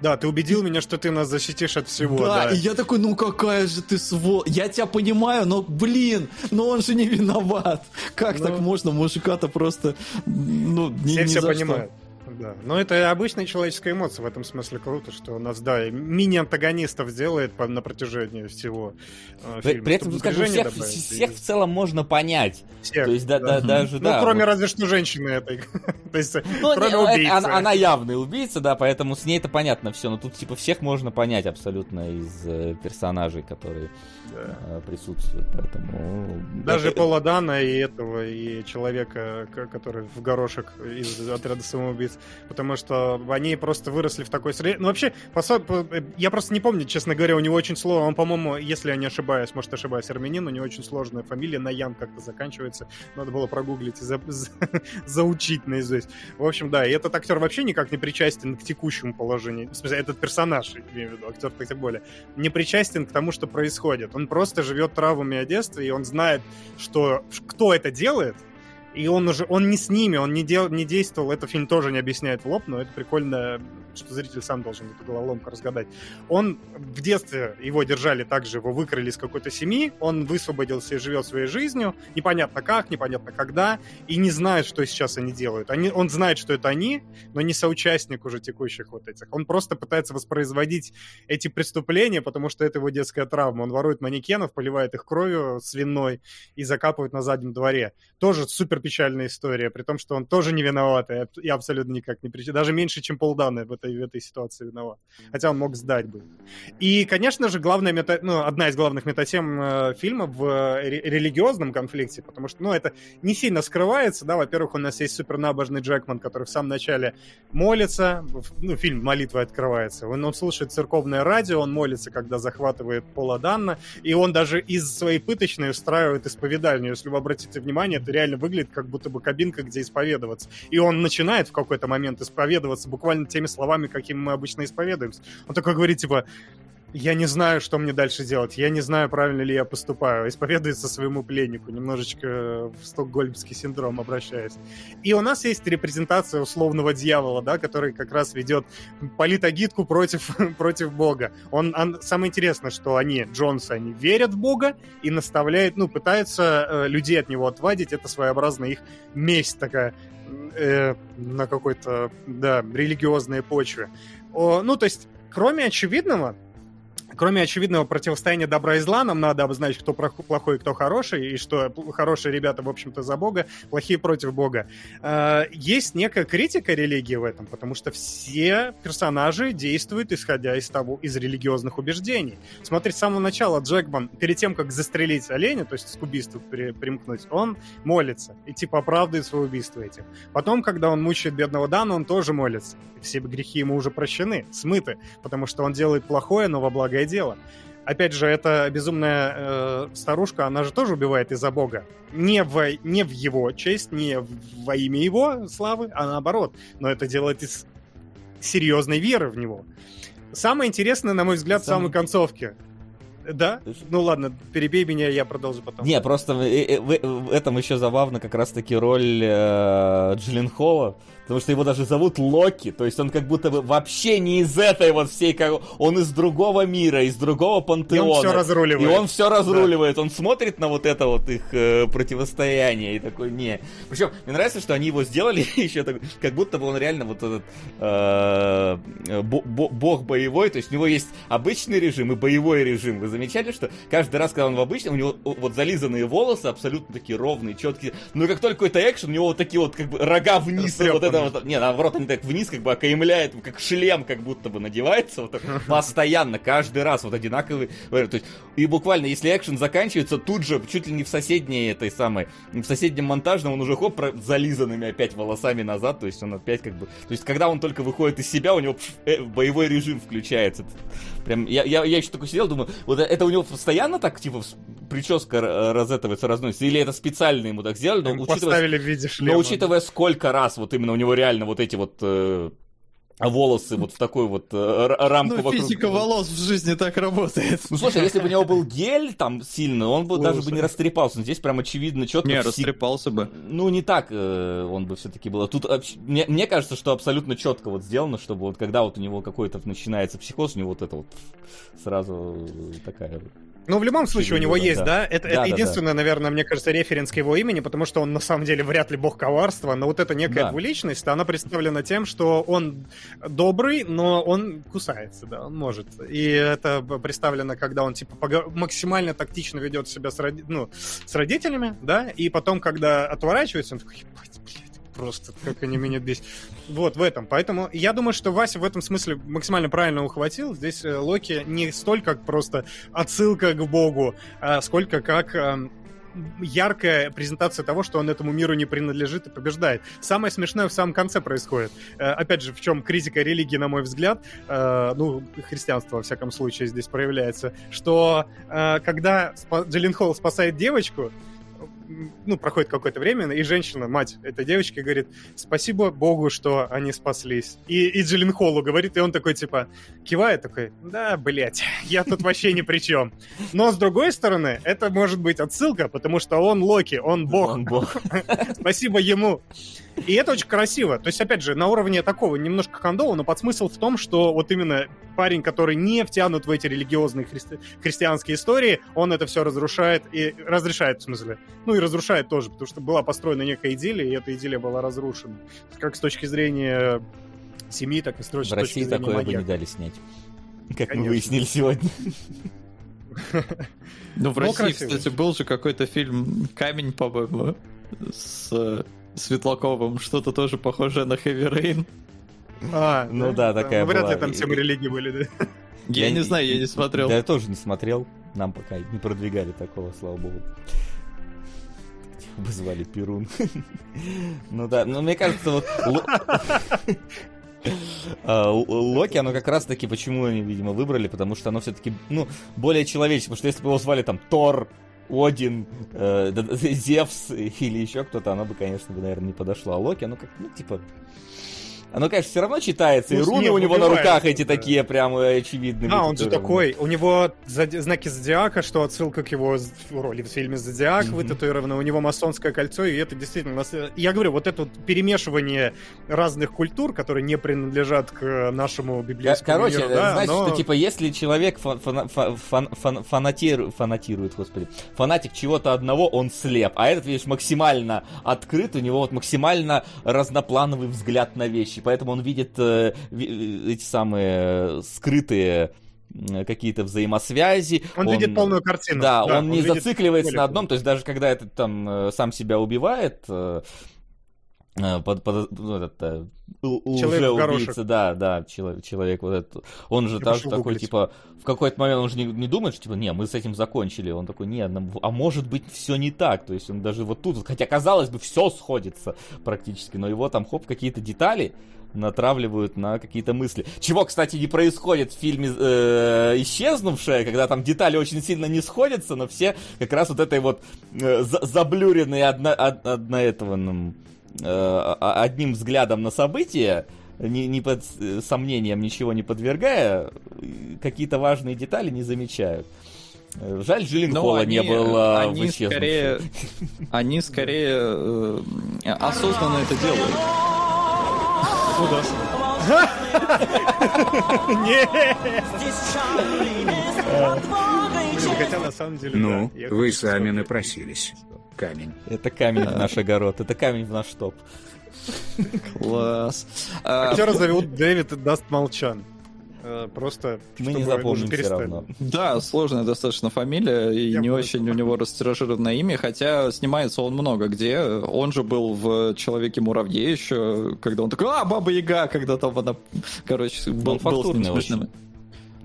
Да, ты убедил меня, что ты нас защитишь от всего. Да, да. и я такой, ну какая же ты свол... Я тебя понимаю, но, блин, но он же не виноват. Как ну... так можно мужика-то просто, ну, не, все, не все за понимают. Что да. Но это обычная человеческая эмоция, в этом смысле круто, что у нас, да, мини-антагонистов делает по, на протяжении всего э, фильма. При этом, как бы, всех, всех в целом можно понять. Всех, То есть, да, да, даже, ну, да. кроме вот. разве что женщины этой. (laughs) То есть, ну, кроме не, убийцы. Она, она явный убийца, да, поэтому с ней это понятно все. Но тут, типа, всех можно понять абсолютно из э, персонажей, которые да. э, присутствуют. Поэтому... Даже это... Пола Дана и этого, и человека, который в горошек из отряда самоубийц потому что они просто выросли в такой среде. Ну, вообще, по, я просто не помню, честно говоря, у него очень сложно. Он, по-моему, если я не ошибаюсь, может, ошибаюсь, армянин, у него очень сложная фамилия, на Ян как-то заканчивается. Надо было прогуглить и за, (laughs) за, заучить наизусть. В общем, да, и этот актер вообще никак не причастен к текущему положению. В смысле, этот персонаж, имею в виду, актер так тем более, не причастен к тому, что происходит. Он просто живет травмами о детстве, и он знает, что кто это делает, и он уже, он не с ними, он не, дел, не действовал, это фильм тоже не объясняет в лоб, но это прикольно, что зритель сам должен эту головоломку разгадать. Он в детстве, его держали также, его выкрали из какой-то семьи, он высвободился и живет своей жизнью, непонятно как, непонятно когда, и не знает, что сейчас они делают. Они, он знает, что это они, но не соучастник уже текущих вот этих. Он просто пытается воспроизводить эти преступления, потому что это его детская травма. Он ворует манекенов, поливает их кровью свиной и закапывает на заднем дворе. Тоже супер печальная история, при том, что он тоже не виноват, и абсолютно никак не причастен. Даже меньше, чем полдана в этой, в этой ситуации виноват. Хотя он мог сдать бы. И, конечно же, главная мета, ну, одна из главных метатем э, фильма в ре- религиозном конфликте, потому что, ну, это не сильно скрывается, да, во-первых, у нас есть супернабожный Джекман, который в самом начале молится, ну, фильм «Молитва» открывается, он, он слушает церковное радио, он молится, когда захватывает Пола Данна, и он даже из своей пыточной устраивает исповедальню. Если вы обратите внимание, это реально выглядит как будто бы кабинка, где исповедоваться. И он начинает в какой-то момент исповедоваться буквально теми словами, какими мы обычно исповедуемся. Он такой говорит, типа, я не знаю, что мне дальше делать. Я не знаю, правильно ли я поступаю. Исповедуется своему пленнику, немножечко в стокгольмский синдром обращаясь. И у нас есть репрезентация условного дьявола, да, который как раз ведет политагитку против, (laughs) против Бога. Он, он, самое интересное, что они, Джонсы, они верят в Бога и наставляют, ну, пытаются э, людей от него отвадить. Это своеобразная их месть такая э, на какой-то, да, религиозной почве. О, ну, то есть, кроме очевидного, Кроме очевидного противостояния добра и зла, нам надо обозначить, кто плохой и кто хороший, и что хорошие ребята, в общем-то, за Бога, плохие против Бога. А, есть некая критика религии в этом, потому что все персонажи действуют исходя из того, из религиозных убеждений. Смотри, с самого начала Джекман, перед тем, как застрелить оленя, то есть к убийству примкнуть, он молится и типа оправдывает свое убийство этим. Потом, когда он мучает бедного Дана, он тоже молится. Все грехи ему уже прощены, смыты, потому что он делает плохое, но во благо благое дело. Опять же, эта безумная э, старушка, она же тоже убивает из-за Бога. Не в, не в его честь, не во имя его славы, а наоборот. Но это делает из серьезной веры в него. Самое интересное, на мой взгляд, Сам... в самой концовке. Да? Ну ладно, перебей меня, я продолжу потом. Не, просто в, в, в этом еще забавно как раз-таки роль э, Джилленхола, потому что его даже зовут Локи, то есть он как будто бы вообще не из этой вот всей, как он из другого мира, из другого пантеона. И он все разруливает. И он все разруливает, да. он смотрит на вот это вот их э, противостояние и такой, не. Причем мне нравится, что они его сделали (laughs) еще так, как будто бы он реально вот этот э, бог боевой, то есть у него есть обычный режим и боевой режим. Вы замечали, что каждый раз, когда он в обычном, у него вот зализанные волосы абсолютно такие ровные, четкие, но как только какой-то экшен, у него вот такие вот как бы рога вниз, вот это вот, не, наоборот, они так вниз как бы окаймляют, как шлем как будто бы надевается, вот так, постоянно, каждый раз вот одинаковый. То есть, и буквально, если экшен заканчивается, тут же, чуть ли не в соседней этой самой, в соседнем монтажном, он уже хоп, зализанными опять волосами назад, то есть он опять как бы, то есть когда он только выходит из себя, у него пш, э, боевой режим включается. Прям, я, я, я еще такой сидел, думаю, вот это у него постоянно так, типа, прическа разэтывается, разносится, или это специально ему так сделали, но, учитывая, виде шлема. но учитывая, сколько раз вот именно у него реально вот эти вот э, а волосы вот в такой вот э, рамку ну, вокруг... физика волос в жизни так работает. Ну, слушай, если бы у него был гель там сильно, он бы даже бы не растрепался. Но здесь прям очевидно четко... Не, растрепался бы. Ну, не так э, он бы все-таки был. Тут мне, мне кажется, что абсолютно четко вот сделано, чтобы вот когда вот у него какой-то начинается психоз, у него вот это вот сразу такая ну, в любом случае, у него есть, да? да? Это, да, это да, единственное, да. наверное, мне кажется, референс к его имени, потому что он на самом деле вряд ли бог коварства, но вот эта некая да. двуличность, она представлена тем, что он добрый, но он кусается, да, он может. И это представлено, когда он, типа, максимально тактично ведет себя с, роди... ну, с родителями, да, и потом, когда отворачивается, он такой, ебать, просто, как они меня бесят. Вот, в этом. Поэтому я думаю, что Вася в этом смысле максимально правильно ухватил. Здесь э, Локи не столько просто отсылка к Богу, а сколько как эм, яркая презентация того, что он этому миру не принадлежит и побеждает. Самое смешное в самом конце происходит. Э, опять же, в чем критика религии, на мой взгляд, э, ну, христианство, во всяком случае, здесь проявляется, что когда Джиллин Холл спасает девочку, ну, проходит какое-то время, и женщина, мать этой девочки, говорит, спасибо Богу, что они спаслись. И, и Джиллин Холлу говорит, и он такой, типа, кивает, такой, да, блядь, я тут вообще ни при чем. Но, с другой стороны, это может быть отсылка, потому что он Локи, он Бог. Он бог. (laughs) Спасибо ему. И это очень красиво. То есть, опять же, на уровне такого немножко кондола, но подсмысл в том, что вот именно парень, который не втянут в эти религиозные христи... христианские истории, он это все разрушает и разрешает, в смысле. Ну и разрушает тоже, потому что была построена некая идиллия, и эта идиллия была разрушена. Как с точки зрения семьи, так и с точки, в России точки зрения такое бы не дали снять. Как Конечно. мы выяснили сегодня. Ну, в России, кстати, был же какой-то фильм «Камень», по-моему, с Светлаковым, что-то тоже похожее на Heavy Rain. А, ну да, да такая ну, Вряд ли там темы религии были, да? Я, я не знаю, я не смотрел. Да, я тоже не смотрел. Нам пока не продвигали такого, слава богу. Бы звали Перун. (laughs) ну да, но мне кажется, вот... (laughs) А, Локи, оно как раз таки, почему они, видимо, выбрали, потому что оно все-таки, ну, более человеческое, потому что если бы его звали там Тор, один, э, (laughs) Зевс или еще кто-то, оно бы, конечно, бы, наверное, не подошло. А Локи, оно как, ну, типа, оно, конечно, все равно читается, ну, и руны у него на руках эти такие прям очевидные. А, он же такой, у него знаки зодиака, что отсылка к его роли в фильме «Зодиак» mm-hmm. вытатуирована, у него масонское кольцо, и это действительно... Я говорю, вот это вот перемешивание разных культур, которые не принадлежат к нашему библейскому Короче, миру, да, значит, но... что, типа, если человек фан фан фан фан фанатир фанатирует, господи, фанатик чего-то одного, он слеп, а этот, видишь, максимально открыт, у него вот максимально разноплановый взгляд на вещи, поэтому он видит э, эти самые скрытые какие-то взаимосвязи. Он, он видит полную картину. Да, да он, он не зацикливается на одном, то есть даже когда этот там э, сам себя убивает, э, под, под, ну, этот, уже убийца, да, да, человек, человек вот этот, он же так, такой, типа, в какой-то момент он же не, не думает, что, типа, не, мы с этим закончили, он такой, не, а может быть все не так, то есть он даже вот тут, хотя казалось бы, все сходится практически, но его там, хоп, какие-то детали, натравливают на какие-то мысли. Чего, кстати, не происходит в фильме э, «Исчезнувшая», когда там детали очень сильно не сходятся, но все как раз вот этой вот э, заблюренные одно, одно этого, ну, э, одним взглядом на события, не, не под сомнением ничего не подвергая, какие-то важные детали не замечают. Жаль, Джилленхола не было они скорее, (laughs) они скорее э, осознанно это делают. Куда? Хотя на самом деле. Ну, вы сами напросились. Камень. Это камень в наш огород, это камень в наш топ. Класс. Актера зовут Дэвид Дастмалчян. Э, просто мы не запомним все равно. Да, сложная достаточно фамилия и Я не очень у него растиражированное имя, хотя снимается он много где. Он же был в Человеке-муравье еще, когда он такой, а, Баба Яга, когда там она, короче, был, был с ним смешным.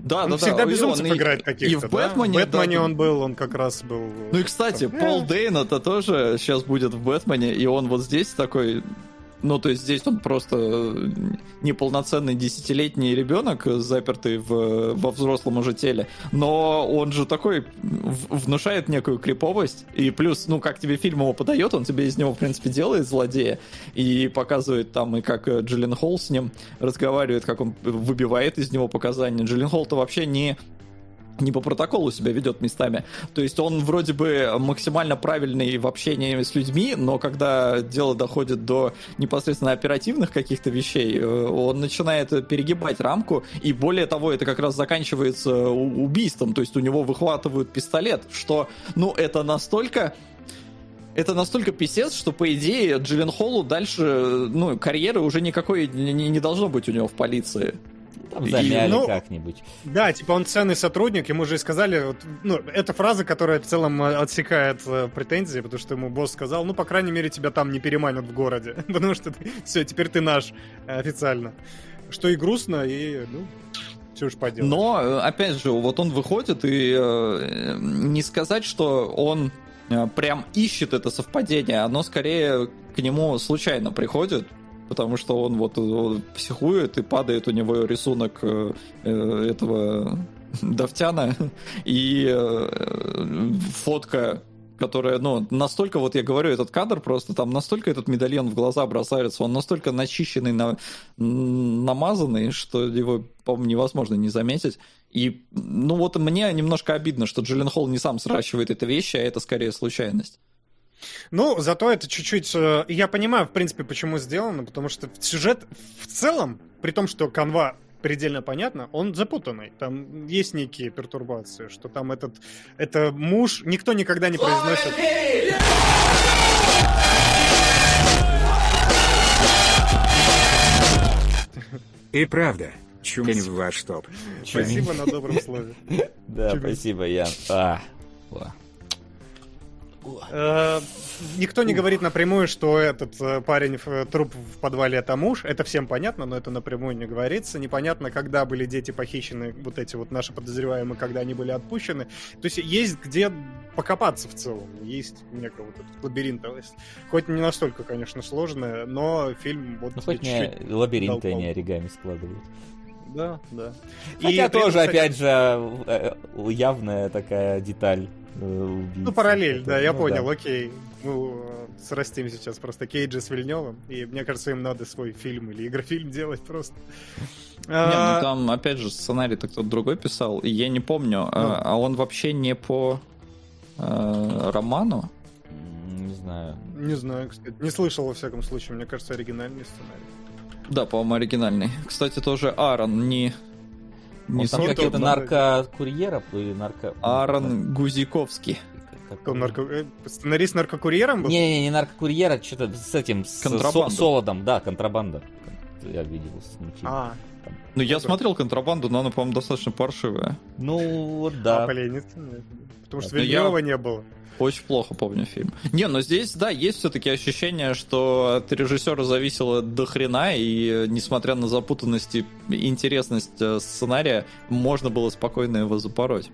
Да, он да, всегда да. безумцев он играет каких-то. И в Бэтмене. В Бэтмене да, он был, он как раз был. Ну и кстати, Пол Дейн это тоже сейчас будет в Бэтмене, и он вот здесь такой Ну, то есть здесь он просто э, неполноценный десятилетний ребенок, запертый в, во взрослом уже теле. Но он же такой внушает некую криповость. И плюс, ну, как тебе фильм его подает, он тебе из него, в принципе, делает злодея. И показывает там, и как э, Джиллен Холл с ним разговаривает, как он выбивает из него показания. Джиллен Холл-то вообще не не по протоколу себя ведет местами. То есть он вроде бы максимально правильный в общении с людьми, но когда дело доходит до непосредственно оперативных каких-то вещей, э, он начинает перегибать рамку, и более того, это как раз заканчивается убийством, то есть у него выхватывают пистолет, что, ну, это настолько это настолько писец, что, по идее, Джиллен Холлу дальше, ну, карьеры уже никакой не, не должно быть у него в полиции. Там замяли ну, как-нибудь. Да, типа он ценный сотрудник, ему же и сказали, вот, ну, это фраза, которая в целом э, отсекает э, претензии, потому что ему босс сказал, ну, по крайней мере, тебя там не переманят в городе, (laughs) потому что ты, все, теперь ты наш э, официально. Что и грустно, и, ну, все уж поделать. Но, э, опять же, вот он выходит, и э, не сказать, что он прям ищет это совпадение, оно скорее к нему случайно приходит, потому что он вот он психует и падает у него рисунок э, э этого (laughs) Давтяна и э, фотка которая, ну, настолько, вот я говорю, этот кадр просто, там настолько этот медальон в глаза бросается, он настолько начищенный, на, намазанный, что его, по-моему, невозможно не заметить. И, ну, вот мне немножко обидно, что Джиллен Холл не сам сращивает эти вещи, а это скорее случайность. Ну, зато это чуть-чуть... Э, я понимаю, в принципе, почему сделано, потому что сюжет в целом, при том, что канва предельно понятно, он запутанный. Там есть некие пертурбации, что там этот... Это муж... Никто никогда не произносит... И правда, чумень в ваш топ. Спасибо на добром слове. (laughs) Да, спасибо, Ян. Э, никто не говорит напрямую, что этот э, парень в труп в подвале это муж. Это всем понятно, но это напрямую не говорится. Непонятно, когда были дети похищены, вот эти вот наши подозреваемые, когда они были отпущены. То есть есть где покопаться в целом. Есть некий вот этот лабиринтовость. Хоть не настолько, конечно, сложная, но фильм вот ну, хоть не лабиринты они оригами складывают. Да, да. Хотя и тоже, опять же, э, явная такая деталь убийцы. Ну, параллель, да, я ну, понял, да. окей. Ну, срастим сейчас просто Кейджа с Вильневым, и мне кажется, им надо свой фильм или игрофильм (laughs) делать просто. Не, ну а, там, опять же, сценарий-то кто-то другой писал, и я не помню, а, ну. а он вообще не по э, роману? Не знаю. Не знаю, кстати. Не слышал, во всяком случае. Мне кажется, оригинальный сценарий. Да, по-моему, оригинальный. Кстати, тоже Аарон не не там какие-то наркокурьеров или нарко... Аарон Гузиковский. Кто нарко... Э, сценарист наркокурьером был? Не, не, не наркокурьера, что-то с этим, с со- солодом, да, контрабанда. Я видел с А, ну, я смотрел контрабанду, но она, по-моему, достаточно паршивая. Ну, вот да. А, Потому что Вильнева не было. Очень плохо помню фильм. Не, но здесь, да, есть все-таки ощущение, что от режиссера зависело до хрена, и несмотря на запутанность и интересность э, сценария, можно было спокойно его запороть.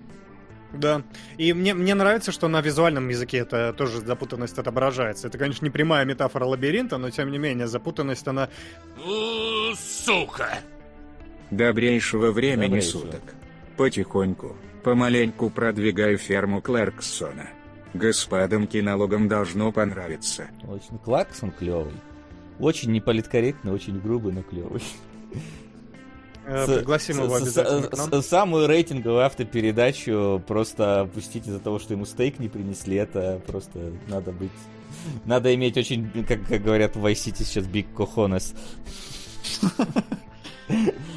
Да. И мне, мне нравится, что на визуальном языке это тоже запутанность отображается. Это, конечно, не прямая метафора лабиринта, но тем не менее, запутанность, она... Сука! Добрейшего времени Добрейшего. суток. Потихоньку, помаленьку продвигаю ферму Клэрксона. Господам кинологам должно понравиться. Очень Кларксон клевый. Очень неполиткорректный, очень грубый, но клевый. Э, пригласим его обязательно. Самую рейтинговую автопередачу просто опустить из-за того, что ему стейк не принесли. Это просто надо быть... Надо иметь очень, как, как говорят в Vice City сейчас, big cojones.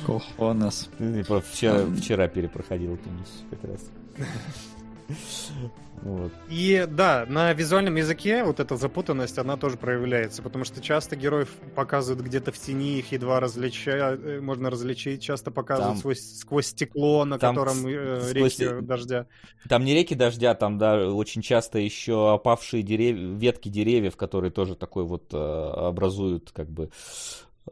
Cojones. Вчера, вчера перепроходил эту как раз. Вот. И да, на визуальном языке вот эта запутанность, она тоже проявляется, потому что часто героев показывают где-то в тени, их едва различают, э, можно различить, часто показывают там, сквозь, сквозь стекло, на там котором э, реки сквозь... дождя. Там не реки дождя, там, да, очень часто еще опавшие деревья, ветки деревьев, которые тоже такой вот э, образуют как бы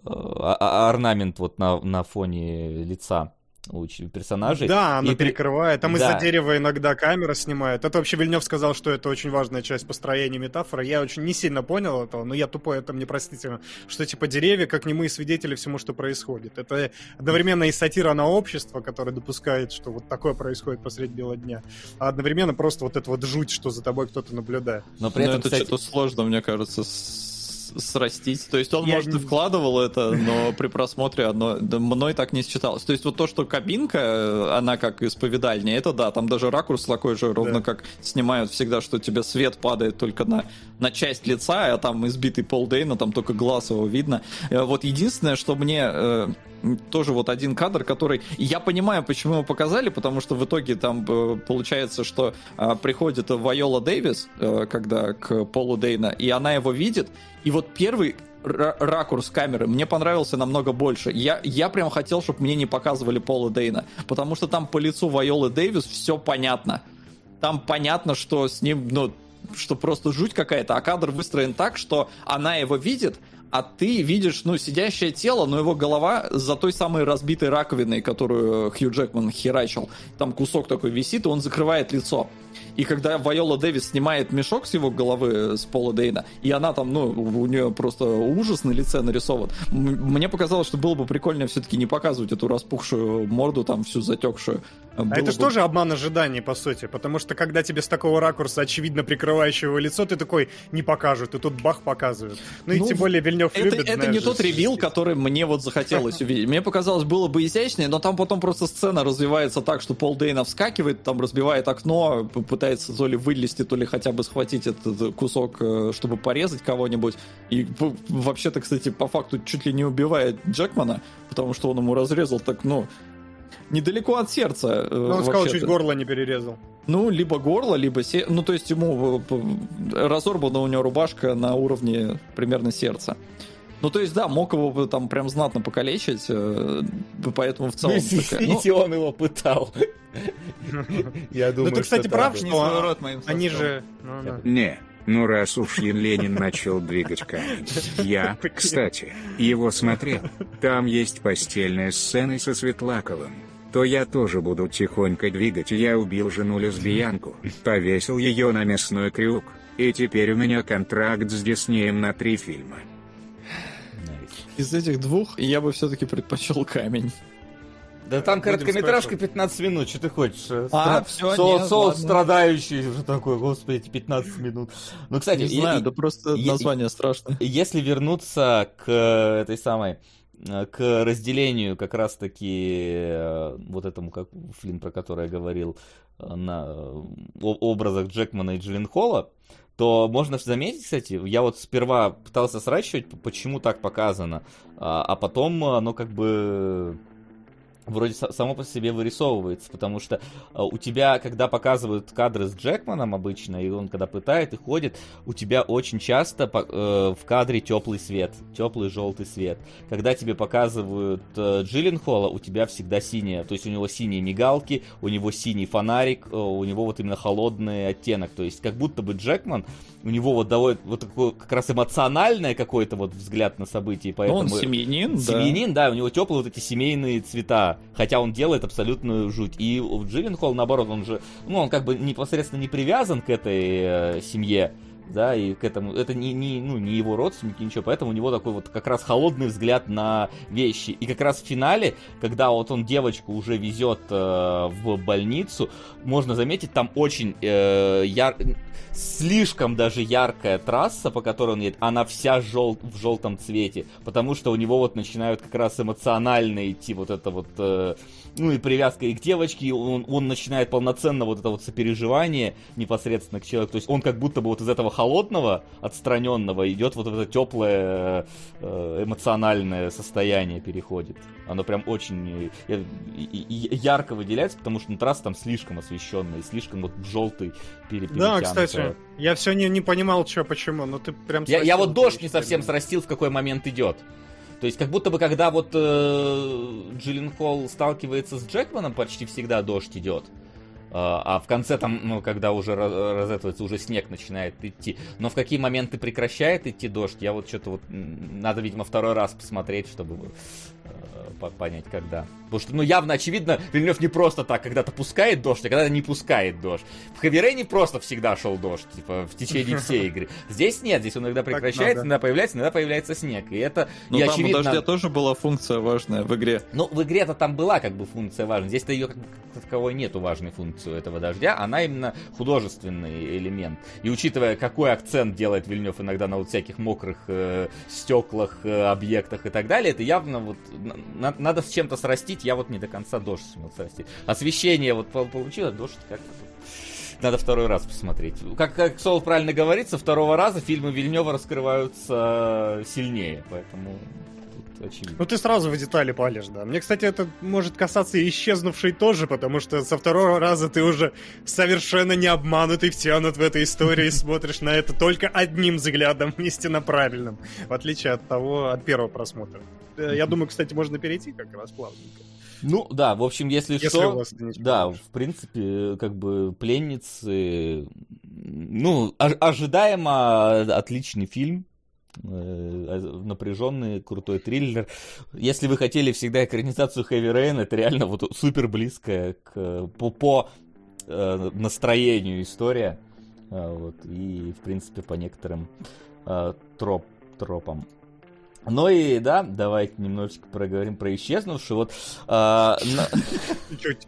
э, орнамент вот на, на фоне лица. У персонажей. Да, она и перекрывает. Там да. из-за дерева иногда камера снимает. Это вообще Вильнев сказал, что это очень важная часть построения метафоры. Я очень не сильно понял этого, но я тупой, это мне простите, что типа деревья, как немые свидетели всему, что происходит. Это одновременно и сатира на общество, которое допускает, что вот такое происходит посреди бела дня, а одновременно просто вот это вот жуть, что за тобой кто-то наблюдает. Но при но этом, это кстати... что-то сложно, мне кажется, с срастить. То есть он, я может, и вкладывал это, но при просмотре оно мной так не считалось. То есть вот то, что кабинка, она как исповедальня, это да, там даже ракурс такой же, ровно да. как снимают всегда, что тебе свет падает только на, на часть лица, а там избитый Пол Дейна, там только глаз его видно. Э, вот единственное, что мне э, тоже вот один кадр, который... Я понимаю, почему его показали, потому что в итоге там э, получается, что э, приходит Вайола Дэвис, э, когда к Полу Дейна, и она его видит, и вот первый ракурс камеры мне понравился намного больше. Я, я прям хотел, чтобы мне не показывали Пола Дейна, потому что там по лицу Вайолы Дэвис все понятно. Там понятно, что с ним, ну, что просто жуть какая-то, а кадр выстроен так, что она его видит, а ты видишь, ну, сидящее тело, но его голова за той самой разбитой раковиной, которую Хью Джекман херачил. Там кусок такой висит, и он закрывает лицо. И когда Вайола Дэвис снимает мешок с его головы, э, с Пола Дейна, и она там, ну, у нее просто ужас на лице нарисован, мне показалось, что было бы прикольно все-таки не показывать эту распухшую морду, там, всю затекшую. А было это же бы... тоже обман ожиданий, по сути, потому что когда тебе с такого ракурса, очевидно прикрывающего лицо, ты такой, не покажут, и тут бах показывают. Ну, ну и тем более Вильнев это, любит, Это знаешь, не тот ревил, который мне вот захотелось увидеть. Мне показалось, было бы изящнее, но там потом просто сцена развивается так, что Пол Дейна вскакивает, там разбивает окно, пытается пытается то ли вылезти, то ли хотя бы схватить этот кусок, э, чтобы порезать кого-нибудь. И вообще-то, кстати, по факту чуть ли не убивает Джекмана, потому что он ему разрезал так, ну, недалеко от сердца. Ну, он сказал, чуть горло не перерезал. Ну, либо горло, либо се... Ну, то есть ему э, разорвана у него рубашка на уровне примерно сердца. Ну, то есть, да, мог его там прям знатно покалечить, э, поэтому в целом... Ну, ну, (laughs) он его пытал. (laughs) Я думаю, Ну, ты, кстати, прав, что они же... Ну, Не, ну раз уж Ленин начал двигать камень. (laughs) Я, кстати, его смотрел. Там есть постельная сцена со Светлаковым. То я тоже буду тихонько двигать. Я убил жену-лесбиянку, повесил ее на мясной крюк. И теперь у меня контракт с Диснеем на три фильма. Из этих двух я бы все-таки предпочел камень. Да там короткометражка 15 минут, что ты хочешь? А, Стра... все, Со нет, Соус страдающий уже такой, господи, эти 15 минут. Ну, кстати... Не знаю, да просто название страшное. Если вернуться к этой самой к разделению как раз-таки э, вот этому, как Флинн, про который я говорил, э, на образах Джекмана и Джилленхола, то можно заметить, кстати, я вот сперва пытался сращивать, почему так показано, а, а потом оно как бы вроде само по себе вырисовывается, потому что э, у тебя, когда показывают кадры с Джекманом обычно, и он когда пытает и ходит, у тебя очень часто э, в кадре теплый свет, теплый желтый свет. Когда тебе показывают э, Джилленхола, у тебя всегда синяя, то есть у него синие мигалки, у него синий фонарик, э, у него вот именно холодный оттенок, то есть как будто бы Джекман у него вот довольно вот такой как раз эмоциональный какой-то вот взгляд на события, поэтому... Ну, он семьянин, семьянин, да. да, у него теплые вот эти семейные цвета, хотя он делает абсолютную жуть. И в Джилленхол, наоборот, он же, ну, он как бы непосредственно не привязан к этой э, семье, да, и к этому, это не, не, ну, не его родственники, ничего, поэтому у него такой вот как раз холодный взгляд на вещи. И как раз в финале, когда вот он девочку уже везет э, в больницу, можно заметить, там очень э, яр... слишком даже яркая трасса, по которой он едет, она вся жел... в желтом цвете, потому что у него вот начинают как раз эмоционально идти вот это вот... Э, ну и привязка и к девочке, он, он начинает полноценно вот это вот сопереживание непосредственно к человеку. То есть он как будто бы вот из этого холодного, отстраненного идет вот в это теплое э, эмоциональное состояние переходит. Оно прям очень э, ярко выделяется, потому что ну, трасса там слишком освещенная, слишком вот желтый Да, кстати, я все не, не понимал, что, почему, но ты прям... Я, я вот дождь не совсем срастил, в какой момент идет. То есть как будто бы когда вот э, Джиллин Холл сталкивается с Джекманом, почти всегда дождь идет. А, а в конце там, ну, когда уже разэтывается, уже снег начинает идти. Но в какие моменты прекращает идти дождь, я вот что-то вот... Надо, видимо, второй раз посмотреть, чтобы понять, когда. Потому что, ну, явно, очевидно, Вильнев не просто так когда-то пускает дождь, а когда-то не пускает дождь. В Хавере просто всегда шел дождь, типа, в течение всей игры. Здесь нет, здесь он иногда прекращается, иногда появляется, иногда появляется снег. И это, ну, и там очевидно... у дождя тоже была функция важная в игре. Ну, в игре-то там была как бы функция важная. Здесь-то ее как таковой нету важной функции у этого дождя. Она именно художественный элемент. И учитывая, какой акцент делает Вильнев иногда на вот всяких мокрых э, стеклах, э, объектах и так далее, это явно вот на, надо с чем-то срастить. Я вот не до конца дождь сумел срастить. Освещение вот получилось, дождь как-то надо второй раз посмотреть. Как, как Сол правильно говорится, второго раза фильмы Вильнева раскрываются сильнее, поэтому очевидно. Ну ты сразу в детали палишь, да. Мне, кстати, это может касаться и исчезнувшей тоже, потому что со второго раза ты уже совершенно не обманутый, втянут в эту историю и (laughs) смотришь на это только одним взглядом, истинно правильным, в отличие от того, от первого просмотра. Э, я думаю, кстати, можно перейти как раз плавненько. Ну, да, в общем, если, если что, да, в принципе, как бы пленницы, ну, ожидаемо отличный фильм, напряженный, крутой триллер. Если вы хотели всегда экранизацию Heavy Rain, это реально вот супер близкая к, по, по э, настроению история. Э, вот, и, в принципе, по некоторым э, троп, тропам. Ну и да, давайте немножечко проговорим про исчезнувшую. Вот, а, Чуть-чуть.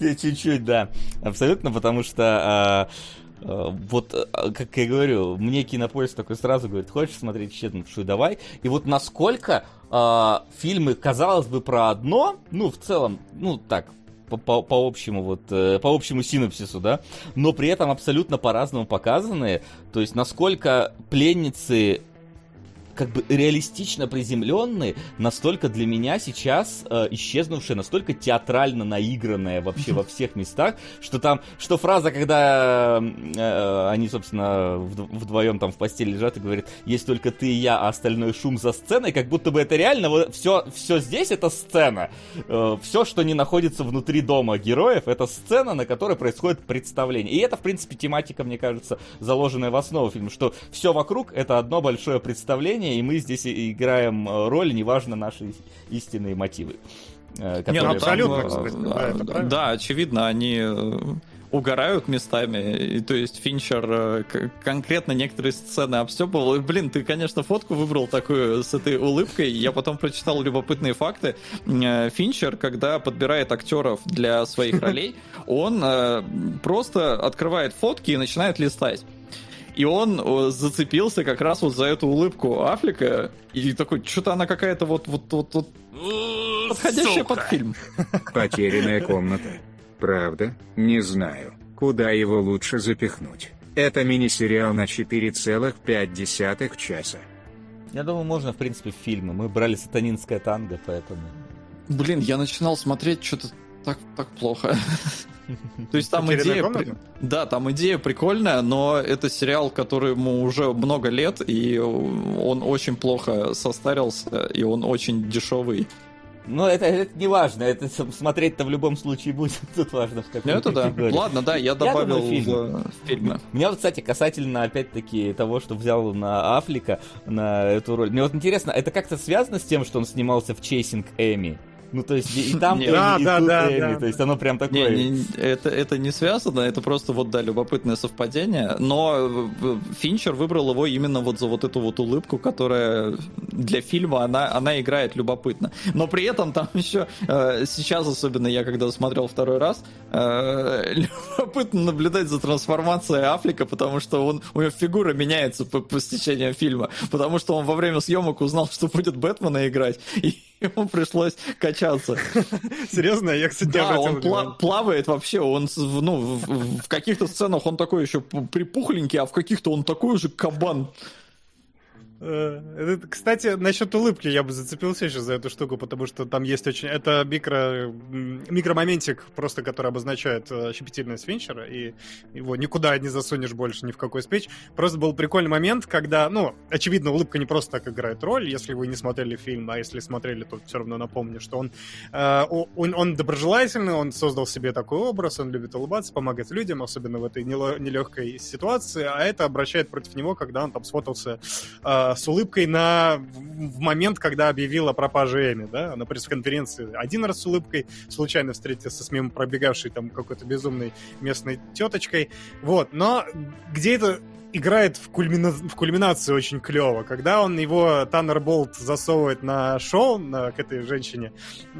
(laughs) Чуть-чуть, да. Абсолютно, потому что а, Э, вот, э, как я говорю, мне кинопоиск такой сразу говорит, хочешь смотреть «Исчезнувшую, давай. И вот насколько э, фильмы, казалось бы, про одно, ну, в целом, ну, так, по, общему вот э, по общему синопсису, да, но при этом абсолютно по-разному показанные. То есть насколько пленницы как бы реалистично приземленные, настолько для меня сейчас э, исчезнувшие, настолько театрально наигранные вообще во всех местах, что там, что фраза, когда э, э, они, собственно, вдвоем там в постели лежат и говорят, есть только ты и я, а остальной шум за сценой, как будто бы это реально, вот все, все здесь это сцена. Э, все, что не находится внутри дома героев, это сцена, на которой происходит представление. И это, в принципе, тематика, мне кажется, заложенная в основу фильма, что все вокруг это одно большое представление, мышления, и мы здесь играем э, роль, неважно наши истинные мотивы. Э, Не, ну абсолютно, кстати, да, да, да, очевидно, они э, угорают местами. И, то есть Финчер конкретно некоторые сцены обстебывал. И, блин, ты, конечно, фотку выбрал такую с этой улыбкой. Я потом прочитал любопытные факты. Финчер, когда подбирает актеров для своих ролей, он просто открывает фотки и начинает листать. И он зацепился как раз вот за эту улыбку Афлика. И такой, что-то она какая-то вот, вот, вот, вот подходящая Сука. под фильм. Потерянная комната. Правда? Не знаю. Куда его лучше запихнуть? Это мини-сериал на 4,5 часа. Я думаю, можно, в принципе, в фильмы. Мы брали сатанинское танго, поэтому... Блин, я начинал смотреть что-то так, так плохо. То есть там идея... Да, там идея прикольная, но это сериал, которому уже много лет, и он очень плохо состарился, и он очень дешевый. Но это, это не важно, это смотреть-то в любом случае будет. (laughs) Тут важно в какой Это да. Ладно, да, я добавил я думаю, фильм. в фильме. Меня вот, кстати, касательно, опять-таки, того, что взяли Аффлека, на эту роль. Мне вот интересно, это как-то связано с тем, что он снимался в Chasing Amy? Ну, то есть и там Эми, да, и да, тут да, да, то есть оно прям такое... Не, не, это, это не связано, это просто вот, да, любопытное совпадение, но э, Финчер выбрал его именно вот за вот эту вот улыбку, которая для фильма, она, она играет любопытно. Но при этом там (laughs) еще, э, сейчас особенно я когда смотрел второй раз, э, (laughs) любопытно наблюдать за трансформацией Афлика, потому что он, у него фигура меняется по, по стечению фильма, потому что он во время съемок узнал, что будет Бэтмена играть, (laughs) и ему пришлось качаться. (laughs) Серьезно? Я, кстати, да, он пла- плавает вообще, он ну, в, в каких-то сценах он такой еще припухленький, а в каких-то он такой же кабан. Э, кстати, насчет улыбки я бы зацепился еще за эту штуку, потому что там есть очень... Это микро... микромоментик, просто который обозначает э, щепетильность Финчера, и его никуда не засунешь больше ни в какой спич. Просто был прикольный момент, когда, ну, очевидно, улыбка не просто так играет роль, если вы не смотрели фильм, а если смотрели, то все равно напомню, что он, э, он, он доброжелательный, он создал себе такой образ, он любит улыбаться, помогать людям, особенно в этой нелегкой ситуации, а это обращает против него, когда он там сфотался с улыбкой на в момент, когда объявила пропаже Эми, да, на пресс-конференции один раз с улыбкой, случайно встретился с мимо пробегавшей там какой-то безумной местной теточкой, вот, но где это играет в, кульмина... в кульминации очень клево. Когда он его, Таннер Болт, засовывает на шоу на, к этой женщине,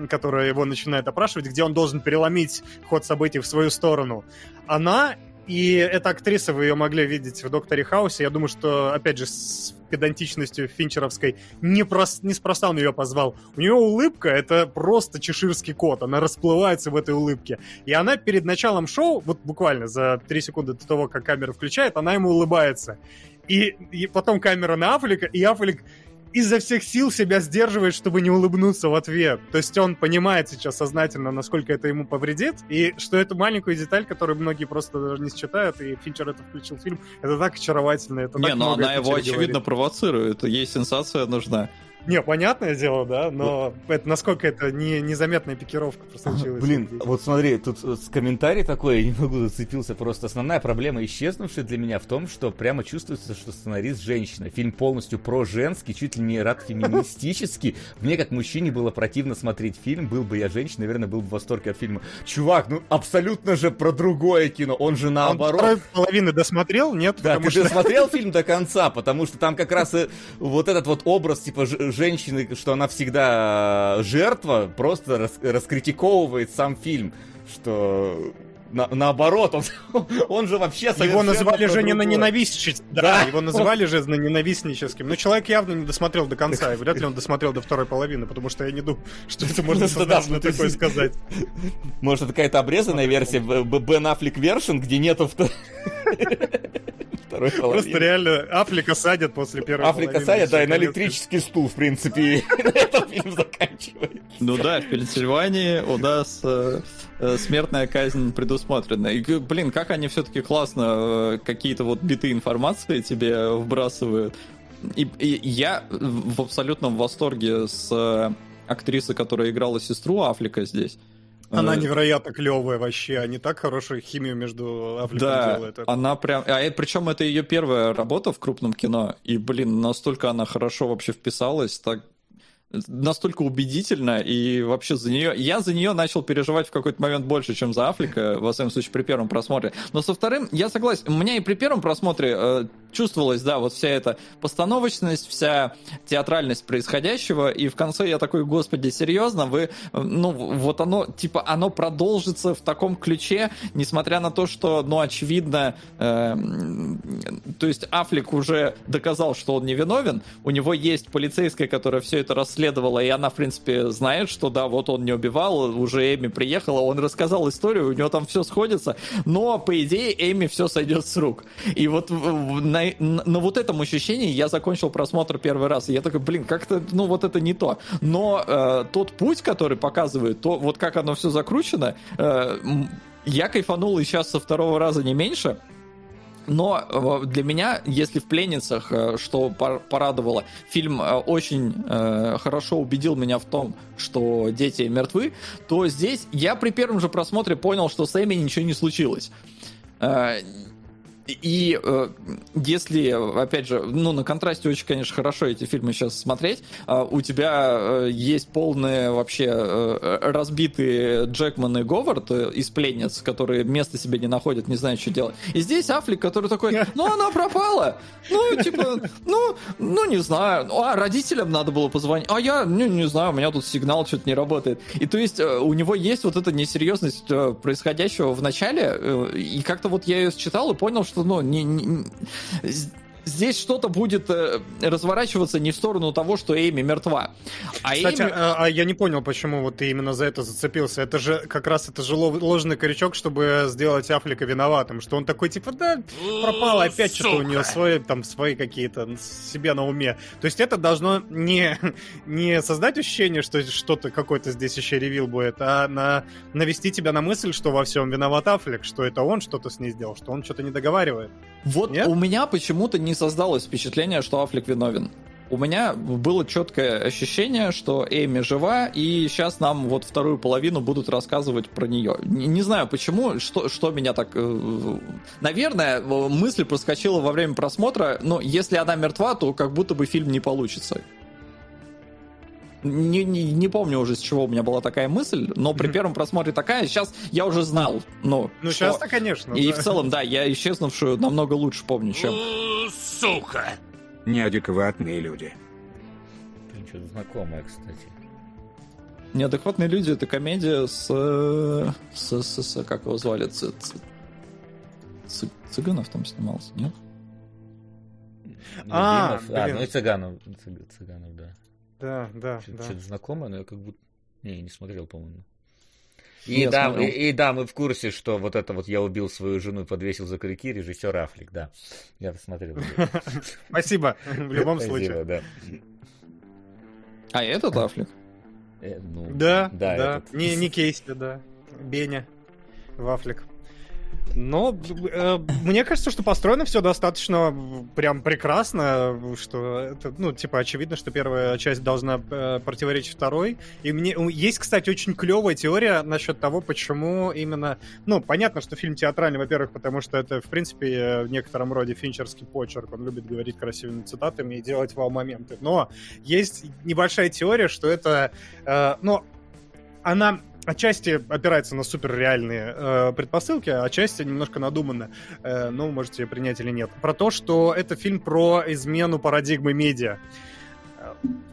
которая его начинает опрашивать, где он должен переломить ход событий в свою сторону, она и эта актриса, вы ее могли видеть в «Докторе Хаусе». Я думаю, что, опять же, с педантичностью финчеровской непрос... неспроста он ее позвал. У нее улыбка — это просто чеширский кот. Она расплывается в этой улыбке. И она перед началом шоу, вот буквально за три секунды до того, как камера включает, она ему улыбается. И, и потом камера на Аффлека, и Аффлек изо всех сил себя сдерживает, чтобы не улыбнуться в ответ. То есть он понимает сейчас сознательно, насколько это ему повредит, и что эту маленькую деталь, которую многие просто даже не считают, и Финчер это включил в фильм, это так очаровательно. Это не, так но она его, очевидно, говорит. провоцирует. Ей сенсация нужна. Не, понятное дело, да, но вот. это, насколько это не, незаметная пикировка случилась. Блин, вот смотри, тут с комментарий такой, (laughs) я не могу зацепился, просто основная проблема, исчезнувшая для меня, в том, что прямо чувствуется, что сценарист женщина. Фильм полностью про женский, чуть ли не рад феминистический. Мне, как мужчине, было противно смотреть фильм, был бы я женщина, наверное, был бы в восторге от фильма. Чувак, ну абсолютно же про другое кино, он же наоборот. Он половины досмотрел, нет? Да, ты что... досмотрел фильм до конца, потому что там как раз вот этот вот образ, типа, женщины, что она всегда жертва, просто рас раскритиковывает сам фильм, что на, наоборот, он, (laughs) он же вообще Его называли же не на ненавистническим. Да, да, его называли же на ненавистническим. Но человек явно не досмотрел до конца, и вряд ли он досмотрел до второй половины, потому что я не думаю, (laughs) что это можно сознательно такое сказать. (laughs) Может, это какая-то обрезанная версия Бен Аффлек вершин, где нету второй половины. Просто реально Африка садят после первой Африка садят, да, и на электрический стул, в принципе, (laughs) на этом фильм заканчивается. Ну да, в Пенсильвании у нас э, э, смертная казнь предусмотрена. И, блин, как они все-таки классно э, какие-то вот биты информации тебе вбрасывают. И, и я в абсолютном восторге с актрисы, которая играла сестру Афлика здесь. Она э, невероятно клевая вообще, они так хорошую химию между Африкой да, делают. она прям... А причем это ее первая работа в крупном кино, и, блин, настолько она хорошо вообще вписалась, так настолько убедительно, и вообще за нее... Я за нее начал переживать в какой-то момент больше, чем за Африка, во всяком случае, при первом просмотре. Но со вторым, я согласен, у меня и при первом просмотре э, чувствовалась, да, вот вся эта постановочность, вся театральность происходящего, и в конце я такой, господи, серьезно, вы, ну, вот оно, типа, оно продолжится в таком ключе, несмотря на то, что, ну, очевидно, э, то есть Афлик уже доказал, что он невиновен, у него есть полицейская, которая все это расследует, расследовала, и она, в принципе, знает, что да, вот он не убивал, уже Эми приехала, он рассказал историю, у него там все сходится, но, по идее, Эми все сойдет с рук. И вот на, на вот этом ощущении я закончил просмотр первый раз, и я такой, блин, как-то, ну, вот это не то. Но э, тот путь, который показывает, то вот как оно все закручено, э, я кайфанул и сейчас со второго раза не меньше. Но э, для меня, если в «Пленницах», э, что порадовало, фильм э, очень хорошо убедил меня в том, что дети мертвы, то здесь я при первом же просмотре понял, что с Эми ничего не случилось. И э, если, опять же, ну, на контрасте очень, конечно, хорошо эти фильмы сейчас смотреть, э, у тебя э, есть полные вообще э, разбитые Джекман и Говард э, из пленниц, которые места себе не находят, не знают, что делать. И здесь Аффлек, который такой, (laughs) ну, она пропала. Ну, типа, ну, ну, не знаю. Ну, а родителям надо было позвонить. А я, ну, не знаю, у меня тут сигнал что-то не работает. И то есть э, у него есть вот эта несерьезность э, происходящего в начале, э, и как-то вот я ее считал и понял, что ну, не, не, здесь что-то будет э, разворачиваться не в сторону того, что Эми мертва. А Кстати, Эми... а, а я не понял, почему вот ты именно за это зацепился. Это же как раз это же ложный крючок, чтобы сделать Афлика виноватым, что он такой типа, да, пропал опять что-то у нее свои там свои какие-то себе на уме. То есть это должно не (laughs) не создать ощущение, что что-то какой-то здесь еще ревил будет, а на навести тебя на мысль, что во всем виноват Афлик, что это он что-то с ней сделал, что он что-то не договаривает. Вот Нет? у меня почему-то не создалось впечатление, что Аффлек виновен. У меня было четкое ощущение, что Эми жива, и сейчас нам вот вторую половину будут рассказывать про нее. Не, не знаю почему, что, что меня так... Э, наверное, мысль проскочила во время просмотра, но если она мертва, то как будто бы фильм не получится. Не, не, не помню уже, с чего у меня была такая мысль, но при первом просмотре такая, сейчас я уже знал. Ну, ну сейчас-то, конечно. И да. в целом, да, я исчезнувшую намного лучше помню, чем... Сука! Неадекватные люди. Что-то знакомое, кстати. Неадекватные люди это комедия с, с, с, с как его звали, ц, ц, ц, Цыганов там снимался, нет? А, а, ну и Цыганов, Цыганов, да. Да, да, что-то, да. Что-то знакомое, но я как будто... Не, не смотрел, по-моему. И да, и, и да, мы в курсе, что вот это вот я убил свою жену и подвесил за крюки режиссер Афлик, да. Я посмотрел. (laughs) Спасибо, в любом случае. да. А этот Афлик? Э, ну, да, да. не Кейси, да. Беня. Вафлик. Но э, мне кажется, что построено все достаточно прям прекрасно, что это, ну, типа, очевидно, что первая часть должна э, противоречить второй. И мне есть, кстати, очень клевая теория насчет того, почему именно... Ну, понятно, что фильм театральный, во-первых, потому что это, в принципе, в некотором роде финчерский почерк. Он любит говорить красивыми цитатами и делать вау-моменты. Но есть небольшая теория, что это... Э, ну, она отчасти опирается на суперреальные э, предпосылки, а отчасти немножко надуманно. Э, ну, можете принять или нет. Про то, что это фильм про измену парадигмы медиа.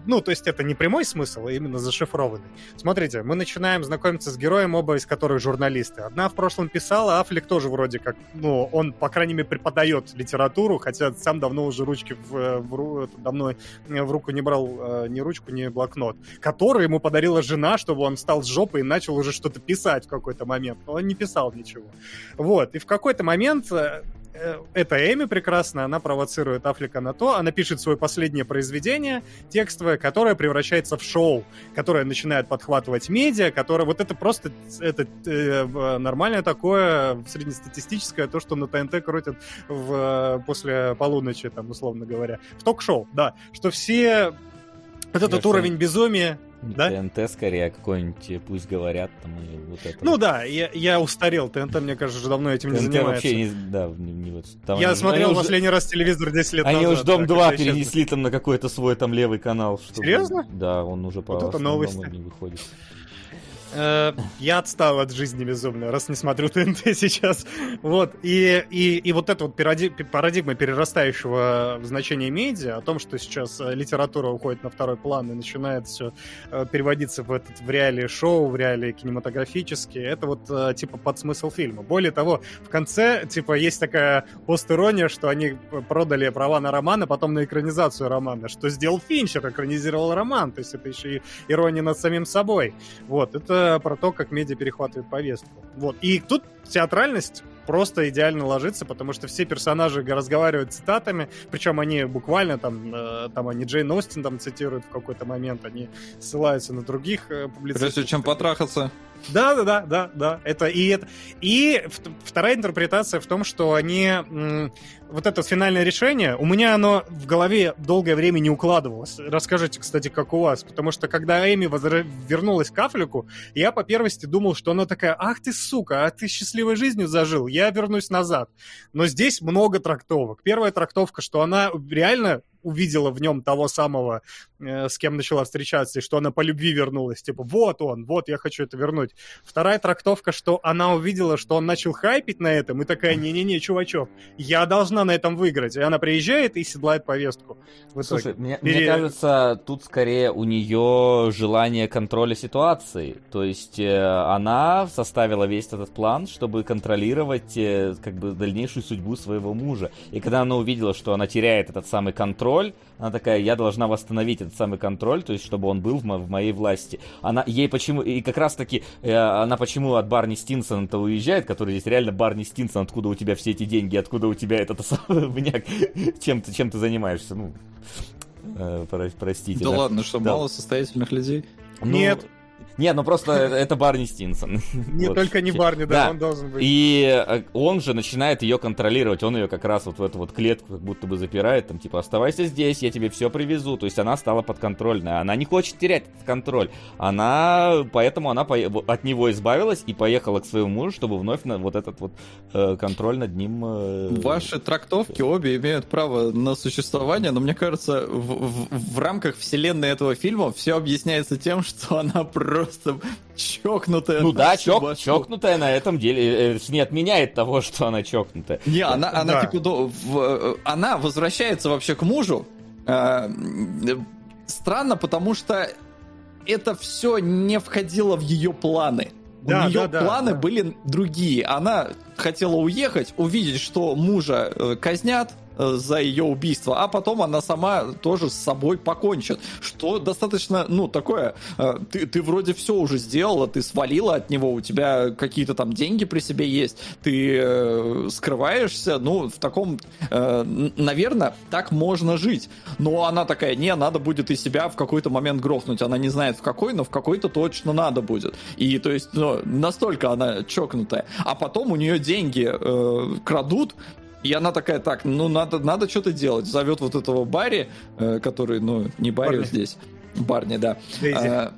Ну, то есть это не прямой смысл, а именно зашифрованный. Смотрите, мы начинаем знакомиться с героем, оба из которых журналисты. Одна в прошлом писала, Аффлек тоже вроде как, ну, он, по крайней мере, преподает литературу, хотя сам давно уже ручки в, в, давно в руку не брал э, ни ручку, ни блокнот, который ему подарила жена, чтобы он встал с жопы и начал уже что-то писать в какой-то момент. Но он не писал ничего. Вот, и в какой-то момент э, Э, это Эми прекрасно, она провоцирует Афлика на то, она пишет свое последнее произведение текстовое, которое превращается в шоу, которое начинает подхватывать медиа, которое вот это просто это э, нормальное такое среднестатистическое, то, что на ТНТ крутят в, после полуночи, там, условно говоря, в ток-шоу, да, что все вот этот уровень безумия да? ТНТ скорее какой-нибудь, пусть говорят там и вот это. Ну да, я, я устарел, ТНТ, мне кажется, уже давно этим ТНТ не занимается. вообще не, да, не, не вот. Там я они, смотрел они последний уже, раз телевизор 10 лет они назад. Они уж Дом 2 перенесли там на какой-то свой там левый канал. Чтобы... Серьезно? Да, он уже по вот это новости. не выходит. Э, я отстал от жизни безумно, раз не смотрю ТНТ (laughs) сейчас. Вот. И, и, и вот эта вот парадигма перерастающего значения медиа, о том, что сейчас э, литература уходит на второй план и начинает все э, переводиться в, этот, в реалии шоу, в реалии кинематографические, это вот типа под смысл фильма. Более того, в конце типа есть такая пост-ирония, что они продали права на роман, а потом на экранизацию романа, что сделал Финчер, экранизировал роман. То есть это еще и ирония над самим собой. Вот. Это про то, как медиа перехватывает повестку. Вот. И тут театральность просто идеально ложится, потому что все персонажи разговаривают цитатами, причем они буквально там, э, там они Джейн Остин там цитируют в какой-то момент, они ссылаются на других э, публицистов. Прежде чем потрахаться. Да, да, да, да, да. Это и это. И вторая интерпретация в том, что они вот это финальное решение, у меня оно в голове долгое время не укладывалось. Расскажите, кстати, как у вас. Потому что когда Эми возра... вернулась к Афлику, я по первости думал, что она такая, ах ты сука, а ты счастливой жизнью зажил, я вернусь назад. Но здесь много трактовок. Первая трактовка, что она реально увидела в нем того самого, э, с кем начала встречаться, и что она по любви вернулась. Типа, вот он, вот я хочу это вернуть. Вторая трактовка, что она увидела, что он начал хайпить на этом, и такая, не-не-не, чувачок, я должна на этом выиграть. И она приезжает и седлает повестку. Слушай, мне, Пере... мне кажется, тут скорее у нее желание контроля ситуации. То есть э, она составила весь этот план, чтобы контролировать э, как бы дальнейшую судьбу своего мужа. И когда она увидела, что она теряет этот самый контроль, контроль. Она такая, я должна восстановить этот самый контроль, то есть чтобы он был в, мо- в моей власти. Она ей почему и как раз таки э, она почему от Барни Стинсона-то уезжает, который здесь реально Барни Стинсон, откуда у тебя все эти деньги, откуда у тебя этот вняк, чем ты чем ты занимаешься, ну э, простите. Да, да ладно, что да. мало состоятельных людей. Ну, Нет, Не, ну просто это Барни Стинсон. Не (laughs) только не Барни, да, он должен быть. И э, он же начинает ее контролировать, он ее как раз вот в эту вот клетку как будто бы запирает, там типа оставайся здесь, я тебе все привезу. То есть она стала подконтрольной, она не хочет терять этот контроль. Она, поэтому она от него избавилась и поехала к своему мужу, чтобы вновь на вот этот вот э, контроль над ним... Э, Ваши трактовки обе имеют право на существование, но мне кажется, в, в, в рамках вселенной этого фильма все объясняется тем, что она просто просто чокнутая. Ну да, чок, чокнутая на этом деле. Это не отменяет того, (laughs) что она чокнутая. Не, она, она да. типа, ну, в, э, она возвращается вообще к мужу. Э, странно, потому что это все не входило в ее планы. Да, У нее да, планы да. были другие. Она хотела уехать, увидеть, что мужа э, казнят, Э, за ее убийство, а потом она сама тоже с собой покончит. Что достаточно, ну, такое, э, ты, ты вроде все уже сделала, ты свалила от него, у тебя какие-то там деньги при себе есть, ты э, скрываешься, ну, в таком, э, наверное, так можно жить. Но она такая, не, надо будет и себя в какой-то момент грохнуть. Она не знает в какой, но в какой-то точно надо будет. И то есть, ну, настолько она чокнутая. А потом у нее деньги э, крадут, и она такая, так, ну надо, надо что-то делать. Зовет вот этого Барри, э, который, ну, не Барри Барни. здесь. Барни, да. Дейзи.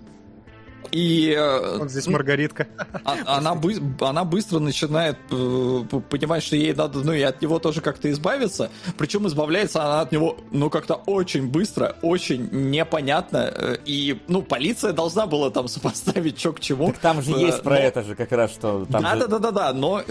И... Э, Он здесь Маргаритка. (laughs) А, она, она быстро начинает э, понимать, что ей надо, ну и от него тоже как-то избавиться. Причем избавляется она от него, ну, как-то очень быстро, очень непонятно. Э, и, ну, полиция должна была там сопоставить, что к чему. Так там же есть про это же как раз, что... Да-да-да-да, но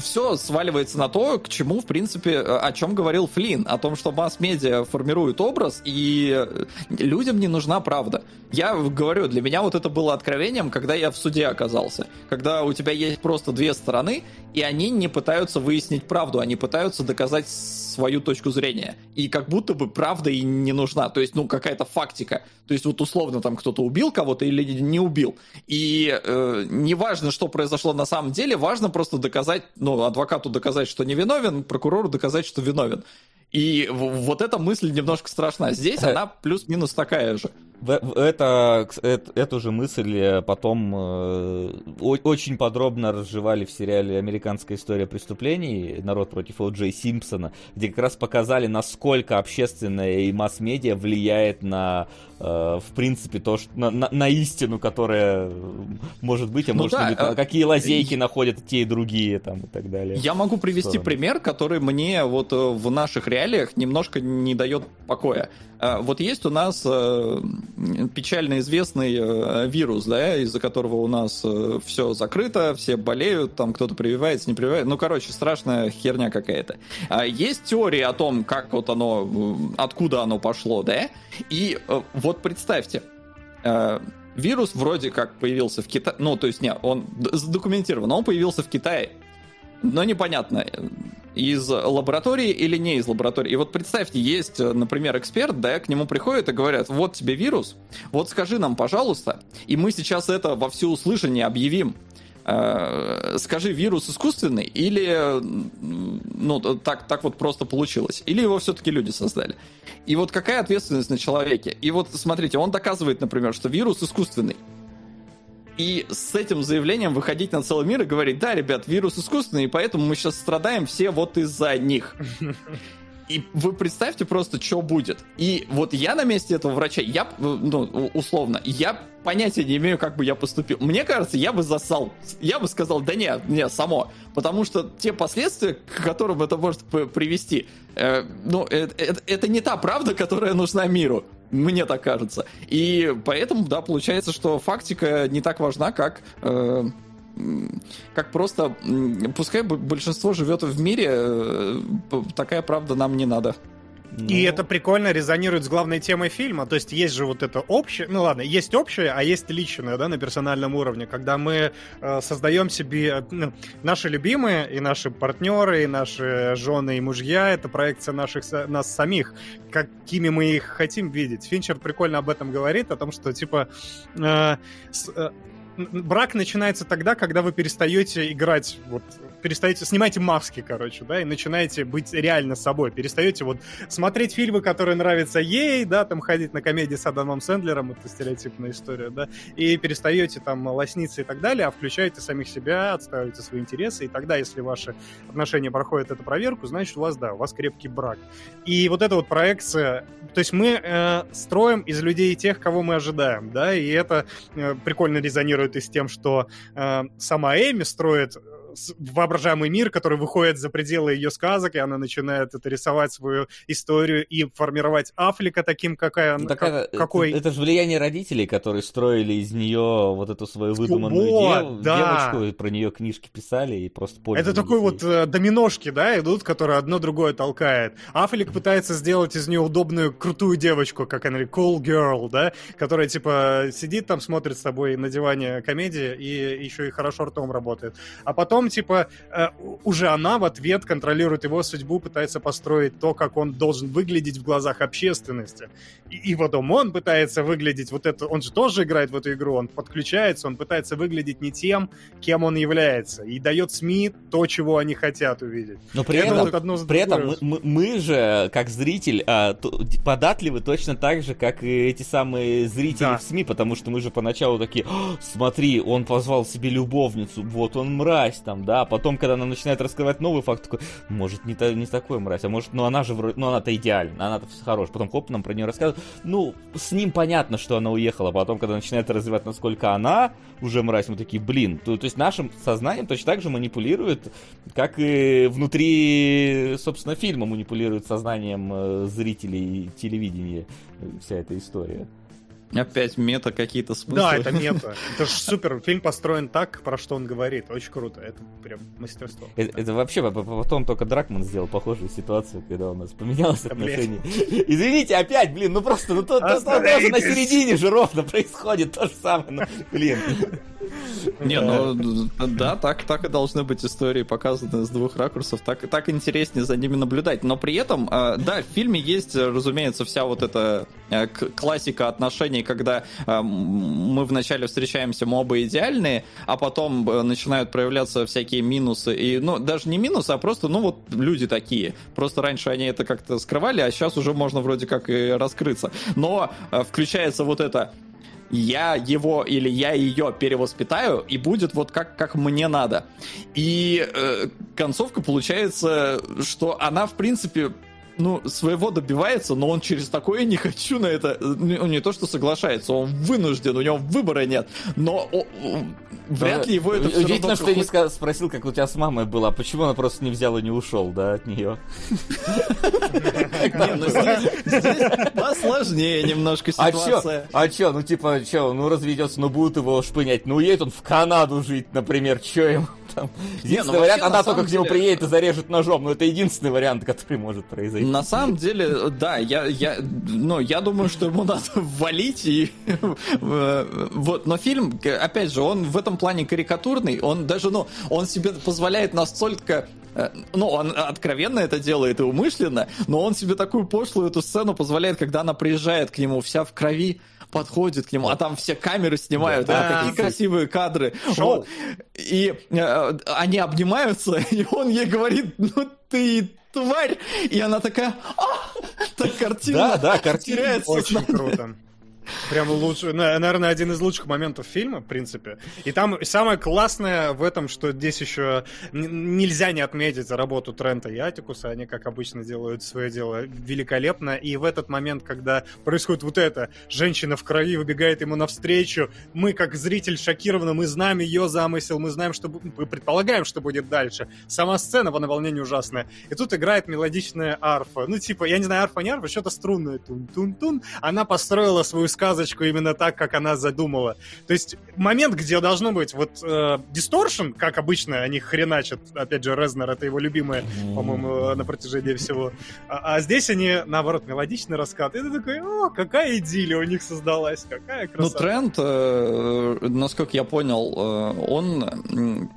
все сваливается на то, к чему, в принципе, о чем говорил Флинн. О том, что масс-медиа формирует образ, и людям не нужна правда. Я говорю, для меня вот это было откровением, когда я в суде оказался. Когда у тебя есть просто две стороны, и они не пытаются выяснить правду, они пытаются доказать свою точку зрения. И как будто бы правда и не нужна. То есть, ну, какая-то фактика. То есть, вот условно там кто-то убил кого-то или не убил. И э, не важно, что произошло на самом деле, важно просто доказать, ну, адвокату доказать, что невиновен, прокурору доказать, что виновен. И вот эта мысль немножко страшна. Здесь она плюс-минус такая же. Это, эту же мысль э, потом э, очень подробно разжевали в сериале «Американская история преступлений. Народ против О. Джей Симпсона», где как раз показали, насколько общественное и масс-медиа влияет на, в принципе, то, что, на, на, на истину, которая может быть, а ну может да, быть, а... какие лазейки находят те и другие там, и так далее. Я могу привести пример, который мне вот в наших реалиях немножко не дает покоя. Вот есть у нас печально известный э, вирус, да, из-за которого у нас э, все закрыто, все болеют, там кто-то прививается, не прививается. Ну, короче, страшная херня какая-то. А есть теории о том, как вот оно, э, откуда оно пошло, да? И вот представьте, вирус вроде как появился в Китае, ну, то есть, не, он задокументирован, он появился в Китае, но непонятно, из лаборатории или не из лаборатории. И вот представьте, есть, например, эксперт, да, к нему приходят и говорят, вот тебе вирус, вот скажи нам, пожалуйста, и мы сейчас это во всеуслышание объявим. Э, скажи, вирус искусственный или ну, так, так вот просто получилось? Или его все-таки люди создали? И вот какая ответственность на человеке? И вот смотрите, он доказывает, например, что вирус искусственный. И с этим заявлением выходить на целый мир и говорить, да, ребят, вирус искусственный, и поэтому мы сейчас страдаем все вот из-за них. И вы представьте просто, что будет. И вот я на месте этого врача, я, ну, условно, я понятия не имею, как бы я поступил. Мне кажется, я бы засал. Я бы сказал, да не, не, само. Потому что те последствия, к которым это может привести, э, ну, это, это, это не та правда, которая нужна миру. Мне так кажется. И поэтому, да, получается, что фактика не так важна, как... Э, как просто, пускай большинство живет в мире, э, такая правда нам не надо. И ну... это прикольно резонирует с главной темой фильма. То есть есть же вот это общее, ну ладно, есть общее, а есть личное, да, на персональном уровне, когда мы э, создаем себе э, ну, наши любимые и наши партнеры, и наши жены и мужья, это проекция наших нас самих, какими мы их хотим видеть. Финчер прикольно об этом говорит, о том, что типа э, с, э, брак начинается тогда, когда вы перестаете играть вот перестаете, снимайте маски, короче, да, и начинаете быть реально собой. Перестаете вот смотреть фильмы, которые нравятся ей, да, там ходить на комедии с Адамом Сэндлером, это стереотипная история, да, и перестаете там лосниться и так далее, а включаете самих себя, отстаиваете свои интересы, и тогда, если ваши отношения проходят эту проверку, значит, у вас, да, у вас крепкий брак. И вот эта вот проекция, то есть мы э, строим из людей тех, кого мы ожидаем, да, и это э, прикольно резонирует и с тем, что э, сама Эми строит воображаемый мир, который выходит за пределы ее сказок, и она начинает это рисовать свою историю и формировать Афлика таким, какая, ну, так как, это, какой... Это, это же влияние родителей, которые строили из нее вот эту свою выдуманную вот, дев, да. девочку, про нее книжки писали и просто Это такой вот э, доминошки, да, идут, которые одно другое толкает. Афлик пытается сделать из нее удобную, крутую девочку, как она cool girl, да, которая, типа, сидит там, смотрит с тобой на диване комедии и еще и хорошо ртом работает. А потом типа, э, уже она в ответ контролирует его судьбу, пытается построить то, как он должен выглядеть в глазах общественности. И, и потом он пытается выглядеть вот это, он же тоже играет в эту игру, он подключается, он пытается выглядеть не тем, кем он является, и дает СМИ то, чего они хотят увидеть. Но при это этом, вот одно при этом мы, мы же, как зритель, а, податливы точно так же, как и эти самые зрители да. в СМИ, потому что мы же поначалу такие, смотри, он позвал себе любовницу, вот он мразь, там, да, а потом, когда она начинает раскрывать новый факт, такой, может, не, та, не такой мразь, а может, ну она же вроде, ну она-то идеальна, она-то хорошая. Потом хоп, нам про нее рассказывают. Ну, с ним понятно, что она уехала, потом, когда начинает развивать, насколько она уже мразь, мы такие, блин, то, то есть нашим сознанием точно так же манипулирует, как и внутри, собственно, фильма манипулирует сознанием э, зрителей телевидения э, вся эта история. Опять мета какие-то смыслы. Да, это (laughs) мета. Это же супер. Фильм построен так, про что он говорит. Очень круто. Это прям мастерство. Это, это вообще потом только Дракман сделал похожую ситуацию, когда у нас поменялось отношение. (laughs) Извините, опять, блин, ну просто, ну то, то, то, тоже на середине же ровно происходит то же самое. Ну, блин. (laughs) Не, ну да, так, так и должны быть истории показаны с двух ракурсов, так, так интереснее за ними наблюдать. Но при этом, а, да, в фильме есть, разумеется, вся вот эта э, классика отношений, когда а, мы вначале встречаемся, мы оба идеальные, а потом э, начинают проявляться всякие минусы. И, ну, даже не минусы, а просто, ну, вот люди такие. Просто раньше они это как-то скрывали, а сейчас уже можно вроде как и раскрыться. Но э, включается вот это я его или я ее перевоспитаю, и будет вот как, как мне надо. И э, концовка получается, что она, в принципе, ну, своего добивается, но он через такое не хочу на это, ну, не то что соглашается, он вынужден, у него выбора нет, но о, о, вряд ли его это Удивительно, что ты не спросил, как у тебя с мамой было, почему она просто не взяла и не ушел, да, от нее. Ну здесь посложнее немножко а ситуация. А чё, ну типа, чё, ну разведется, ну будут его шпынять, ну едет он в Канаду жить, например, чё ему? Там. Единственный ну, вариант, она только к нему приедет и зарежет ножом, но это единственный вариант, который может произойти. На самом деле, да, я, я, ну, я думаю, что ему надо валить и вот, но фильм, опять же, он в этом плане карикатурный, он даже, ну, он себе позволяет настолько э, ну, он откровенно это делает и умышленно, но он себе такую пошлую эту сцену позволяет, когда она приезжает к нему вся в крови, подходит к нему, а там все камеры снимают, да, это такие красивые кадры. Вот. И э, они обнимаются, (laughs) и он ей говорит, ну ты тварь, и она такая, а! так картина. Да, да, картина. Очень круто. Прям лучше, наверное, один из лучших моментов фильма, в принципе. И там самое классное в этом, что здесь еще нельзя не отметить работу Трента и Атикуса. Они, как обычно, делают свое дело великолепно. И в этот момент, когда происходит вот это, женщина в крови выбегает ему навстречу, мы, как зритель, шокированы, мы знаем ее замысел, мы знаем, что мы предполагаем, что будет дальше. Сама сцена в наволнении ужасная. И тут играет мелодичная арфа. Ну, типа, я не знаю, арфа не арфа, что-то струнное. Тун-тун-тун. Она построила свою сказочку именно так, как она задумала. То есть момент, где должно быть вот э, дисторшн, как обычно они хреначат, опять же, Резнер, это его любимое, по-моему, на протяжении всего. А, а здесь они, наоборот, мелодичный раскат. И ты такой, о, какая идиллия у них создалась, какая красота. Ну, тренд, э, насколько я понял, э, он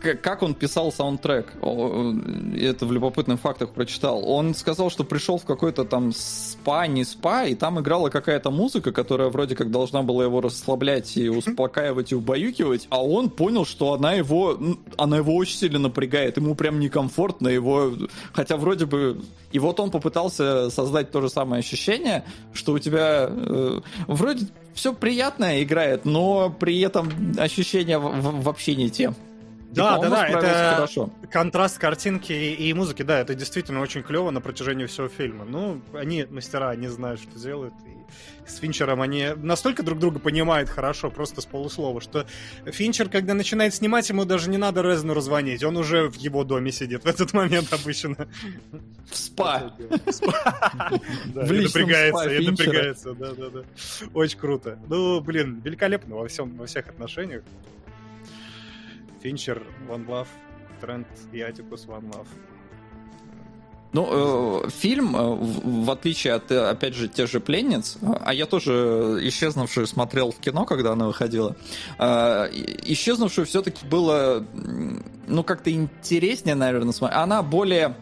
как он писал саундтрек, это в любопытных фактах прочитал. Он сказал, что пришел в какой-то там спа, не спа, и там играла какая-то музыка, которая вроде как должна была его расслаблять и успокаивать и убаюкивать, а он понял, что она его, она его очень сильно напрягает, ему прям некомфортно, его, хотя вроде бы, и вот он попытался создать то же самое ощущение, что у тебя э, вроде все приятное играет, но при этом ощущения вообще не те. Да, да, да, это хорошо. контраст картинки и, и музыки, да, это действительно очень клево на протяжении всего фильма. Ну, они мастера, они знают, что делают. И с Финчером они настолько друг друга понимают хорошо, просто с полуслова, что Финчер, когда начинает снимать, ему даже не надо Резну развонить, он уже в его доме сидит в этот момент обычно. В спа. В (laughs) напрягается, и напрягается, да, да, да. Очень круто. Ну, блин, великолепно во всем, во всех отношениях. Финчер, One Love, Трент и Атикус One Love. Ну, э, фильм, э, в, отличие от, э, опять же, тех же «Пленниц», а я тоже «Исчезнувшую» смотрел в кино, когда она выходила, э, «Исчезнувшую» все-таки было, ну, как-то интереснее, наверное, смотреть. Она более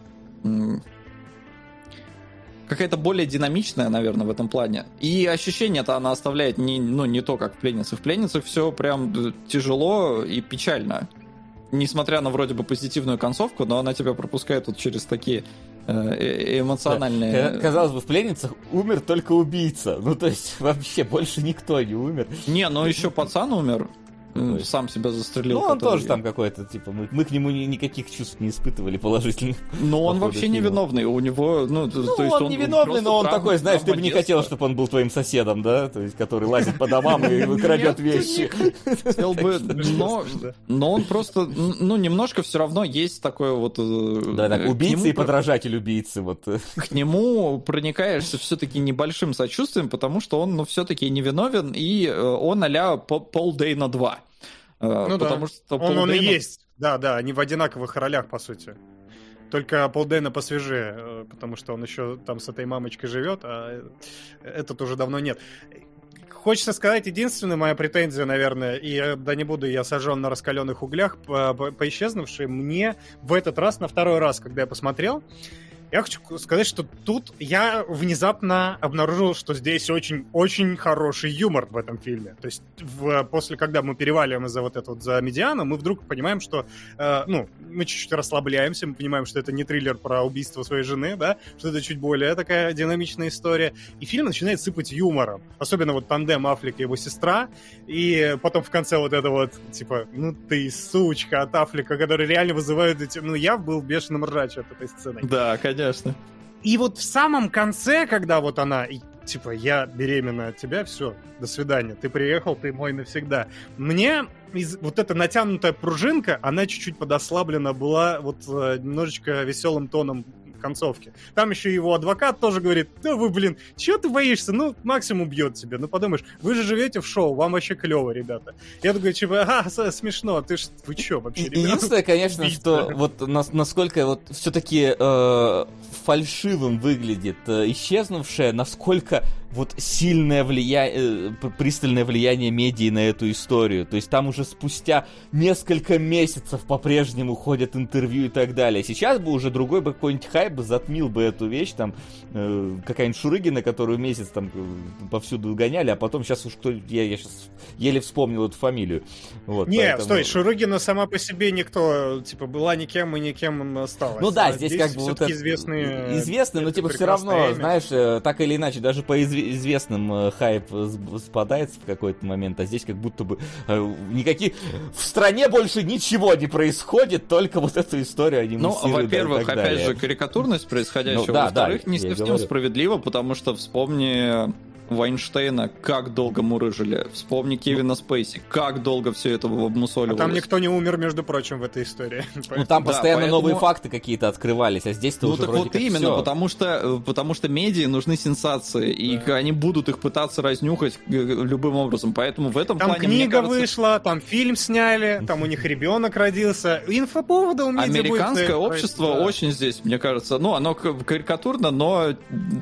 какая-то более динамичная, наверное, в этом плане. И ощущение-то она оставляет не, ну, не то, как в пленнице. В пленнице все прям тяжело и печально. Несмотря на вроде бы позитивную концовку, но она тебя пропускает вот через такие э, э, эмоциональные... Да. Казалось бы, в пленницах умер только убийца. Ну, то есть, (laughs) вообще больше никто не умер. Не, ну еще пацан умер. Ну, сам себя застрелил. Ну, он тоже там какой-то, типа, мы, мы к нему ни, никаких чувств не испытывали положительных. Но он вообще невиновный, у него, ну, ну то есть он, он невиновный, но он такой, знаешь, ты бы не хотел, чтобы он был твоим соседом, да, то есть, который лазит по домам и крадет вещи. Хотел бы, (laughs) но, он просто, ну, немножко все равно есть такое вот... Э, да, так, убийца и подражатель убийцы, вот. К нему проникаешься все-таки небольшим сочувствием, потому что он, ну, все-таки невиновен, и э, он а-ля Пол Дейна 2. Э, ну потому да. что он, он и есть. Да, да, они в одинаковых ролях, по сути. Только Пол Дэна посвежее, э, потому что он еще там с этой мамочкой живет, а этот уже давно нет. Хочется сказать, единственная моя претензия, наверное, и да не буду я сожжен на раскаленных углях по, по, по исчезнувшей, мне в этот раз, на второй раз, когда я посмотрел, я хочу сказать, что тут я внезапно обнаружил, что здесь очень-очень хороший юмор в этом фильме. То есть в, после, когда мы переваливаем за вот это вот за медиану, мы вдруг понимаем, что, э, ну, мы чуть-чуть расслабляемся, мы понимаем, что это не триллер про убийство своей жены, да, что это чуть более такая динамичная история. И фильм начинает сыпать юмором. Особенно вот тандем Аффлека и его сестра. И потом в конце вот это вот, типа, ну ты сучка от Аффлека, который реально вызывает эти... Ну, я был бешеным ржач от этой сцены. Да, конечно конечно. И вот в самом конце, когда вот она, типа, я беременна от тебя, все, до свидания, ты приехал, ты мой навсегда. Мне из, вот эта натянутая пружинка, она чуть-чуть подослаблена была вот э, немножечко веселым тоном концовке. Там еще его адвокат тоже говорит, да вы, блин, чего ты боишься? Ну, максимум убьет тебя. Ну, подумаешь, вы же живете в шоу, вам вообще клево, ребята. Я такой, типа, ага, смешно, ты ж, вы че вообще, ребята? Единственное, конечно, Убийца. что вот насколько вот все-таки э, фальшивым выглядит э, исчезнувшая, насколько вот сильное влияние, э, пристальное влияние медиа на эту историю. То есть там уже спустя несколько месяцев по-прежнему ходят интервью и так далее. Сейчас бы уже другой бы какой-нибудь хайп затмил бы эту вещь, там э, какая-нибудь Шурыгина, которую месяц там э, повсюду гоняли, а потом сейчас уж кто, я, я сейчас еле вспомнил эту фамилию. Вот, Не, поэтому... стой, Шурыгина сама по себе никто, типа, была никем и никем осталась. Ну да, а здесь, здесь как бы вот это... известные... Известные, но типа все равно, имя. знаешь, э, так или иначе, даже по известным известным хайп спадается в какой-то момент, а здесь как будто бы никаких... В стране больше ничего не происходит, только вот эту историю они Ну, во-первых, опять же, карикатурность происходящего. Ну, да, Во-вторых, да, не говорю. справедливо, потому что вспомни Вайнштейна, как долго мурыжили. Вспомни Кевина Спейси, как долго все это обмусоливалось. А там никто не умер, между прочим, в этой истории. Ну там да, постоянно поэтому... новые факты какие-то открывались, а здесь-то ну, уже так вот именно, все. потому что, э, потому что медиа нужны сенсации, и да. они будут их пытаться разнюхать э, любым образом, поэтому в этом там плане, книга кажется... вышла, там фильм сняли, там у них ребенок родился, инфоповода у медиа Американское будет... общество да. очень здесь, мне кажется, ну, оно карикатурно, но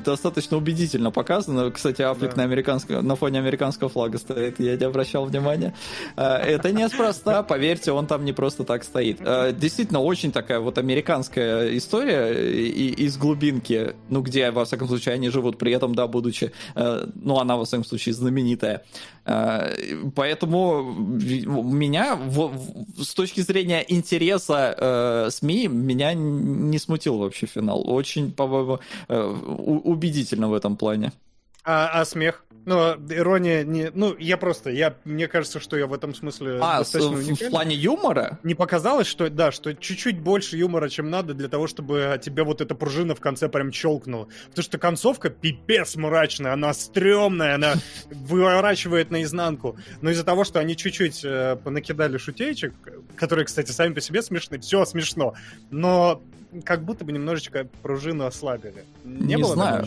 достаточно убедительно показано. Кстати, Аффлек да. на, американском, на фоне американского флага стоит, я не обращал внимания. Э, это неспроста, поверьте, он там не просто так стоит. Э, действительно, очень такая вот американская история из глубинки, ну, где, во всяком случае, они живут, при этом, да, будучи, ну, она, во всяком случае, знаменитая. Поэтому меня с точки зрения интереса СМИ меня не смутил вообще финал. Очень, по-моему, убедительно в этом плане. А, а смех? Ну, ирония не... Ну, я просто... Я, мне кажется, что я в этом смысле а, достаточно в, в плане юмора? Не показалось, что, да, что чуть-чуть больше юмора, чем надо для того, чтобы тебе вот эта пружина в конце прям щелкнула. Потому что концовка пипец мрачная, она стрёмная, она (laughs) выворачивает наизнанку. Но из-за того, что они чуть-чуть э, понакидали шутеечек, которые, кстати, сами по себе смешны, все смешно, но как будто бы немножечко пружину ослабили. Не, не было знаю.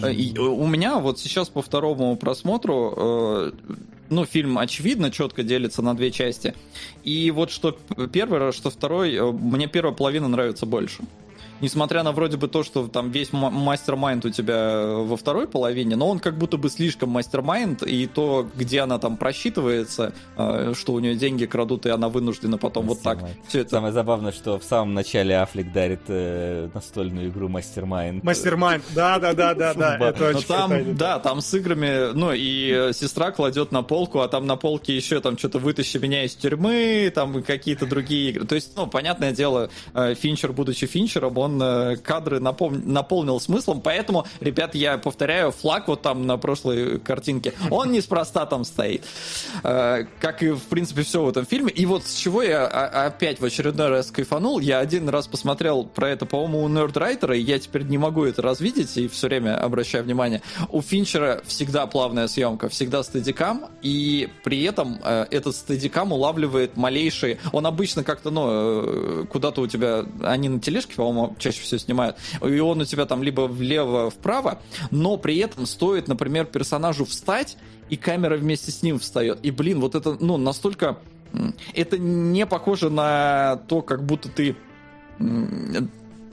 У меня вот сейчас по второму просмотру э, ну, фильм, очевидно, четко делится на две части. И вот что первый, что второй, э, мне первая половина нравится больше несмотря на вроде бы то, что там весь mastermind у тебя э, во второй половине, но он как будто бы слишком mastermind, и то, где она там просчитывается, э, что у нее деньги крадут, и она вынуждена потом вот так все это... Самое забавное, что в самом начале Аффлек дарит э, настольную игру Mastermind. Мастер-майнд, да-да-да-да-да, это очень там, Да, там с играми, ну, и э, сестра кладет на полку, а там на полке еще там что-то «Вытащи меня из тюрьмы», там какие-то другие игры. То есть, ну, понятное дело, Финчер, будучи Финчером, он он э, кадры напом... наполнил смыслом, поэтому, ребят, я повторяю, флаг вот там на прошлой картинке, он неспроста там стоит. Э, как и, в принципе, все в этом фильме. И вот с чего я опять в очередной раз кайфанул, я один раз посмотрел про это, по-моему, у Нердрайтера, и я теперь не могу это развидеть, и все время обращаю внимание. У Финчера всегда плавная съемка, всегда стадикам, и при этом э, этот стадикам улавливает малейшие... Он обычно как-то, ну, куда-то у тебя... Они на тележке, по-моему, чаще всего снимают, и он у тебя там либо влево-вправо, но при этом стоит, например, персонажу встать, и камера вместе с ним встает. И, блин, вот это, ну, настолько... Это не похоже на то, как будто ты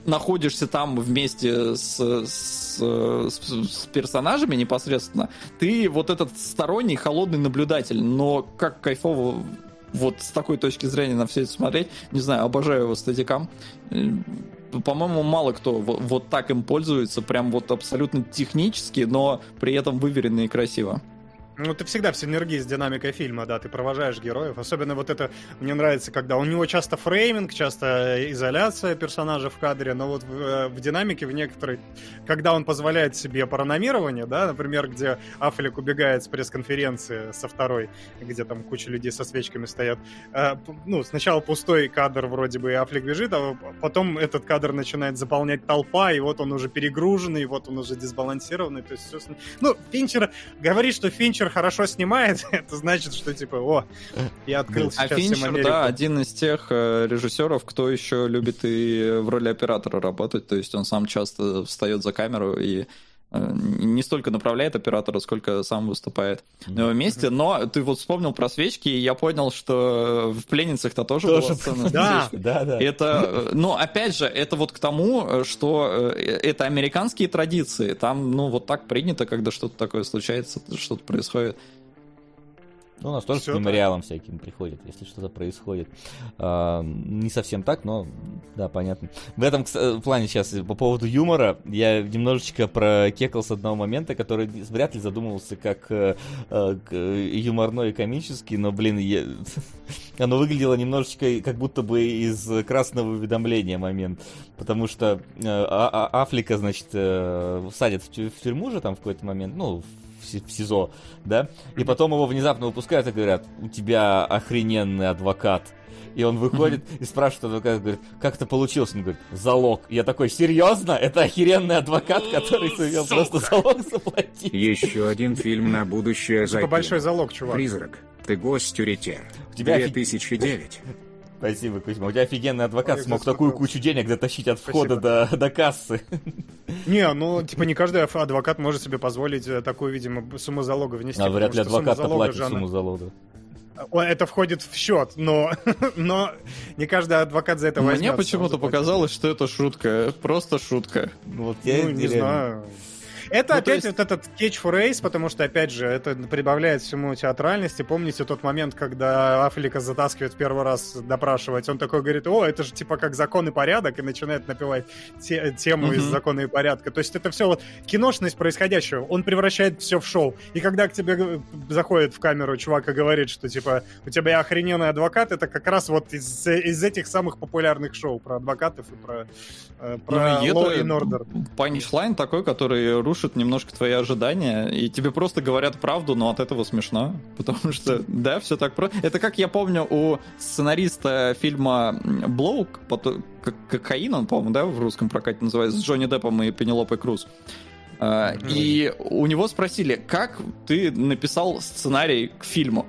находишься там вместе с, с, с, с персонажами непосредственно, ты вот этот сторонний холодный наблюдатель, но как кайфово вот с такой точки зрения на все это смотреть, не знаю, обожаю его стадикам по-моему, мало кто вот так им пользуется, прям вот абсолютно технически, но при этом выверенно и красиво. Ну, ты всегда в синергии с динамикой фильма, да, ты провожаешь героев. Особенно вот это мне нравится, когда у него часто фрейминг, часто изоляция персонажа в кадре, но вот в, э, в динамике в некоторой, когда он позволяет себе параномирование, да, например, где Аффлек убегает с пресс-конференции со второй, где там куча людей со свечками стоят. Э, ну, сначала пустой кадр вроде бы, и Аффлек бежит, а потом этот кадр начинает заполнять толпа, и вот он уже перегруженный, и вот он уже дисбалансированный. То есть. Ну, Финчер говорит, что Финчер Финчер хорошо снимает, (laughs) это значит, что типа, о, я открыл а сейчас А Финчер, да, один из тех э, режиссеров, кто еще любит и в роли оператора работать, то есть он сам часто встает за камеру и не столько направляет оператора, сколько сам выступает mm-hmm. вместе. Но ты вот вспомнил про свечки, и я понял, что в пленницах-то тоже, тоже была сцена (laughs) да, да, да. Это, ну, опять же, это вот к тому, что это американские традиции. Там, ну, вот так принято, когда что-то такое случается, что-то происходит. Ну, у нас тоже Все с мемориалом так. всяким приходит, если что-то происходит. А, не совсем так, но да, понятно. В этом в плане сейчас по поводу юмора я немножечко прокекал с одного момента, который вряд ли задумывался как э, э, юморной и комический, но, блин, я... (laughs) оно выглядело немножечко как будто бы из красного уведомления момент. Потому что э, а, а, Афлика, значит, э, садят в тюрьму же там в какой-то момент, ну, в СИЗО, да, и потом его внезапно выпускают и говорят, у тебя охрененный адвокат. И он выходит и спрашивает адвоката, говорит, как это получилось? Он говорит, залог. Я такой, серьезно? Это охеренный адвокат, который сумел просто залог заплатить. Еще один фильм на будущее за большой залог, чувак. Призрак. Ты гость Тюритер. 2009. Спасибо, Кузьма. У тебя офигенный адвокат Ой, смог такую кучу денег дотащить от входа до, до кассы. Не, ну, типа, не каждый адвокат может себе позволить э, такую, видимо, сумму залога внести. А вряд ли адвокат платит сумму залога. Это входит в счет, но, (laughs) но не каждый адвокат за это возьмет. Мне почему-то показалось, что это шутка, просто шутка. Вот я ну не знаю. Это ну, опять есть... вот этот catch-phrase, потому что, опять же, это прибавляет всему театральности. Помните тот момент, когда Африка затаскивает первый раз допрашивать, он такой говорит, о, это же типа как закон и порядок, и начинает напевать те, тему mm-hmm. из закона и порядка. То есть это все вот киношность происходящего. Он превращает все в шоу. И когда к тебе заходит в камеру чувак и говорит, что типа у тебя охрененный адвокат, это как раз вот из, из этих самых популярных шоу про адвокатов и про, э, про ну, Law and Order. Панчлайн такой, который рушит немножко твои ожидания, и тебе просто говорят правду, но от этого смешно. (laughs) Потому что, да, все так просто. Это как я помню у сценариста фильма Блоук, Кокаин, он, по-моему, да, в русском прокате называется, с Джонни Деппом и Пенелопой Круз. Mm-hmm. И у него спросили, как ты написал сценарий к фильму?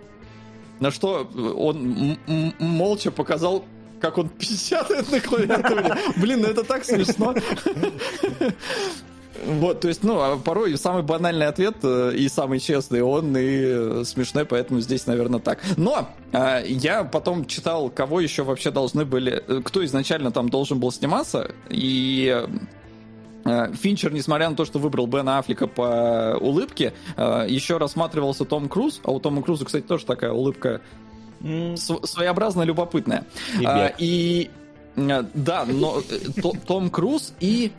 На что он молча показал как он (laughs) печатает на клавиатуре. Блин, ну это так смешно. (laughs) Вот, то есть, ну, а порой самый банальный ответ э, и самый честный, он и смешной, поэтому здесь, наверное, так. Но э, я потом читал, кого еще вообще должны были, э, кто изначально там должен был сниматься, и э, Финчер, несмотря на то, что выбрал Бена Аффлека по улыбке, еще рассматривался Том Круз, а у Тома Круза, кстати, тоже такая улыбка своеобразно любопытная. А, и э, да, но э, Том Круз и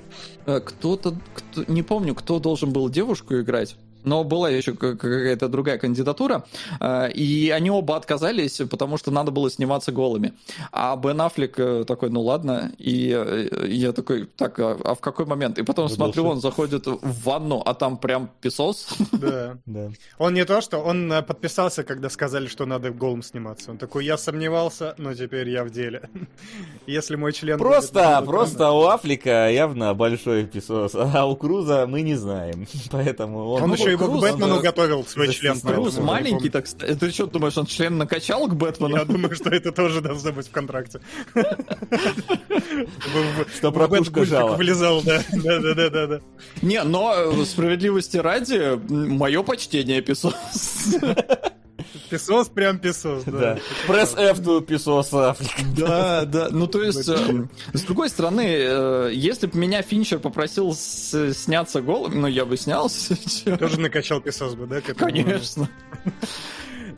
э, кто-то, кто, не помню, кто должен был девушку играть но была еще какая-то другая кандидатура, э, и они оба отказались, потому что надо было сниматься голыми. А Бен Аффлек э, такой, ну ладно, и э, я такой, так, а, а в какой момент? И потом Выдался. смотрю, он заходит в ванну, а там прям песос. Да, да. Он не то, что он подписался, когда сказали, что надо голым сниматься. Он такой, я сомневался, но теперь я в деле. (laughs) Если мой член... Просто, просто у Аффлека явно большой песос, а у Круза мы не знаем. (laughs) Поэтому он... Он еще его Круз, к Бэтмену он, готовил свой член. Круз маленький, так Ты что думаешь, он член накачал к Бэтмену? Я думаю, что это тоже должно быть в контракте. (laughs) Что пропушка жала. Влезал, да. Да, да, да, да. Не, но э, справедливости ради, мое почтение, Песос. (laughs) Песос прям песос, да. Пресс F to песос Да, да. Ну, то есть, э, с другой стороны, э, если бы меня Финчер попросил сняться голым, ну, я бы снялся. (laughs) Тоже накачал песос бы, да? Конечно.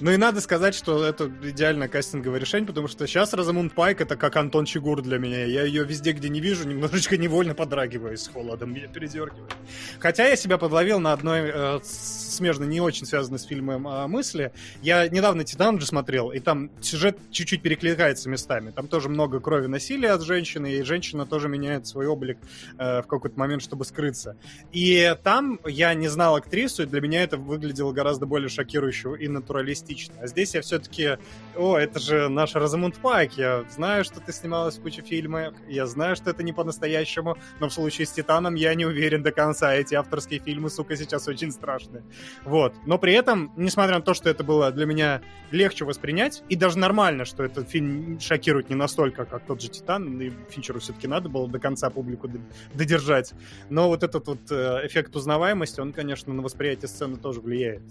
Ну и надо сказать, что это идеальное кастинговое решение, потому что сейчас Розамунд Пайк это как Антон Чигур для меня. Я ее везде, где не вижу, немножечко невольно подрагиваю с холодом, меня передергивает. Хотя я себя подловил на одной э, смежной, не очень связанной с фильмом э, мысли. Я недавно Титан же смотрел, и там сюжет чуть-чуть перекликается местами. Там тоже много крови насилия от женщины, и женщина тоже меняет свой облик э, в какой-то момент, чтобы скрыться. И там я не знал актрису, и для меня это выглядело гораздо более шокирующе и натуралистично реалистично. А здесь я все-таки, о, это же наш Розамунд Пайк, я знаю, что ты снималась в куче фильмов, я знаю, что это не по-настоящему, но в случае с Титаном я не уверен до конца. Эти авторские фильмы, сука, сейчас очень страшные. Вот. Но при этом, несмотря на то, что это было для меня легче воспринять, и даже нормально, что этот фильм шокирует не настолько, как тот же Титан, и Финчеру все-таки надо было до конца публику додержать. Но вот этот вот э, эффект узнаваемости, он, конечно, на восприятие сцены тоже влияет.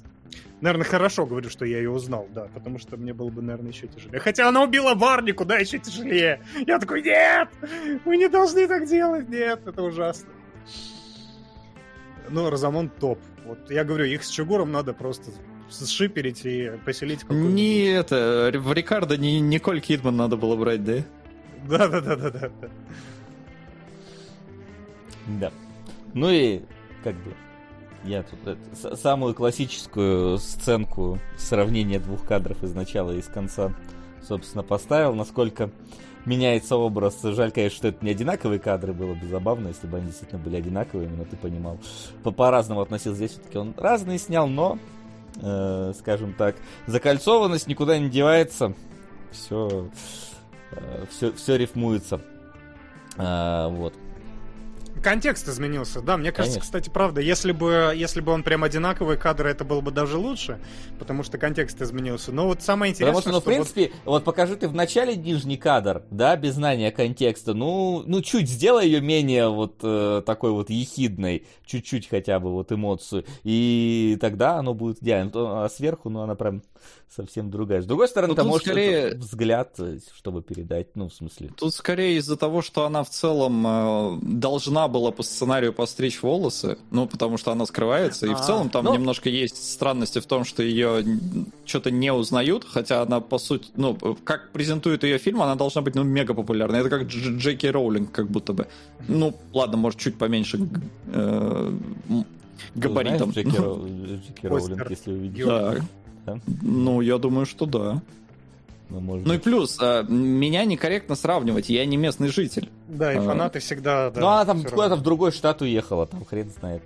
Наверное, хорошо говорю, что я ее узнал, да, потому что мне было бы, наверное, еще тяжелее. Хотя она убила Барни, куда еще тяжелее. Я такой, нет, мы не должны так делать, нет, это ужасно. Ну, Розамон топ. Вот я говорю, их с Чугуром надо просто сшиперить и поселить Не это, в Рикардо не Николь Кидман надо было брать, да? Да-да-да-да-да. Да. Ну и как бы я тут это, самую классическую сценку сравнения двух кадров из начала и из конца, собственно, поставил. Насколько меняется образ. Жаль, конечно, что это не одинаковые кадры. Было бы забавно, если бы они действительно были одинаковыми, но ты понимал. По- по-разному относился. Здесь все-таки он разные снял, но, э, скажем так, закольцованность никуда не девается. Все, э, все, все рифмуется. Э, вот. Контекст изменился, да. Мне кажется, Конечно. кстати, правда, если бы, если бы он прям одинаковые кадры, это было бы даже лучше, потому что контекст изменился. Но вот самое интересное, потому что, ну, в принципе, вот... вот покажи ты в начале нижний кадр, да, без знания контекста, ну, ну чуть сделай ее менее вот э, такой вот ехидной, чуть-чуть хотя бы вот эмоцию, и тогда оно будет идеально. А сверху, ну, она прям совсем другая. С другой стороны, там может скорее... взгляд, э, чтобы передать, ну, в смысле. Тут скорее из-за того, что она в целом э, должна было по сценарию постричь волосы, ну, потому что она скрывается, и в а, целом там ну... немножко есть странности в том, что ее что-то не узнают, хотя она, по сути, ну, как презентует ее фильм, она должна быть, ну, мега популярной. Это как Дж Джеки Роулинг, как будто бы. Ну, ладно, может, чуть поменьше э, габаритом. Знаешь, Джеки, Роу... (laughs) Джеки Роулинг, если увидишь. Да. Да. Ну, я думаю, что да. Ну, может ну и плюс, а, меня некорректно сравнивать, я не местный житель. Да, и а. фанаты а, всегда... Да, ну, она там куда-то в другой штат уехала, там хрен знает.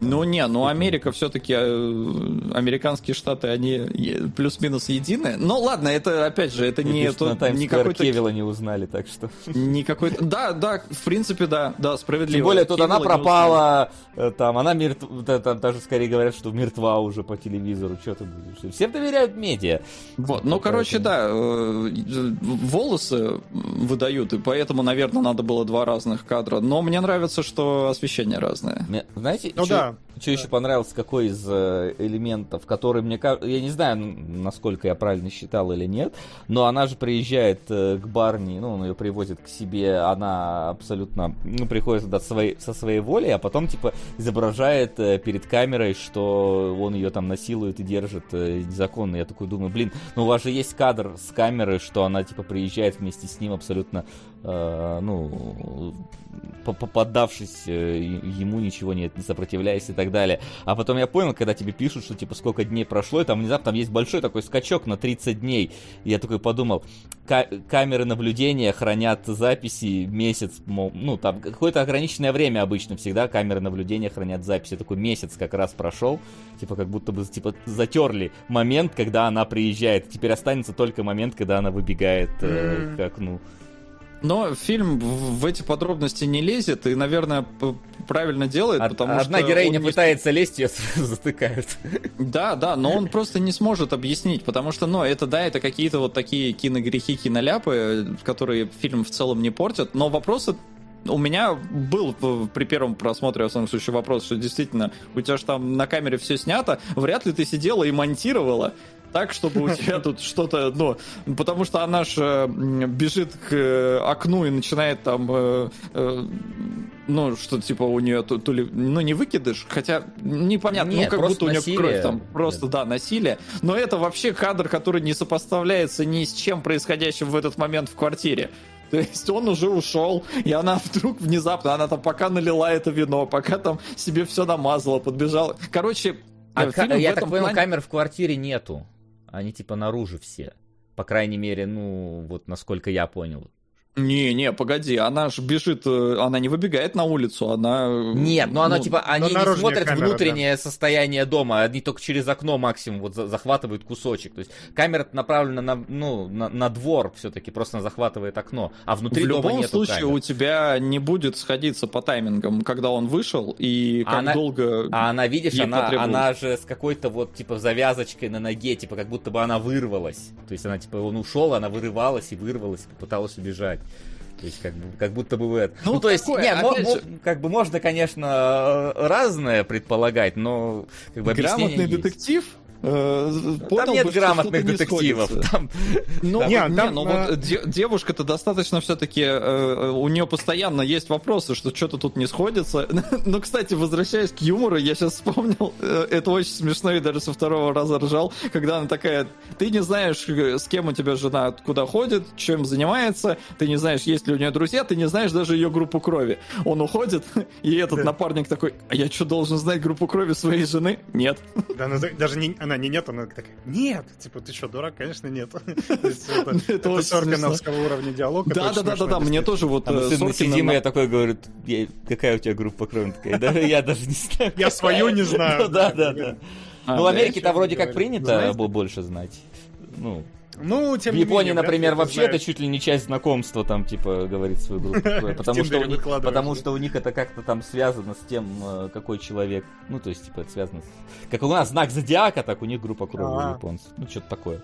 Ну не, ну Америка все-таки, э, американские штаты, они плюс-минус едины. Ну ладно, это опять же, это не, это, не какой-то... Кевилла не узнали, так что... Не какой-то... Да, да, в принципе, да, да, справедливо. Тем более тут Кевилла она пропала, э, там, она мертва, там даже скорее говорят, что мертва уже по телевизору, что ты будешь. Всем доверяют медиа. Вот, ну, короче, да, э, волосы выдают, и поэтому, наверное, надо было два разных кадра. Но мне нравится, что освещение разное. Знаете, ну, да, что еще понравился, какой из э, элементов, который мне кажется, я не знаю, насколько я правильно считал или нет, но она же приезжает э, к Барни, ну, он ее привозит к себе, она абсолютно, ну, приходит туда своей, со своей волей, а потом, типа, изображает э, перед камерой, что он ее там насилует и держит незаконно. Я такой думаю, блин, ну у вас же есть кадр с камеры, что она, типа, приезжает вместе с ним абсолютно, ну, поддавшись э, ему, ничего нет, не сопротивляясь и так далее. А потом я понял, когда тебе пишут, что типа сколько дней прошло, и там внезапно там есть большой такой скачок на 30 дней. И я такой подумал, камеры наблюдения хранят записи месяц, мол, ну там какое-то ограниченное время обычно всегда камеры наблюдения хранят записи. Такой месяц как раз прошел, типа как будто бы типа затерли момент, когда она приезжает. Теперь останется только момент, когда она выбегает э, к окну. Но фильм в эти подробности не лезет и, наверное, правильно делает, Од- потому одна что... Одна героиня пытается лезть, ее (laughs) затыкают. Да, да, но он просто не сможет объяснить, потому что, ну, это, да, это какие-то вот такие киногрехи, киноляпы, которые фильм в целом не портят, но вопросы у меня был при первом просмотре, в самом случае, вопрос, что действительно, у тебя же там на камере все снято, вряд ли ты сидела и монтировала так, чтобы у тебя (laughs) тут что-то, ну, потому что она же бежит к э, окну и начинает там, э, э, ну, что типа у нее то, то ли, ну, не выкидыш, хотя непонятно, ну, Нет, ну, как будто у нее кровь там, просто, да, насилие, но это вообще кадр, который не сопоставляется ни с чем происходящим в этот момент в квартире. То есть он уже ушел, и она (laughs) вдруг внезапно, она там пока налила это вино, пока там себе все намазала, подбежала. Короче, а я так понял, плане... камер в квартире нету. Они типа наружу все. По крайней мере, ну, вот насколько я понял. Не, не, погоди, она же бежит, э, она не выбегает на улицу, она... Нет, но она ну, типа, они не смотрят камера, внутреннее да. состояние дома, они только через окно максимум вот захватывают кусочек. То есть камера направлена на, ну, на, на двор все-таки, просто захватывает окно, а внутри В дома любом случае камер. у тебя не будет сходиться по таймингам, когда он вышел и как она, долго... А она, видишь, она, она же с какой-то вот типа завязочкой на ноге, типа как будто бы она вырвалась. То есть она типа, он ушел, она вырывалась и вырвалась, и попыталась убежать. То есть, как, бы, как будто бы в это. Ну, ну то есть, не, мо, же... как бы можно, конечно, разное предполагать, но как бы Грамотный детектив есть. Э, понял там нет грамотных детективов. Там... Ну, нет, не, там, ну а... вот девушка-то достаточно все-таки, э, у нее постоянно есть вопросы, что что-то тут не сходится. (laughs) Но, кстати, возвращаясь к юмору, я сейчас вспомнил, э, это очень смешно и даже со второго раза ржал, когда она такая, ты не знаешь, с кем у тебя жена куда ходит, чем занимается, ты не знаешь, есть ли у нее друзья, ты не знаешь даже ее группу крови. Он уходит, (laughs) и этот напарник такой, а я что, должен знать группу крови своей жены? Нет. Да, даже не, она не нет, она такая, нет, типа, ты что, дурак? Конечно, нет. (laughs) Это соркиновского уровня диалог. Да, да, да, да, да, мне тоже вот э, сидим, и я такой говорю, какая у тебя группа крови? Я даже не знаю. Я свою не знаю. (laughs) Да, да, да. Ну, в Америке-то вроде как принято больше знать. Ну, ну, тем в Японии, менее, например, вообще это чуть ли не часть знакомства, там, типа, говорит свою группу. (laughs) Потому что, у них, потому что у них это как-то там связано с тем, э, какой человек. Ну, то есть, типа, это связано с... Как у нас знак зодиака, так у них группа крови у японцев. Ну, что-то такое.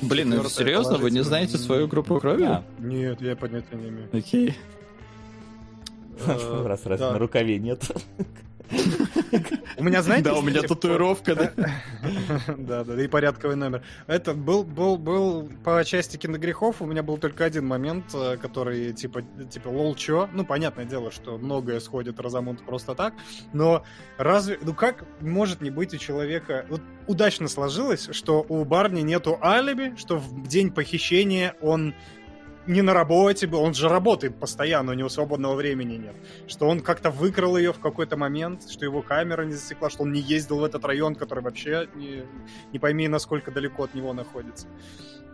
Блин, ну серьезно, вы не знаете свою группу крови? Нет, я понятия не имею. Окей. (laughs) Раз, раз, на рукаве нет. У меня, знаете... Да, у меня татуировка, да. (laughs) Да, да, и порядковый номер. Это был, был, был по части киногрехов, у меня был только один момент, э, который типа, типа, лол, чё? Ну, понятное дело, что многое сходит Розамунд просто так, но разве, ну как может не быть у человека... Вот удачно сложилось, что у Барни нету алиби, что в день похищения он не на работе был, он же работает постоянно, у него свободного времени нет. Что он как-то выкрал ее в какой-то момент, что его камера не засекла, что он не ездил в этот район, который вообще не, не пойми, насколько далеко от него находится.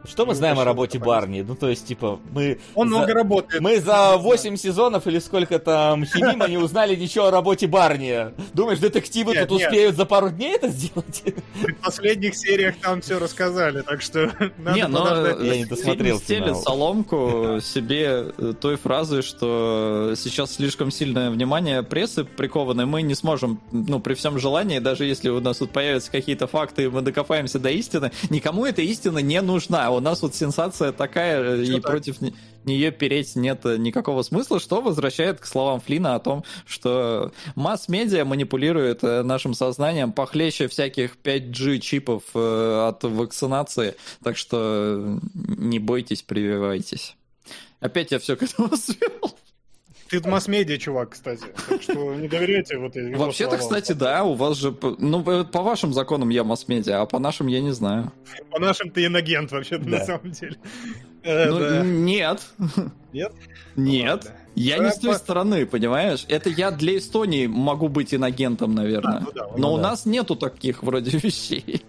Что мы знаем о работе Барни? Ну, то есть, типа, мы... Он за... много работает. Мы за 8 сезонов или сколько там Химима не узнали ничего о работе Барни. Думаешь, детективы нет, тут нет. успеют за пару дней это сделать? В последних сериях там все рассказали, так что (laughs) надо не, но Я не досмотрел стелит соломку себе э, той фразы, что сейчас слишком сильное внимание прессы приковано, мы не сможем, ну, при всем желании, даже если у нас тут появятся какие-то факты, мы докопаемся до истины, никому эта истина не нужна у нас вот сенсация такая, э, что и так? против нее переть нет никакого смысла, что возвращает к словам Флина о том, что масс-медиа манипулирует э, нашим сознанием похлеще всяких 5G чипов э, от вакцинации, так что не бойтесь, прививайтесь. Опять я все к этому (laughs) свел. Ты масс-медиа, чувак, кстати. Так что не доверяйте вот этим. Вообще-то, кстати, да, у вас же... Ну, по вашим законам я масс-медиа, а по нашим я не знаю. По нашим ты иногент, вообще-то, да. на самом деле. Э, ну, да. нет. Нет? Нет. Ну, я не с той стороны, понимаешь? Это я для Эстонии могу быть иногентом, наверное. А, ну да, Но ну, у нас нету таких вроде вещей.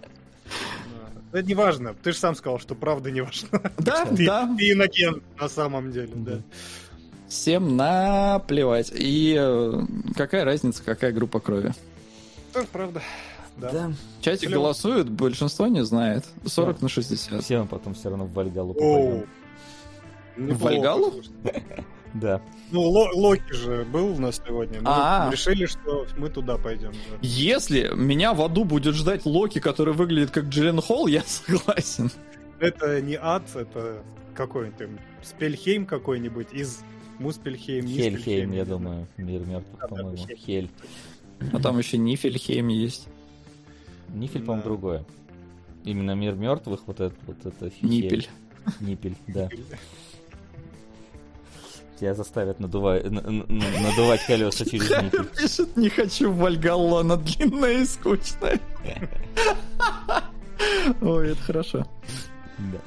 Это не важно. Ты же сам сказал, что правда не важно. Да, ты, да. Ты иногент на самом деле, да. Всем наплевать. И э, какая разница, какая группа крови? Так, правда. Да. да. Чатик Клево. голосует, большинство не знает. 40 да. на 60. Все мы потом все равно в Вальгалу попадем. В Вальгалу? (laughs) Да. Ну, Локи же был у нас сегодня. Мы А-а-а. решили, что мы туда пойдем. Если меня в аду будет ждать Локи, который выглядит как Джиллен Холл, я (laughs) согласен. Это не ад, это какой-нибудь Спельхейм какой-нибудь из Муспельхейм, Хельхейм, я думаю. Мир мертвых, по-моему. Хель. А там еще Нифельхейм есть. Нифель, да. по-моему, другое. Именно мир мертвых, вот это вот это Нипель. Нипель, (laughs) да. Тебя заставят надувать, надувать колеса через нипель. Пишет, не хочу в Вальгаллу, она длинная и скучная. (laughs) Ой, это хорошо. Да.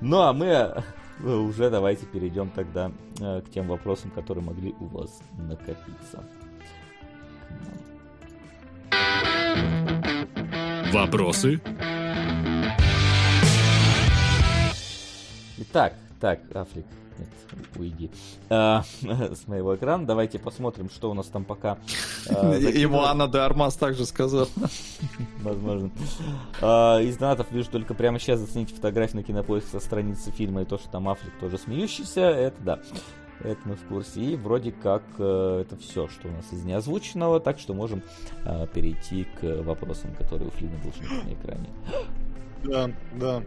Ну, а мы уже давайте перейдем тогда э, к тем вопросам, которые могли у вас накопиться. Вопросы? Итак, так, Африк, нет, уйди. А, (laughs) с моего экрана. Давайте посмотрим, что у нас там пока. А, (laughs) Ему Анна де Армас также сказал. (laughs) Возможно. А, из донатов вижу только прямо сейчас зацените фотографии на кинопоиск со страницы фильма и то, что там Африк тоже смеющийся. Это да. Это мы в курсе. И вроде как э, это все, что у нас из неозвученного, так что можем э, перейти к вопросам, которые у Флина должны быть на экране. Да, да.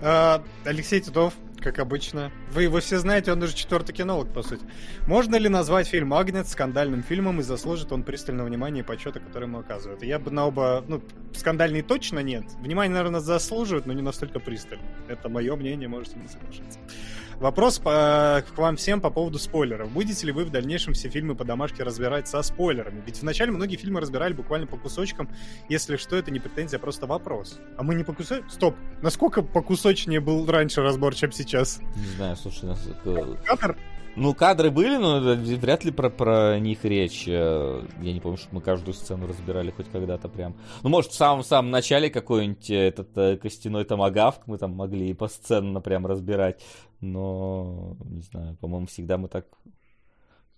А, Алексей Титов, как обычно. Вы его все знаете, он уже четвертый кинолог, по сути. Можно ли назвать фильм «Агнец» скандальным фильмом, и заслужит он пристального внимания и почета, который ему оказывают? Я бы на оба... Ну, скандальный точно нет. Внимание, наверное, заслуживает, но не настолько пристально. Это мое мнение, можете не соглашаться. Вопрос по, к вам всем по поводу спойлеров. Будете ли вы в дальнейшем все фильмы по домашке разбирать со спойлерами? Ведь вначале многие фильмы разбирали буквально по кусочкам. Если что, это не претензия, а просто вопрос. А мы не по кусочкам? Стоп! Насколько по кусочнее был раньше разбор, чем сейчас? Не знаю, слушай, нас... Кадр? Ну, кадры были, но вряд ли про, про них речь. Э, я не помню, что мы каждую сцену разбирали хоть когда-то прям. Ну, может, в самом-самом начале какой-нибудь э, этот э, костяной томагавк мы там могли и по сценам прям разбирать. Но, не знаю, по-моему, всегда мы так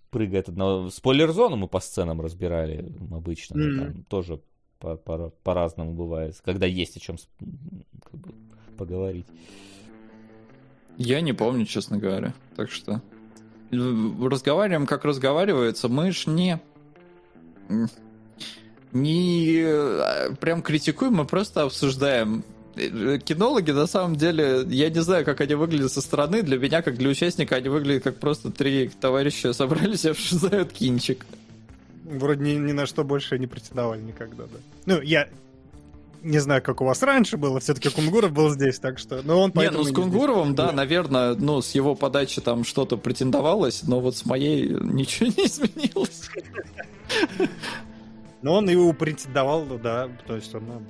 прыгает одного... Спойлер-зону мы по сценам разбирали обычно. Mm-hmm. Там тоже по- по- по-разному бывает, когда есть о чем как бы, поговорить. Я не помню, честно говоря. Так что разговариваем, как разговаривается, мы ж не не э, прям критикуем, мы просто обсуждаем. Кинологи, на самом деле, я не знаю, как они выглядят со стороны. Для меня, как для участника, они выглядят как просто три товарища собрались и обсуждают кинчик. вроде ни, ни на что больше не претендовали никогда, да. Ну, я не знаю, как у вас раньше было, все-таки Кунгуров был здесь, так что... Но он не, ну с Кунгуровым, да, наверное, ну, с его подачи там что-то претендовалось, но вот с моей ничего не изменилось. Но он и претендовал, да, то есть он ну,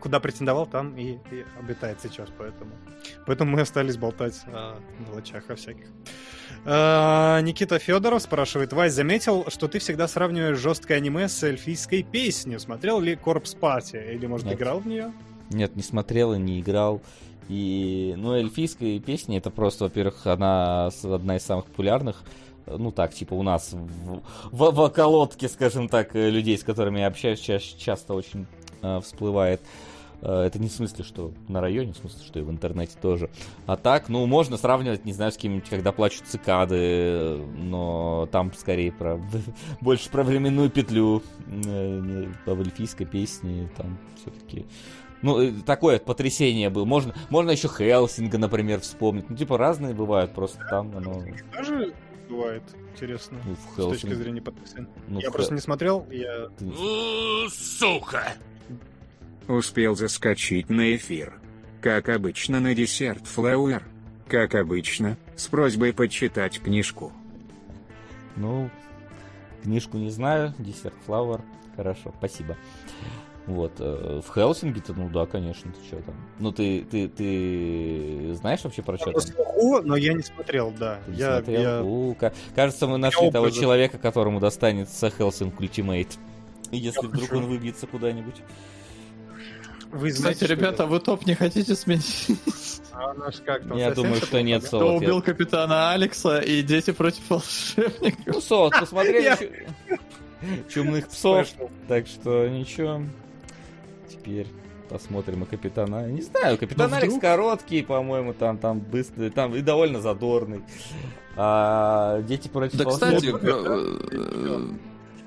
куда претендовал, там и, и обитает сейчас, поэтому. Поэтому мы остались болтать о мелочах о всяких. А, Никита Федоров спрашивает, Вась, заметил, что ты всегда сравниваешь жесткое аниме с эльфийской песней. Смотрел ли Корпс Пати? Или, может, Нет. играл в нее? Нет, не смотрел и не играл. И, ну, эльфийская песня, это просто, во-первых, она одна из самых популярных ну так, типа у нас в, в, в околотке, скажем так, людей, с которыми я общаюсь, ча- часто очень э, всплывает. Э, это не в смысле, что на районе, в смысле, что и в интернете тоже. А так, ну, можно сравнивать, не знаю, с кем-нибудь, когда плачут цикады, но там скорее про (laughs) больше про временную петлю э, в эльфийской песне, там все-таки ну, э, такое потрясение было. Можно, можно еще Хелсинга, например, вспомнить. Ну, типа, разные бывают, просто там оно... Тоже бывает, интересно, ну, в Хелсинг... с точки зрения потрясения. Ну, я в... просто не смотрел, я... Сука! Успел заскочить на эфир. Как обычно на Desert Flower. Как обычно, с просьбой почитать книжку. Ну, книжку не знаю, Desert Flower. Хорошо, спасибо. Вот. Э, в Хелсинге-то, ну да, конечно, ты что там. Ну ты, ты, ты знаешь вообще про что там? но я не смотрел, да. Ты я, смотрел? Я... У, кажется, мы нашли я того образа. человека, которому достанется Hellsing Ultimate. Если я вдруг хочу. он выбьется куда-нибудь. Вы знаете, Кстати, ребята, вы топ не хотите сменить? (laughs) А как там? Я думаю, что нет, Солод. Кто убил капитана Алекса и дети против волшебников? Ну, Солод, посмотрели (laughs) чумных псов, так что ничего. Теперь посмотрим и капитана. Не знаю, капитан Алекс короткий, по-моему, там, там быстрый, там и довольно задорный. А дети против Да, кстати,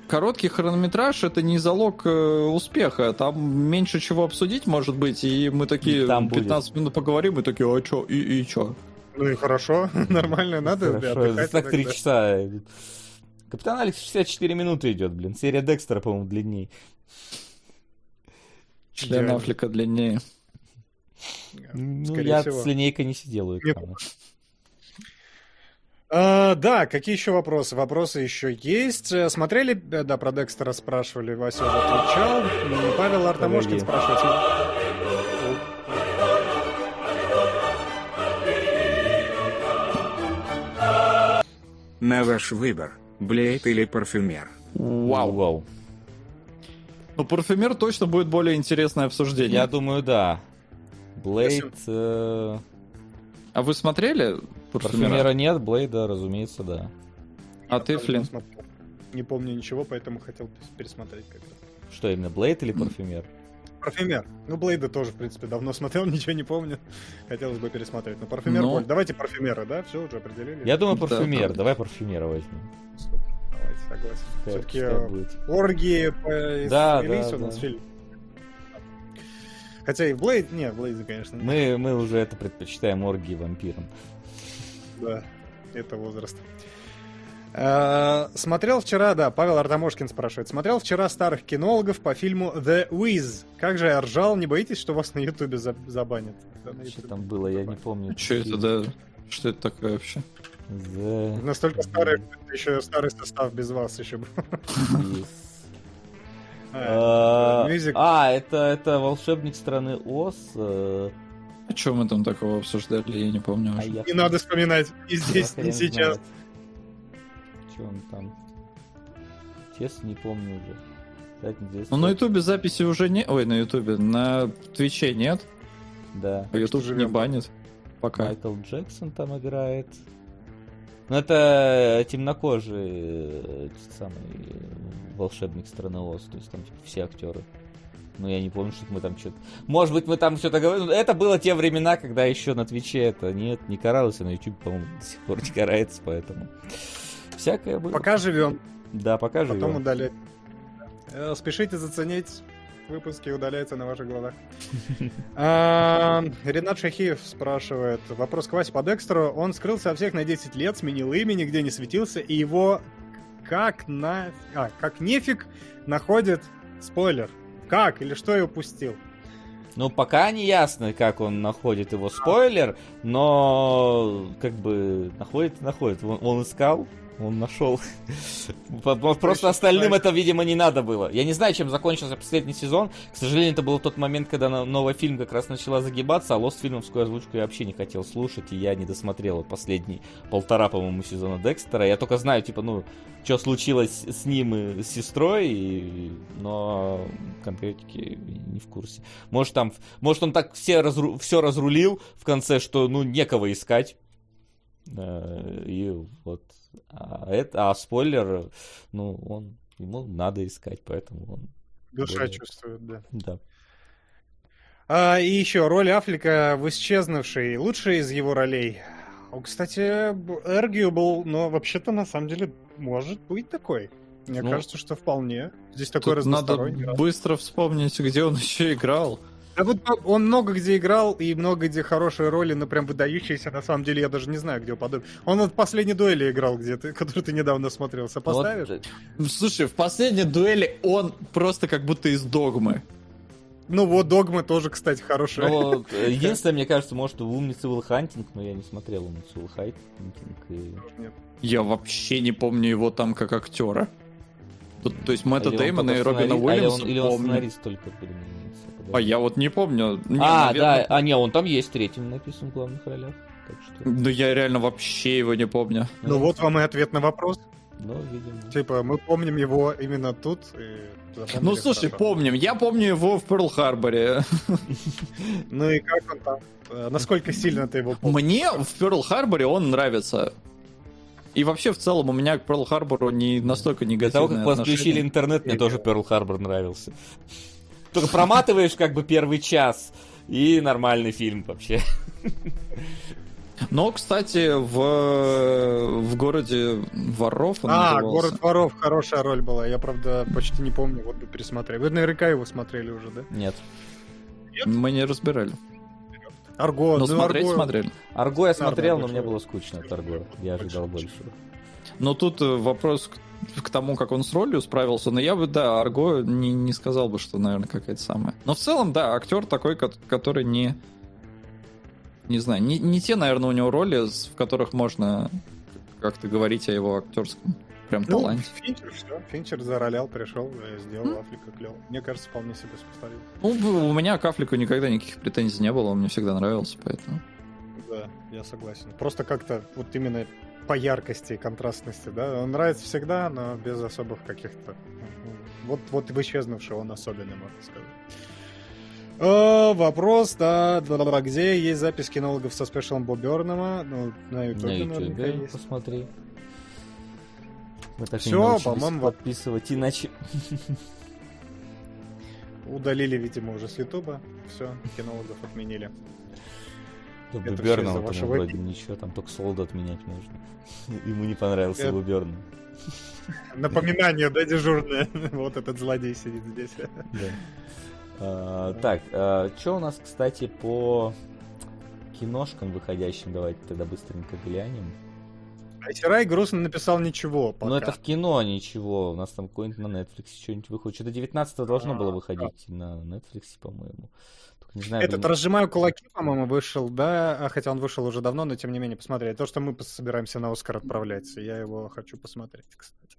короткий хронометраж это не залог э, успеха. Там меньше чего обсудить может быть, и мы такие там 15 будет. минут поговорим, и такие, а чё, и, и чё? Ну и хорошо, (laughs) нормально, надо Хорошо, так три часа. Капитан Алекс 64 минуты идет, блин. Серия Декстера, по-моему, длиннее. Член Афлика длиннее. Ну, я с линейкой не сидел у экрана. А, да, какие еще вопросы? Вопросы еще есть. Э, смотрели, э, да, про Декстера спрашивали, Вася уже отвечал. Павел Артамошкин спрашивает. На ваш выбор, Блейд или парфюмер? Вау. Вау. Ну, парфюмер точно будет более интересное обсуждение. Я думаю, да. Блейд... Э... А вы смотрели парфюмера? Нет, Блейда, разумеется, да. А ты, Флин? Не помню ничего, поэтому хотел пересмотреть как-то. Что именно, Блейд или парфюмер? Парфюмер. Ну, Блейда тоже, в принципе, давно смотрел, (laughs) ничего не помню. Хотелось бы пересмотреть. Но парфюмер Но... боль. Давайте парфюмера, да? Все, уже определили. Я думаю, парфюмер. Да, Давай парфюмера возьмем. Давайте, согласен. Все-таки оргии по да, да, у нас да. фильм. Хотя и Блейд... Не, в Блейде, конечно. Мы, мы уже это предпочитаем оргии вампирам. Да, это возраст. Uh, смотрел вчера, да, Павел Артамошкин спрашивает. Смотрел вчера старых кинологов по фильму The Wiz. Как же я ржал, не боитесь, что вас на Ютубе забанят? Что там было, я не помню. Что это, да? Что это такое вообще? The... Настолько старый, еще старый состав без вас еще был. (laughs) А, а, это, это волшебник страны Оз. Э. А что мы там такого обсуждали, я не помню. А не надо вспоминать, и здесь, и сейчас. Что он там? Честно, не помню уже. Ну, на Ютубе записи уже не... Ой, на Ютубе, на Твиче нет. Да. А Ютуб же не банит. Пока. Майкл Джексон там играет. Ну, это темнокожий э, самый волшебник страны Оз, то есть там типа все актеры. Ну, я не помню, что мы там что-то... Может быть, мы там что-то говорили. Это было те времена, когда еще на Твиче это нет, не каралось, а на Ютубе, по-моему, до сих пор не карается, поэтому... Всякое было. Пока живем. Да, пока живем. Потом удалять. Э, спешите заценить выпуски удаляются на ваших глазах. (laughs) А, Ренат Шахиев спрашивает. Вопрос к Васе по Декстеру. Он скрылся от всех на 10 лет, сменил имя, нигде не светился, и его как на... А, как нефиг находит спойлер. Как или что я упустил? Ну, пока не ясно, как он находит его спойлер, но как бы находит находит. Он, он искал, он нашел. (laughs) Просто остальным это, видимо, не надо было. Я не знаю, чем закончился последний сезон. К сожалению, это был тот момент, когда новый фильм как раз начала загибаться, а Lost фильмовскую озвучку я вообще не хотел слушать, и я не досмотрел последний полтора, по-моему, сезона Декстера. Я только знаю, типа, ну, что случилось с ним и с сестрой, и... но конкретики не в курсе. Может, там, может, он так все, разру... все разрулил в конце, что, ну, некого искать. Э, и вот а, это, а спойлер, ну, он, ему надо искать, поэтому он... Душа более... чувствует, да. Да. А, и еще роль Афлика в «Исчезнувшей». Лучшая из его ролей. Кстати, был, но вообще-то на самом деле может быть такой. Мне ну, кажется, что вполне. Здесь такой разносторонний. Надо быстро вспомнить, где он еще играл. А вот он много где играл, и много где хорошие роли, но прям выдающиеся, на самом деле, я даже не знаю, где упадут. Он вот в последней дуэли играл где-то, (laughs) который ты недавно смотрел. Сопоставишь? Вот, слушай, в последней дуэли он просто как будто из догмы. Ну вот, Догмы тоже, кстати, хорошая. Ну, (laughs) единственное, мне кажется, может, в умнице Уилл Хантинг, но я не смотрел умницу Уилл Хантинг. И... Я вообще не помню его там как актера. То, то есть Мэтта Дэймона и Робина Уильямса Или он сценарист только а я вот не помню. Не, а, наверное... да, а не, он там есть третьим написан в главных ролях. Так что... Ну я реально вообще его не помню. Ну вот вам и ответ на вопрос. Ну, видимо. Типа, мы помним его именно тут. И ну, слушай, хорошо. помним. Я помню его в Перл-Харборе. (laughs) Ну и как он там? Э, насколько сильно ты его помнишь? Мне в Перл-Харборе он нравится. И вообще, в целом, у меня к Перл-Харбору не настолько негативное До того, как подключили интернет, мне тоже Перл-Харбор нравился. Только проматываешь как бы первый час, и нормальный фильм вообще. Но, кстати, в, в городе воров он А, назывался. город воров хорошая роль была. Я, правда, почти не помню, вот бы пересмотрели. Вы наверняка его смотрели уже, да? Нет. Нет? Мы не разбирали. Арго, ну, ну смотреть Арго... смотрели. Арго я смотрел, но мне было скучно от Арго. Я ожидал больше. Но тут э, вопрос к тому, как он с ролью справился, но я бы, да, Арго не, не сказал бы, что, наверное, какая-то самая. Но в целом, да, актер такой, который не... Не знаю, не, не те, наверное, у него роли, в которых можно как-то говорить о его актерском прям ну, таланте. Финчер, все. Финчер заролял, пришел, э, сделал mm. Афлика клево. Мне кажется, вполне себе сопоставил. Ну, у меня к Афлику никогда никаких претензий не было, он мне всегда нравился, поэтому... Да, я согласен. Просто как-то вот именно по яркости и контрастности, да. Он нравится всегда, но без особых каких-то... Вот, вот в исчезнувшего он особенный, можно сказать. О, э, вопрос, да, да, где есть запись кинологов со спешалом Бобернама? Ну, на Ютубе на YouTube, есть. посмотри. Мы так Все, по-моему, подписывать иначе. Удалили, видимо, уже с Ютуба. Все, кинологов отменили. Да, Бубернова там вроде ничего, там только солдат менять нужно. (laughs) Ему не понравился Это... Буберн. (laughs) Напоминание, да, дежурное. (laughs) вот этот злодей сидит здесь. Да. А, так, а, что у нас, кстати, по киношкам выходящим? Давайте тогда быстренько глянем. Айсерай грустно написал ничего пока. Ну это в кино ничего, у нас там какой-нибудь на Netflix что-нибудь выходит. Что-то 19 должно а, было выходить на Netflix, по-моему. Не знаю, Этот блин... «Разжимаю кулаки», по-моему, вышел, да, а хотя он вышел уже давно, но тем не менее посмотреть. То, что мы собираемся на «Оскар» отправляться, я его хочу посмотреть, кстати.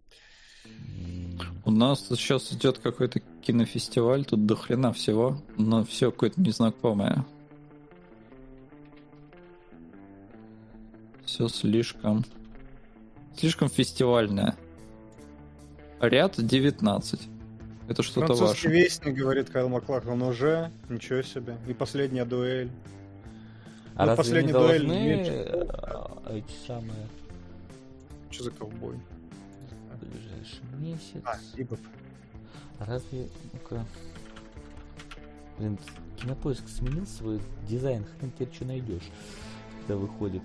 У нас сейчас идет какой-то кинофестиваль, тут до хрена всего, но все какое-то незнакомое. Все слишком... Слишком фестивальное. Ряд 19. Это что-то ваше. вестник, говорит Кайл Маклаклан, уже. Ничего себе. И последняя дуэль. А ну, последняя дуэль должны э, эти самые... Что за ковбой? Ближайший месяц. А, ибо. А разве... Ну-ка... Блин, кинопоиск сменил свой дизайн, хрен теперь что найдешь, когда выходит.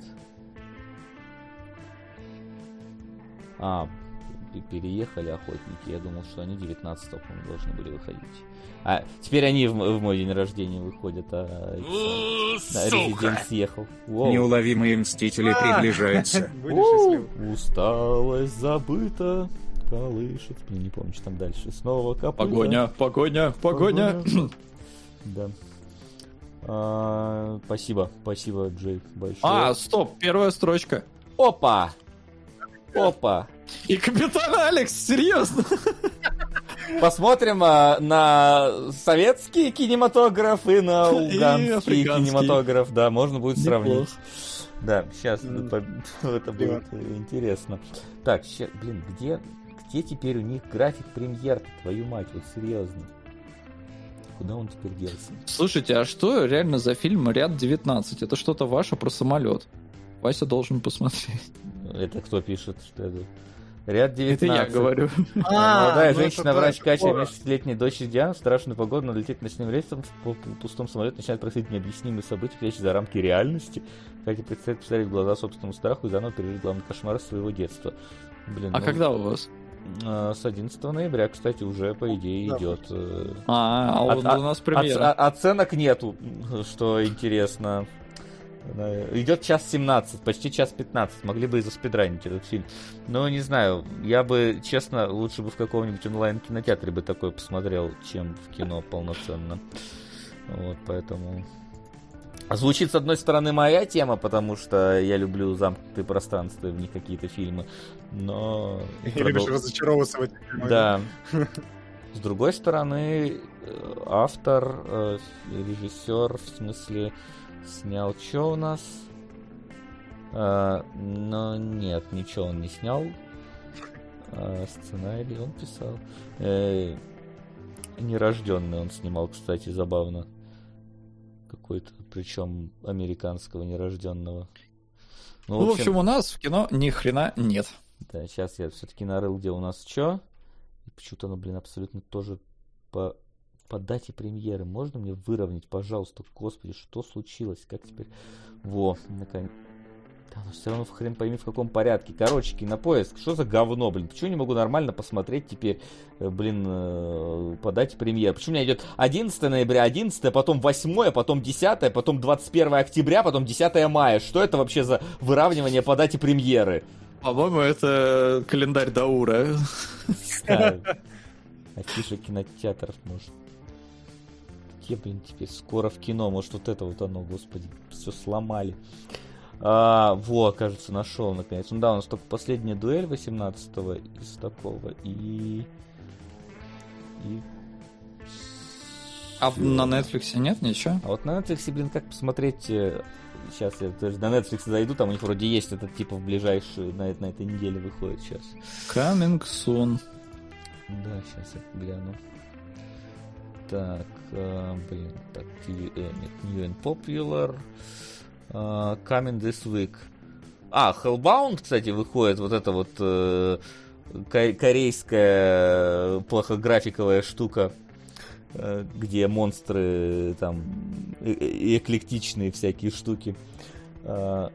А, переехали охотники. Я думал, что они 19 го должны были выходить. А теперь они в, в мой день рождения выходят, а да, Резидент съехал. Воу. Неуловимые мстители а! приближаются. (laughs) Усталость забыта. колышет. Не помню, что там дальше. Снова. Погоня, погоня, погоня. погоня. (clears throat) Да. А, спасибо, спасибо, Джей, большое. А, стоп, первая строчка. Опа! Опа! И капитан Алекс, серьезно? Посмотрим а, на советский кинематограф и на уганский кинематограф. Да, можно будет сравнить. Да, сейчас mm. (laughs) это будет интересно. Так, ща, блин, где, где теперь у них график премьер твою мать, вот серьезно. Куда он теперь делся? Слушайте, а что реально за фильм «Ряд 19»? Это что-то ваше про самолет. Вася должен посмотреть. Это кто пишет? Что это? Ряд 19. Это я говорю. А, Молодая ну женщина, врач Кача, месячнелетней дочери Диана в страшную погоду надо лететь ночным рейсом в пустом самолете, начинает происходить необъяснимые события, вещи за рамки реальности. Катя предстоит посмотреть в глаза собственному страху и заново пережить главный кошмар своего детства. Блин, а ну, когда у вас? А, с 11 ноября, кстати, уже, по идее, да. идет. Э, а, а, а у нас премьера. Оценок нету, что интересно. Идет час 17, почти час 15. Могли бы и заспидранить этот фильм. Но не знаю, я бы, честно, лучше бы в каком-нибудь онлайн-кинотеатре бы такой посмотрел, чем в кино полноценно. Вот, поэтому... Звучит, с одной стороны, моя тема, потому что я люблю замкнутые пространства, в них какие-то фильмы, но... И продол... любишь разочаровываться в этих фильмах. Да. С другой стороны, э, автор, э, режиссер, в смысле, Снял что у нас? А, но нет, ничего он не снял. А, сценарий он писал. Э, нерожденный он снимал, кстати, забавно. Какой-то, причем американского нерожденного. Ну, в, общем, ну, в общем, у нас в кино ни хрена нет. Да, сейчас я все-таки нарыл, где у нас что. Почему-то оно, блин, абсолютно тоже по по дате премьеры. Можно мне выровнять, пожалуйста? Господи, что случилось? Как теперь? Во, наконец. Да, но все равно хрен пойми в каком порядке. Короче, кинопоиск, что за говно, блин? Почему не могу нормально посмотреть теперь, э, блин, э, по дате премьеры? Почему у меня идет 11 ноября, 11, потом 8, потом 10, потом 21 октября, потом 10 мая? Что это вообще за выравнивание по дате премьеры? По-моему, это календарь Даура. Афиша кинотеатров, может где, блин, теперь скоро в кино, может вот это вот оно, господи, все сломали. А, во, кажется, нашел наконец. Ну да, у нас только последняя дуэль 18-го из такого. И... И... А Всё. на Netflix нет ничего? А вот на Netflix, блин, как посмотреть... Сейчас э, я даже на Netflix зайду, там у них вроде есть этот типа в ближайшие, на, на этой неделе выходит сейчас. Coming soon. Да, сейчас я гляну. Так, э, блин, так, TV, э, нет, New and Popular, э, Coming This Week. А, Hellbound, кстати, выходит вот эта вот э, корейская плохографиковая штука, э, где монстры там э эклектичные всякие штуки. Э,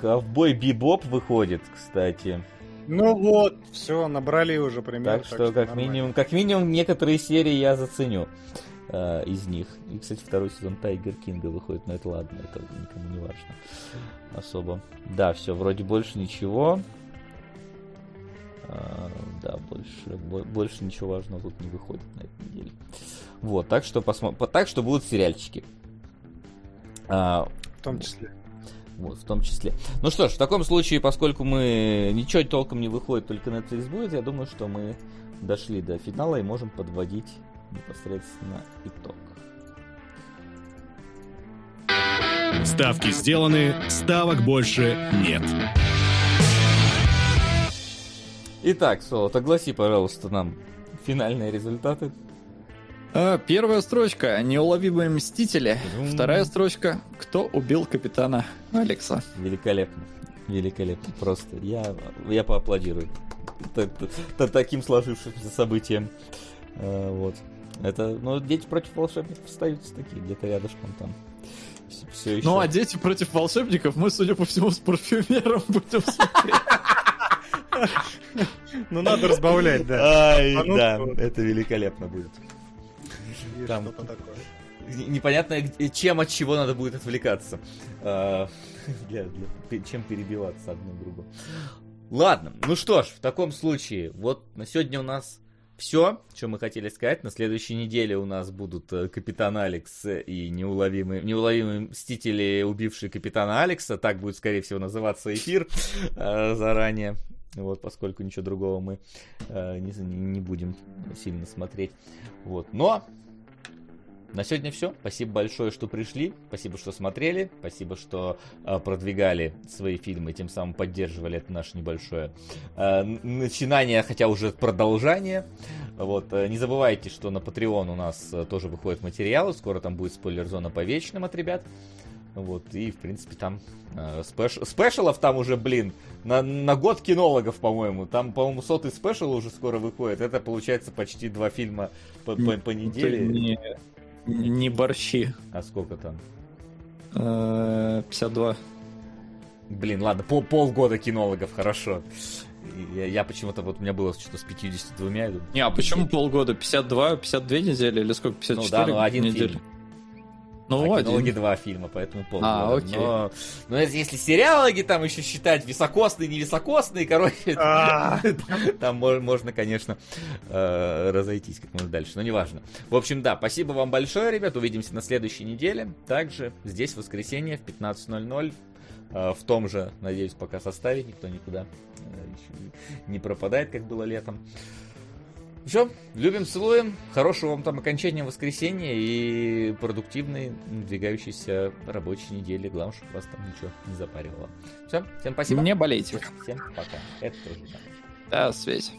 Ковбой Бибоп выходит, кстати. Ну вот, все, набрали уже пример. Так, так что, как минимум, как минимум некоторые серии я заценю э, из них. И, кстати, второй сезон Тайгер Кинга выходит, но это ладно, это никому не важно особо. Да, все, вроде больше ничего. А, да, больше, больше ничего важного тут не выходит на этой неделе. Вот, так что посмотрим, так что будут сериальчики. А, в том числе. Вот, в том числе. Ну что ж, в таком случае, поскольку мы ничего толком не выходит, только Netflix будет, я думаю, что мы дошли до финала и можем подводить непосредственно итог. Ставки сделаны, ставок больше нет. Итак, Солод, огласи, пожалуйста, нам финальные результаты. А, первая строчка «Неуловимые мстители». Вторая строчка «Кто убил капитана Алекса?» Великолепно. Великолепно. Просто. Я, я поаплодирую. Таким сложившимся событием. А, вот. Это, ну, дети против волшебников остаются такие, где-то рядышком там. Все, все еще. Ну, а дети против волшебников мы, судя по всему, с парфюмером будем смотреть. Ну, надо разбавлять, да. Ай, да, это великолепно будет там что-то такое. Непонятно, чем от чего надо будет отвлекаться. А, (laughs) для, для, чем перебиваться одно другу. Ладно, ну что ж, в таком случае, вот на сегодня у нас все, что мы хотели сказать. На следующей неделе у нас будут э, Капитан Алекс и неуловимые, неуловимые мстители, убившие Капитана Алекса. Так будет, скорее всего, называться эфир э, заранее. Вот, поскольку ничего другого мы э, не, не будем сильно смотреть. Вот. Но на сегодня все. Спасибо большое, что пришли. Спасибо, что смотрели. Спасибо, что э, продвигали свои фильмы, тем самым поддерживали это наше небольшое э, начинание, хотя уже продолжение. Вот. Э, не забывайте, что на Patreon у нас тоже выходят материалы. Скоро там будет спойлер-зона по вечным от ребят. Вот, и, в принципе, там э, спеш... спешалов там уже, блин, на, на год кинологов, по-моему. Там, по-моему, сотый спешал уже скоро выходит. Это, получается, почти два фильма по, по, по неделе. Не, не борщи. А сколько там? 52. Э, Блин, ладно, пол, полгода кинологов, хорошо. Я, я почему-то, вот у меня было что-то с 52 я Не, а почему полгода? 52, 52 недели или сколько? 54 ну, да, ну, один недели? Фильм. Ну, а один. два фильма, поэтому полгода. А, окей. Но, но если сериалоги там еще считать високосные, невисокосные, короче, а. (laughs) там можно, конечно, э, разойтись как можно дальше, но неважно. В общем, да, спасибо вам большое, ребят, увидимся на следующей неделе. Также здесь в воскресенье в 15.00 э, в том же, надеюсь, пока составе никто никуда э, не пропадает, как было летом. Все, любим, целуем. Хорошего вам там окончания воскресенья и продуктивной надвигающейся рабочей недели. Главное, чтобы вас там ничего не запаривало. Все, всем спасибо. Не болейте. Всем пока. Это тоже да. До связи.